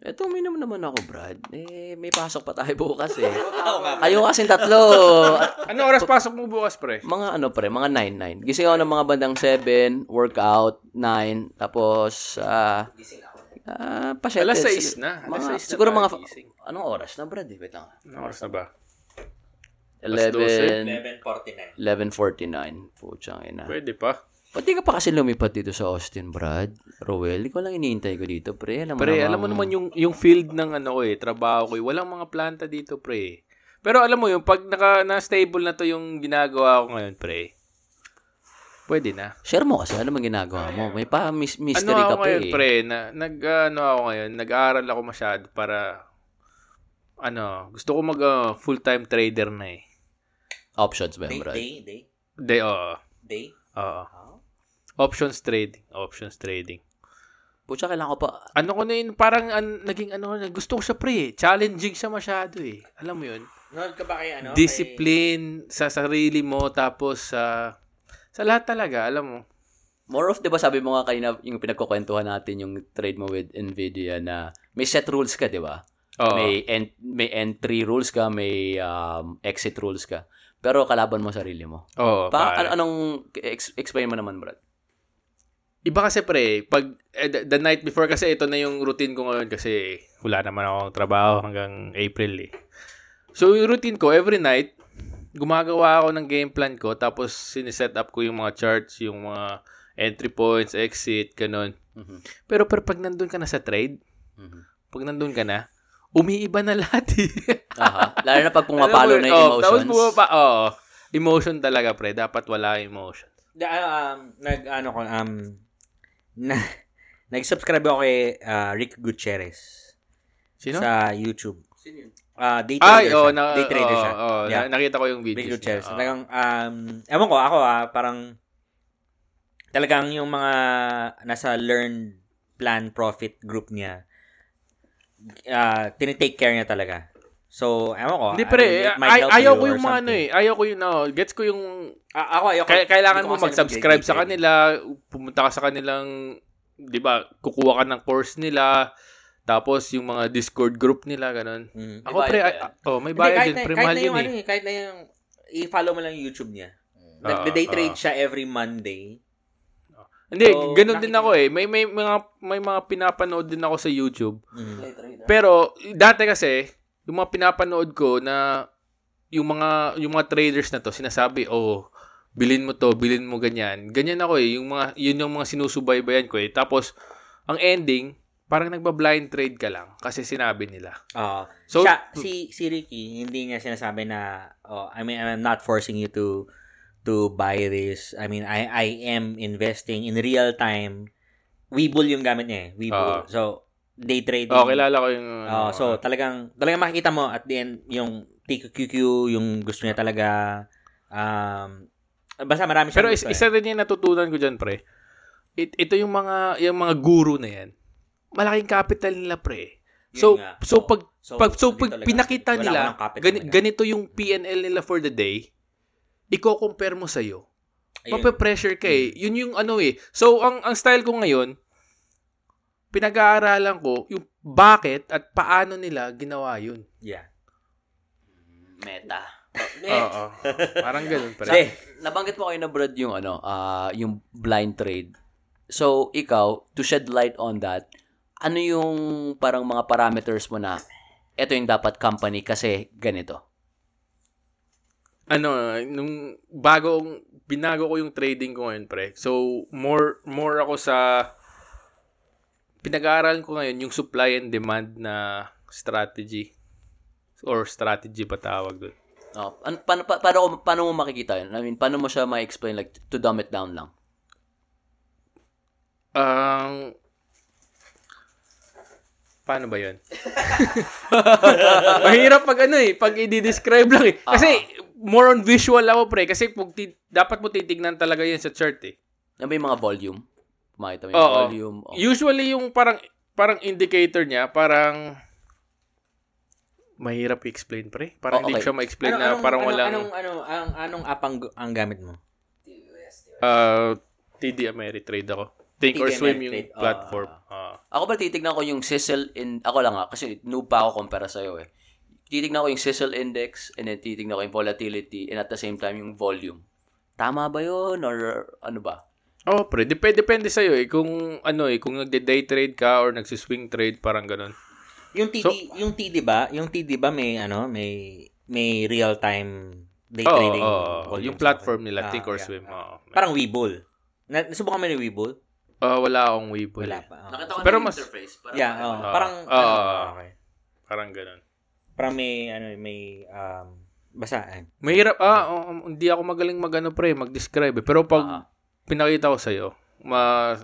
Eto, uminom naman ako, Brad. Eh, may pasok pa tayo bukas eh. Kayo kasi tatlo. At Ano oras pasok mo bukas, pre? mga ano pre, mga 9-9. Gising ako ng mga bandang 7, workout, 9, tapos, ah, ah, pasyete. Alas 6 Sig- na. Alas Mga, 6 na siguro mga, gising. anong oras na, Brad? Eh, wait lang. Ano oras na ba? Alas 11, 11.49. 11.49. Putsang ina. Pwede pa. Pati ka pa kasi lumipat dito sa Austin, Brad. Rowell, ikaw lang iniintay ko dito, pre. Alam mo Pre, namang- alam mo naman yung yung field ng ano ko eh, trabaho ko eh. Walang mga planta dito, pre. Pero alam mo yung pag naka na stable na to yung ginagawa ko ngayon, pre. Pwede na. Share mo kasi, ano bang ginagawa mo? May pa mis- mystery ano ka pa ngayon, eh. pre, na nag ano ako ngayon, nag-aaral ako masyado para ano, gusto ko mag uh, full-time trader na eh. Options ba Day, yun, Brad? day, day. Day, oo. Day. Oo. Options trading. Options trading. Putsa, kailangan ko pa. Ano ko na yun, parang an, naging ano, gusto ko siya pre, eh. challenging siya masyado eh. Alam mo yun? Nanood ka ba kay ano? Discipline sa sarili mo, tapos sa sa lahat talaga, alam mo. More of, di ba sabi mo nga kanina, yung pinagkukwentuhan natin, yung trade mo with NVIDIA na may set rules ka, di ba? Oo. May, en- may entry rules ka, may um, exit rules ka. Pero kalaban mo sarili mo. Oo, Pa, ano, anong, ex- explain mo naman, Brad? Iba kasi pre, pag eh, the, the night before kasi ito na yung routine ko ngayon kasi wala naman akong trabaho hanggang April eh. So yung routine ko every night gumagawa ako ng game plan ko tapos siniset up ko yung mga charts, yung mga entry points, exit, ganun. Mhm. Pero pero pag nandun ka na sa trade, Mhm. pag nandun ka na, umiiba na lahat eh. Aha. Lalo na pag pumapalo na yung oh, emotions. Tapos bumaba, oo. emotion talaga pre, dapat wala emotion. Da, um, nag, ano ko, um, na, nag-subscribe ako kay ah, Rick Gutierrez Sino? sa YouTube. Sino yun? Ah, day trader Ay, siya. oh, na, day trader oh, siya. oh, Yeah. na- nakita ko yung videos Gutierrez. niya. Oh. Talagang, um, ewan ko, ako ah, parang, talagang yung mga nasa learn plan profit group niya, ah tinitake care niya talaga. So, ewan ko. Hindi I pre, mean, might ay, ayaw ko yung mga ano eh. Ayaw ko yung, no, gets ko yung, A- ako, ayoko. kaya, kailangan mo ko kasi mag-subscribe sa kanila, pumunta ka sa kanilang, di ba, kukuha ka ng course nila, tapos yung mga Discord group nila, ganun. Mm. Ako pre, yan? oh, may bayad din, pre, mahal yun yung, ano eh. eh, kahit na yung, i-follow mo lang yung YouTube niya. Ah, Nag-day trade ah. siya every Monday. Hindi, So, ganun din ako eh. May, may, mga, may mga pinapanood din ako sa YouTube. Mm. Pero, dati kasi, yung mga pinapanood ko na, yung mga, yung mga traders na to, sinasabi, oh, bilin mo to, bilin mo ganyan. Ganyan ako eh. Yung mga, yun yung mga sinusubaybayan ko eh. Tapos, ang ending, parang nagba-blind trade ka lang kasi sinabi nila. Oo. So, siya, si, si Ricky, hindi niya sinasabi na, oh, I mean, I'm not forcing you to to buy this. I mean, I I am investing in real time. Webull yung gamit niya eh. Webull. Oo. so, day trading. oh, kilala ko yung... Oh, ano, so talagang talagang makikita mo at the end yung TQQQ yung gusto niya talaga um basta marami siyang Pero is, eh. isa rin yung natutunan ko dyan, pre. It, ito yung mga, yung mga guru na yan. Malaking capital nila, pre. Yun So, nga. so pag, So, pag, so pag talaga. pinakita Wala nila, gani- ganito yung PNL nila for the day, i-compare mo sa'yo. Ayun. Mape-pressure ka eh. Yun yung ano eh. So, ang, ang style ko ngayon, pinag-aaralan ko yung bakit at paano nila ginawa yun. Yeah. Meta. Oo. Parang ganun, pre. Hindi. Nabanggit mo kayo na Brad yung ano, ah, yung blind trade. So, ikaw, to shed light on that, ano yung parang mga parameters mo na ito yung dapat company kasi ganito? ano, nung bagong, binago ko yung trading ko ngayon, pre. So, more, more ako sa, pinag-aaralan ko ngayon yung supply and demand na strategy. Or strategy ba tawag doon? Oh, an, paano, pa, paano, paano mo makikita yun? I mean, paano mo siya ma-explain like to dumb it down lang? Ang, paano ba yun? Mahirap pag ano eh, pag i-describe lang eh. Kasi, more on visual ako, pre. Kasi pag ti- dapat mo titignan talaga yun sa chart eh. Ano ba yung mga volume? Makita mo yung Oo. volume? Oh. Usually yung parang parang indicator niya, parang mahirap i-explain pre. Parang Oh, hindi okay. siya ma-explain na parang ano, walang anong ano ang anong app ang, ang gamit mo? uh, TD Ameritrade ako. Think or Swim yung ah. platform. Ah. Ako ba titignan ko yung Sizzle in ako lang ah kasi noob pa ako kumpara sa iyo eh. Titignan ko yung Sizzle index and then titignan ko yung volatility and at the same time yung volume. Tama ba 'yon or ano ba? Oh, pre, depende depende sa eh kung ano eh, kung nagde-day trade ka or nagsi-swing trade parang ganun. Yung TD, yung TD ba? Yung TD ba may ano, may may real time day Oo, trading oo. volume yung platform nila, Ah, Think or yeah. Swim. oo. Parang Webull. Na, nasubukan mo ni Webull? Ah, wala akong Weibo. Wala eh. pa. oo. Nakita ko Pero mas- interface. Parang Yeah, oh. Ah. parang Ah. ano, okay. Parang ganun. Parang may ano, may um basta eh. Mahirap, ah, oh, hindi ako magaling mag-ano pre, mag-describe eh. Pero pag Ah. pinakita ko sa'yo, ma,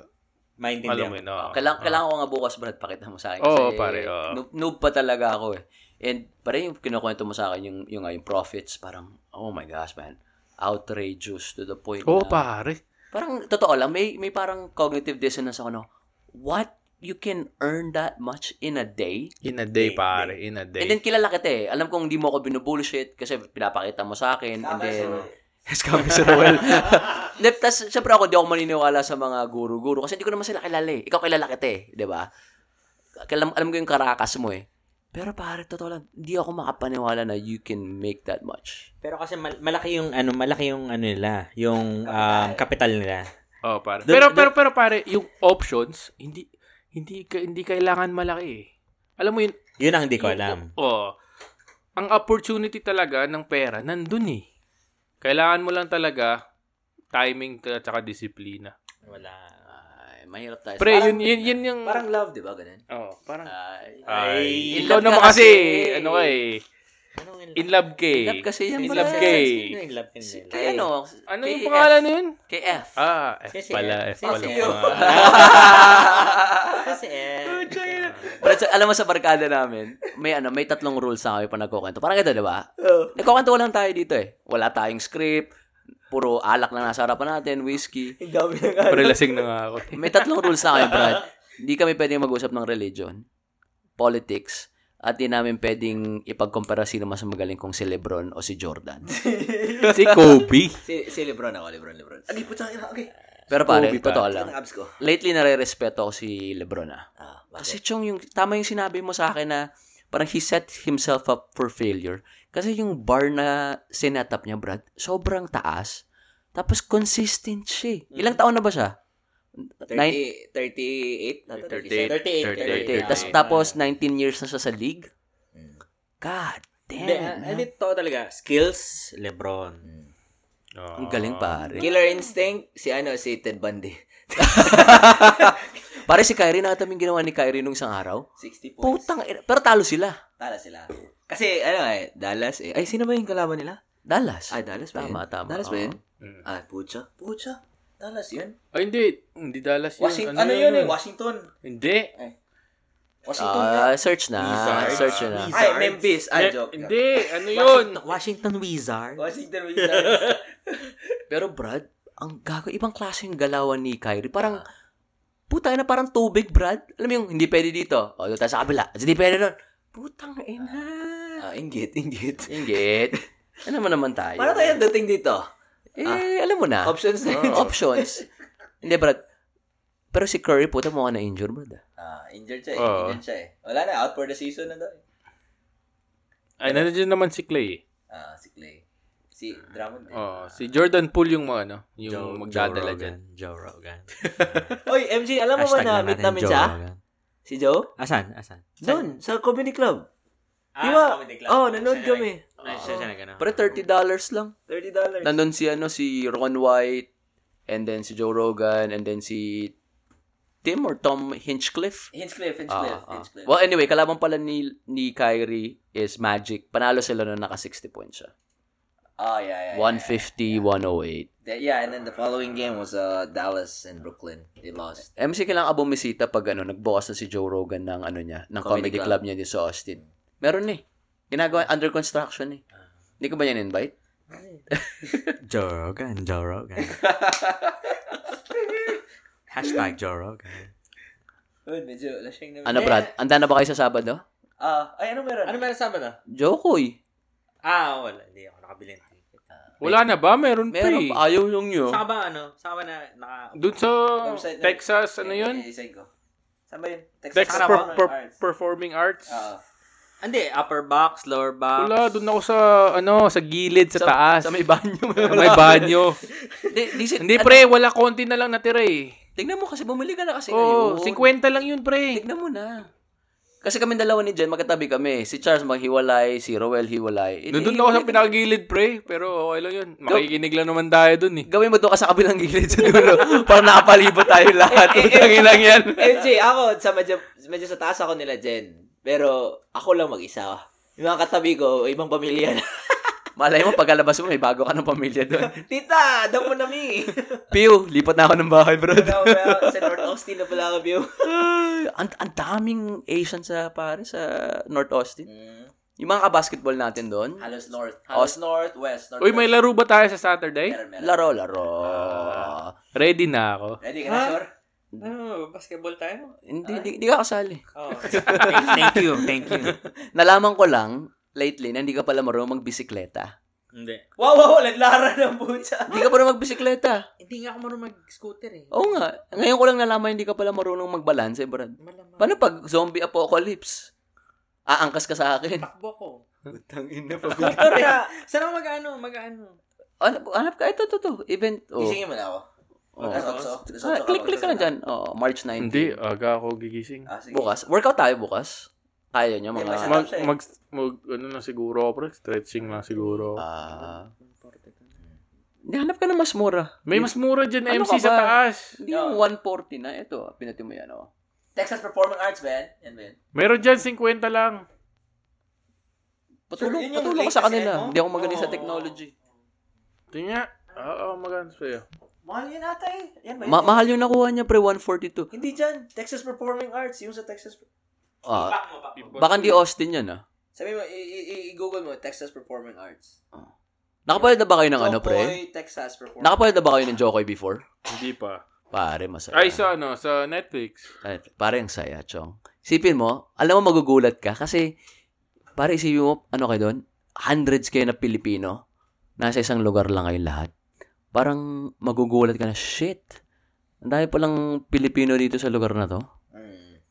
Maintindihan. alam mo yun, oo. Ah, kailangan, kailangan ko nga bukas, Brad, pakita mo sa akin. Oo, Kasi pare, oo. noob, noob pa talaga ako eh. And pare yung kinukwento mo sa akin, yung, yung, yung profits, parang, oh my gosh, man. Outrageous to the point Oo, na, pare. Parang, totoo lang, may, may parang cognitive dissonance ako, no? What? You can earn that much in a day? In a day, Day, pare. In a day. And then kilala kita eh. Alam kong hindi mo ako binubullshit kasi pinapakita mo sa akin. And then, Scam Sir Ruel. Hindi, tas, syempre ako, di ako maniniwala sa mga guru-guru kasi hindi ko naman sila kilala eh. Ikaw kilala kita eh, di ba? Alam, alam ko yung karakas mo eh. Pero pare, totoo lang, hindi ako makapaniwala na you can make that much. Pero kasi mal- malaki yung ano, malaki yung ano nila, yung um, capital nila. oh, pare. Dun- Pero, dun- pero, pero, pare, yung options, hindi, hindi, ka- hindi kailangan malaki eh. Alam mo yun, Yun ang hindi ko alam. Oo. ang opportunity talaga ng pera, nandun eh. Kailangan mo lang talaga timing at saka disiplina. Wala. Mahirap tayo. Pre, Parang- yun, yun, yun yung... Parang love, di ba? Ganun. oh, parang... Ay, Ay, in ikaw love naman ka kasi, kasi. ano ka eh, Anong in love ka eh. In love kasi yan, In love ka eh. Yung love ka nila? kay ano? Ano kay yung pangalan na yun? Kay F. Ah, F Kasi pala, F. F pala Kasi yung F. eh. Pero sa- alam mo sa barkada namin, may ano, may tatlong rules na kami pa nagkukwento. Parang ito, di ba? Nagkukwento lang tayo dito eh. Wala tayong script, puro alak na nasa harapan natin, whiskey. Ang dami na nga. Pero lasing na nga ako. May tatlong rules na kami, Brad. Hindi kami pwedeng mag-usap ng religion, politics, at di namin pwedeng ipagkumpara sino mas magaling kung si Lebron o si Jordan. Si Kobe. Si, si Lebron ako, Lebron, Lebron. Okay, putang ina, okay. Pero pare, Kobe totoo Lang. lang. Lately, nare-respeto ko si Lebron ah. Ah, Kasi chong, yung, tama yung sinabi mo sa akin na parang he set himself up for failure. Kasi yung bar na sinetap niya, Brad, sobrang taas. Tapos consistent siya. eh. Ilang taon na ba siya? 30, 38? Not 38. 37? 38. Tas, tapos 19 years na siya sa league. Hmm. God Hindi, damn. ah, hindi to talaga. Skills, Lebron. Ang galing pare. Killer Instinct, si ano, si Ted Bundy. Pare si Kyrie, yung ginawa ni Kyrie nung isang araw? 60 points. Putang, ina- pero talo sila. Tala sila. Kasi, ano eh, Dallas eh. Ay, sino ba yung kalaban nila? Dallas. Ay, Dallas ba yun? Tama, tama. Dallas ba yun? Mm. Ah, pucha. Pucha. Dallas yun. Ay, hindi. Hindi Dallas yun. Washington, ano, yun eh? Washington. Hindi. Washington Ah, na. search na. Wizards. Search na. Wizards. Ay, Memphis. Ah, Hindi, joke. Hindi. Ano yun? Washington, Washington Wizards. Washington Wizards. Pero Brad, ang gago, ibang klase yung galawan ni Kyrie. Parang, puta na parang tubig, Brad. Alam mo yung, hindi pwede dito. O, doon tayo sa kabila. Hindi pwede doon. Putang ina. Ah, inggit, inggit. Ingit. Ano mo naman tayo? Paano tayo dating dito? Eh, alam mo na. Options na yun. Options. hindi, Brad. Pero si Curry, puta mo na injure, Brad. ah. Ah, injured siya eh. Oo. Injured siya eh. Wala na, out for the season na daw eh. Ay, nandiyan naman si Clay. eh. Ah, si Clay. Si Drummond eh. Oh, si Jordan Poole yung mga ano, yung Joe- magdadala Joe dyan. Rogan. Joe Rogan. Oy, MJ, alam mo ba Hashtag na meet natin, namin Joe siya? Rogan. Si Joe? Asan? Asan? Doon, sa comedy club. Ah, Di ba? sa comedy club. Oh, nanood Siya kami. nag- Ay, siya siya nag- ano? Pero $30 lang. $30. Nandun si, ano, si Ron White, and then si Joe Rogan, and then si Tim or Tom Hinchcliffe. Hinchcliffe, Ah, Hinchcliffe, ah. Hinchcliffe. Well, anyway, kalaban pala ni, ni Kyrie is Magic. Panalo sila nung naka 60 points siya. Oh, yeah, yeah. 150, 108. Yeah, yeah, and then the following game was uh, Dallas and Brooklyn. They lost. MC kailangan ka bumisita pag ano, nagbukas na si Joe Rogan ng ano niya, ng comedy, Comedy club. club. niya dito sa Austin. Meron eh. Ginagawa, under construction eh. Hindi ko ba yan invite? Joe Rogan, Joe Rogan. Hashtag Joe Rogan. Oh, medyo lasing naman. Ano, Brad? Anda na ba kayo sa Sabado? Ah, ay, ano meron? Ano meron sa na? Jokoy. Ah, wala. Hindi ako nakabili ng ticket. Wala na ba? Meron pa Meron eh. pa. Ayaw yung nyo. Saan ba ano? Saan ba na naka... Doon sa Website na- Texas, ano yun? Eh, isay ko. Saan ba yun? Texas Texas per- per- Arts. Performing Arts. Ah. Hindi, upper box, lower box. Wala, doon ako sa, ano, sa gilid, sa, taas. Sa may banyo. Sa may banyo. Hindi, di, si- Hindi, ano, pre, wala konti na lang natira eh. Tingnan mo kasi bumili ka na kasi Oo, ngayon. 50 lang yun, pre. Tignan mo na. Kasi kami dalawa ni Jen, magkatabi kami. Si Charles maghiwalay, si Roel hiwalay. Eh, Doon ako sa pinakagilid, pre. Pero okay lang yun. Makikinig lang naman tayo doon eh. Gawin mo doon ka sa kabilang gilid sa dulo. para nakapalibot tayo lahat. Utangin lang yan. MJ, ako, sa medyo, medyo sa taas ako nila, Jen. Pero, ako lang mag-isa. Yung mga katabi ko, ibang pamilya na. Malay mo, pagkalabas mo, may bago ka ng pamilya doon. Tita, daw mo na mi. Piu, lipat na ako ng bahay, bro. Sa North Austin na pala ako. Ay, ang, ang daming Asian sa, pare, sa North Austin. Mm, Yung mga kabasketball natin doon. halos North. Halos North, West. North, Uy, may laro ba tayo sa Saturday? Meron, meron. Laro, laro. Ready na ako. Ready ka na, sure? Ano, basketball tayo? Hindi, hindi, hindi ka kasali. Oh. thank you, thank you. Nalaman ko lang, lately, na hindi ka pala marunong magbisikleta. Hindi. Wow, wow, naglara ng butsa. Hindi ka pala magbisikleta. Hindi nga ako marunong mag-scooter eh. Oo nga. Ngayon ko lang nalaman hindi ka pala marunong magbalance, eh, Brad. Malamang. Paano pag zombie apocalypse? Aangkas ka sa akin. Takbo ko. Putang ina Scooter na. Saan ako mag-ano, mag-ano? Hanap, ka. Ito, ito, ito. Event. Oh. Gisingin mo na ako. Oh. Ah, click ka lang dyan. Oh, March 19. Hindi, aga ako gigising. Ah, sige. Bukas. Workout tayo bukas. Kaya nyo mga... Mag, eh. mag, mag, ano na siguro ako, pre. Stretching lang siguro. Ah... Hanap ka na mas mura. May mas mura dyan, Ano MC sa taas. Hindi yung 140 na. Ito, pinati mo yan, oh. Texas Performing Arts, Ben. Yan, Ben. Meron dyan, 50 lang. Patulong, Sure, patulong ka sa kanila. Hindi ako magaling sa Oo. technology. Tingnan. Oo, maganda sa'yo. Mahal yun ata eh. Yan ba yun? Ma- mahal yung nakuha niya, pre, 142. Hindi dyan. Texas Performing Arts. Yung sa Texas. Ah, baka hindi Austin yan, ah. Sabi mo, i- i- i- i-google mo, Texas Performing Arts. Nakapalad na ba kayo ng ano, pre? Jokoy, Texas Performing Nakapalad na ba kayo ng Jokoy before? Hindi pa. Pare, masaya. Ay, sa ano, sa Netflix. Ay, pare, ang saya, chong. Sipin mo, alam mo magugulat ka kasi para isipin mo, ano kayo doon? Hundreds kayo na Pilipino. Nasa isang lugar lang kayo lahat. Parang magugulat ka na, shit. Ang dami palang Pilipino dito sa lugar na to. Mm.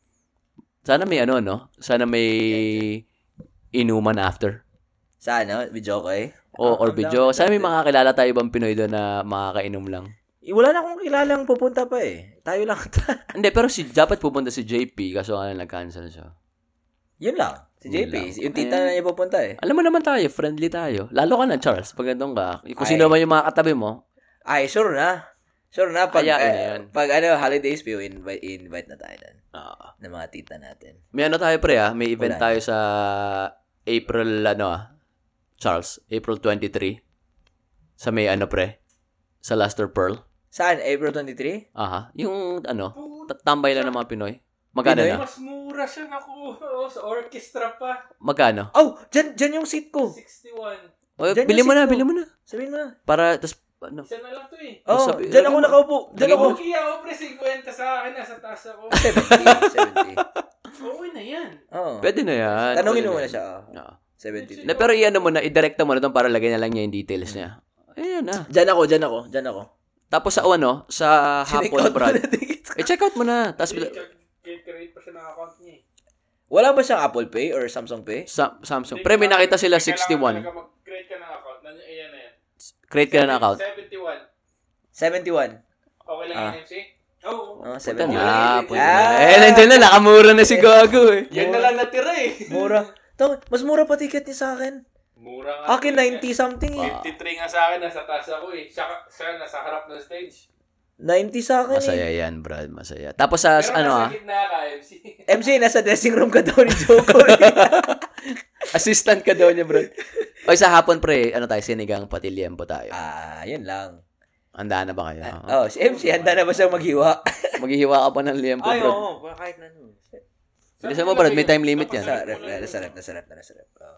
Sana may ano, no? Sana may inuman after. Sa ano? Video ko eh. O, or video. Sana may makakilala tayo ibang Pinoy doon na makakainom lang. Eh, Wala na akong kilalang pupunta pa eh. Tayo lang. Hindi, pero si, dapat pupunta si JP kaso nga nag-cancel siya. Yun lang. Si Yun JP. lang. Yung tita na niya pupunta eh. Alam mo naman tayo, friendly tayo. Lalo ka na, Charles, pag nandun ka. Kung Ay. sino man yung mga katabi mo, Ay, sure na. Sure na. Pag, Ayain na eh, yun. pag ano, holidays, we invite, invite na tayo doon. ah, Ng mga tita natin. may ano tayo pre ah, may event Wala. tayo sa April, ano ah, Charles, April 23. Sa may ano pre, sa Luster Pearl. Saan? April 23? Aha, yung ano, tatambay lang ng mga Pinoy. Magkano Pinoy? na? Mas mura siya nakuha oh, sa orchestra pa. Magkano? Oh! Dyan, dyan yung seat ko. 61. O, bili yung mo na, seat ko. bili mo na. Sabihin mo na. Para, tas, ano, Isa na lang to eh. Oh, sabi- dyan ako lagay nakaupo. Dyan Lagay ako. Kaya ako pre, 50 sa akin, nasa taas ako. 70. 70. Okay na yan. Oh. pwede na yan. Tanungin mo na siya. Oh. Oo. 70. Na, pero iyan mo na, idirekta mo na doon para lagyan na lang niya yung details niya. Ayan na. Dyan ako, dyan ako, dyan ako. Tapos sa ano, sa hapon, Brad. Eh, check out mo na. Tapos, Create pa siya ng account niya eh. Wala ba siyang Apple Pay or Samsung Pay? sa, Samsung. Pre, may nakita sila Kailangan 61. talaga mag-create ka ng account. Nandiyan, ayan na yan. Create ka na ng account. 71. 71. Okay lang Ah. yun, MC? Oo. Oh, Punta 71. na, punta Ah. na. Eh, nandiyan na, nakamura na si Gago eh. Yan na lang natira eh. Mura. Tang, mas mura pa ticket niya sa akin. Mura nga. Akin 90 something eh. 53 nga sa akin, nasa taas ako eh. Siya, siya nasa harap ng stage. 90 sa akin Masaya eh. yan, Brad. Masaya. Tapos sa, Pero ano ah, gitna ka, MC. MC, nasa dressing room ka daw ni Joko. assistant ka daw niya, Brad. O sa hapon, pre, ano tayo, sinigang patiliempo tayo. ah, yun lang. Handa na ba kayo? Oh, si MC, handa na ba siyang maghiwa? Maghihiwa ka pa ng liempo, Ay, Brad. oo. kahit na. ano. Bilisan mo, Brad. May time limit yan. Sa ref, nasa ref, nasa ref, nasa ref. Oh.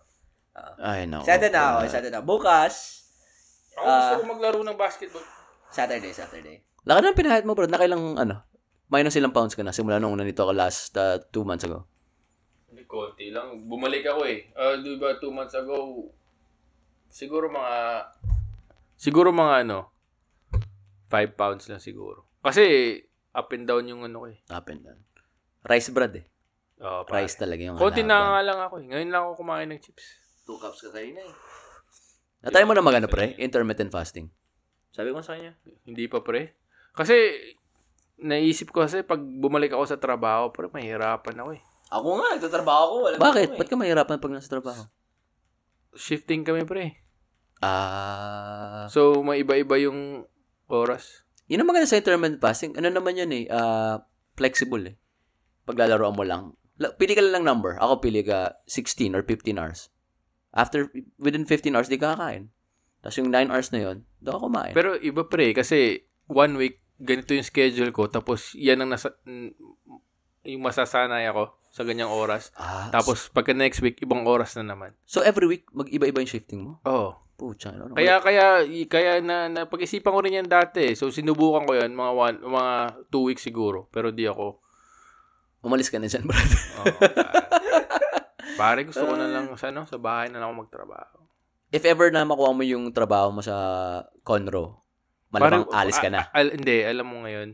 Ay, no. Excited na ako, excited na. Bukas, Ako gusto Ah. ko maglaro ng basketball. Saturday, Saturday. Laki na pinahit mo, Brad. Nakailang, ano, minus ilang pounds ka na simula nung una nito ka last uh, two months ago. Hindi, konti lang. Bumalik ako eh. Ah, di ba, two months ago, siguro mga, siguro mga ano, five pounds lang siguro. Kasi, up and down yung ano ko eh. Up and down. Rice bread eh. Oo, pare. Rice talaga yung Konti na nga lang ako eh. Ngayon lang ako kumain ng chips. Two cups ka kayo na eh. Natry mo na magano pre? Intermittent fasting. Sabi ko sa kanya. Hindi pa pre. Kasi, naisip ko kasi pag bumalik ako sa trabaho, pre, mahirapan ako eh. Ako nga, nagtatrabaho ako. Wala Bakit? ako Ba't ka mahirapan pag nasa trabaho? Shifting kami pre. Ah... So, may iba-iba yung oras. yun ang maganda sa intermittent fasting. Ano naman yun eh? ah, flexible eh. Paglalaroan mo lang. La- Pili ka lang ng number. Ako pili ka 16 or 15 hours. After, within 15 hours, di ka kakain. Tapos yung 9 hours na yun, doon ako kumain. Pero iba pre, kasi one week, ganito yung schedule ko, tapos yan ang nasa, mm, yung masasanay ako sa ganyang oras. ah, Tapos pagka next week, ibang oras na naman. so every week, mag-iba-iba yung shifting mo? Oo. Pucha. Ano, Kaya, kaya, kaya na, na pag-isipan ko rin yan dati. So, sinubukan ko yan, mga one, mga two weeks siguro. Pero di ako. Umalis ka na dyan, brad. Oo, pare. pare, gusto ko na lang sa, ano, sa bahay na lang ako magtrabaho. If ever na makuha mo yung trabaho mo sa Conro, malamang Parang- alis ka na. a- al- hindi, alam mo ngayon.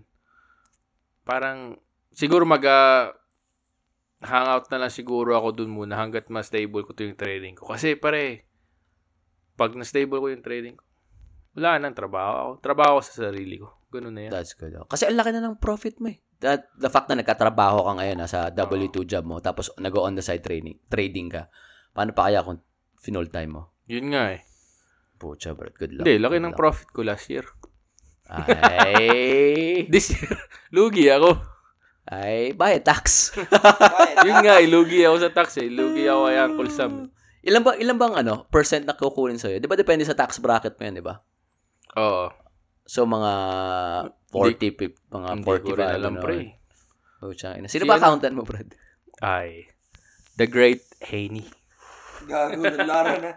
Parang, siguro mag, ah, hangout na lang siguro ako dun muna hanggat mas stable ko to yung trading ko. Kasi pare, pag na-stable ko yung trading ko, wala nang trabaho ako. Trabaho sa sarili ko. Ganun na yan. That's good. oh. Kasi ang laki na ng profit mo eh. That, the fact na nagkatrabaho ka ngayon nasa W2 job mo, tapos nag on the side training, trading ka, paano pa kaya kung full time mo? Yun nga eh. Pucha, bro. Good luck. Hindi, laki Good ng luck. profit ko last year. Ay. This year, lugi ako. ay, bayad tax. Yun nga eh, lugi ako sa tax eh. Lugi ako kay Uncle Sam. eh. ilan ba ilan bang ano, percent na kukunin sa'yo? Di ba depende sa tax bracket mo yan, di ba? Oo. So, mga 40, pip- mga Hindi ko 45. rin alam, ano. pre. Pucha, ina. Sino Si ba ano? accountant mo, Brad? Ay. The Great Haney. Gago, lara na.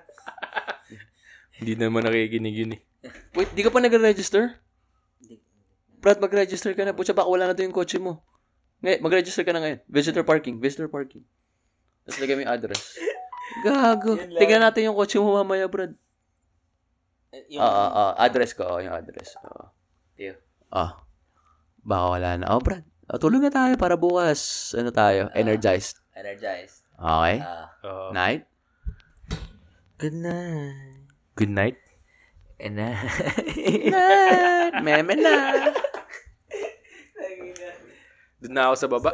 Hindi naman nakikinig yun eh. Wait, di ka pa nag-register? Brad, mag-register ka na. Pucha, baka wala na to yung kotse mo. Ngayon, mag-register ka na ngayon. Visitor parking, visitor parking. Tapos lagay mo yung address. Gago. Tingnan natin yung kotse mo mamaya, Brad. Yung, Oo, oo, oo. address ko. Oo, yung address. Oo. Tiyo. Ah. Baka wala na. Oh, Brad. Oh, tulog na tayo para bukas. Ano tayo? Energized. Energized. Okay. Oo. Night. Good night. good night. and uh, Night. Meme na. Doon na ako sa baba.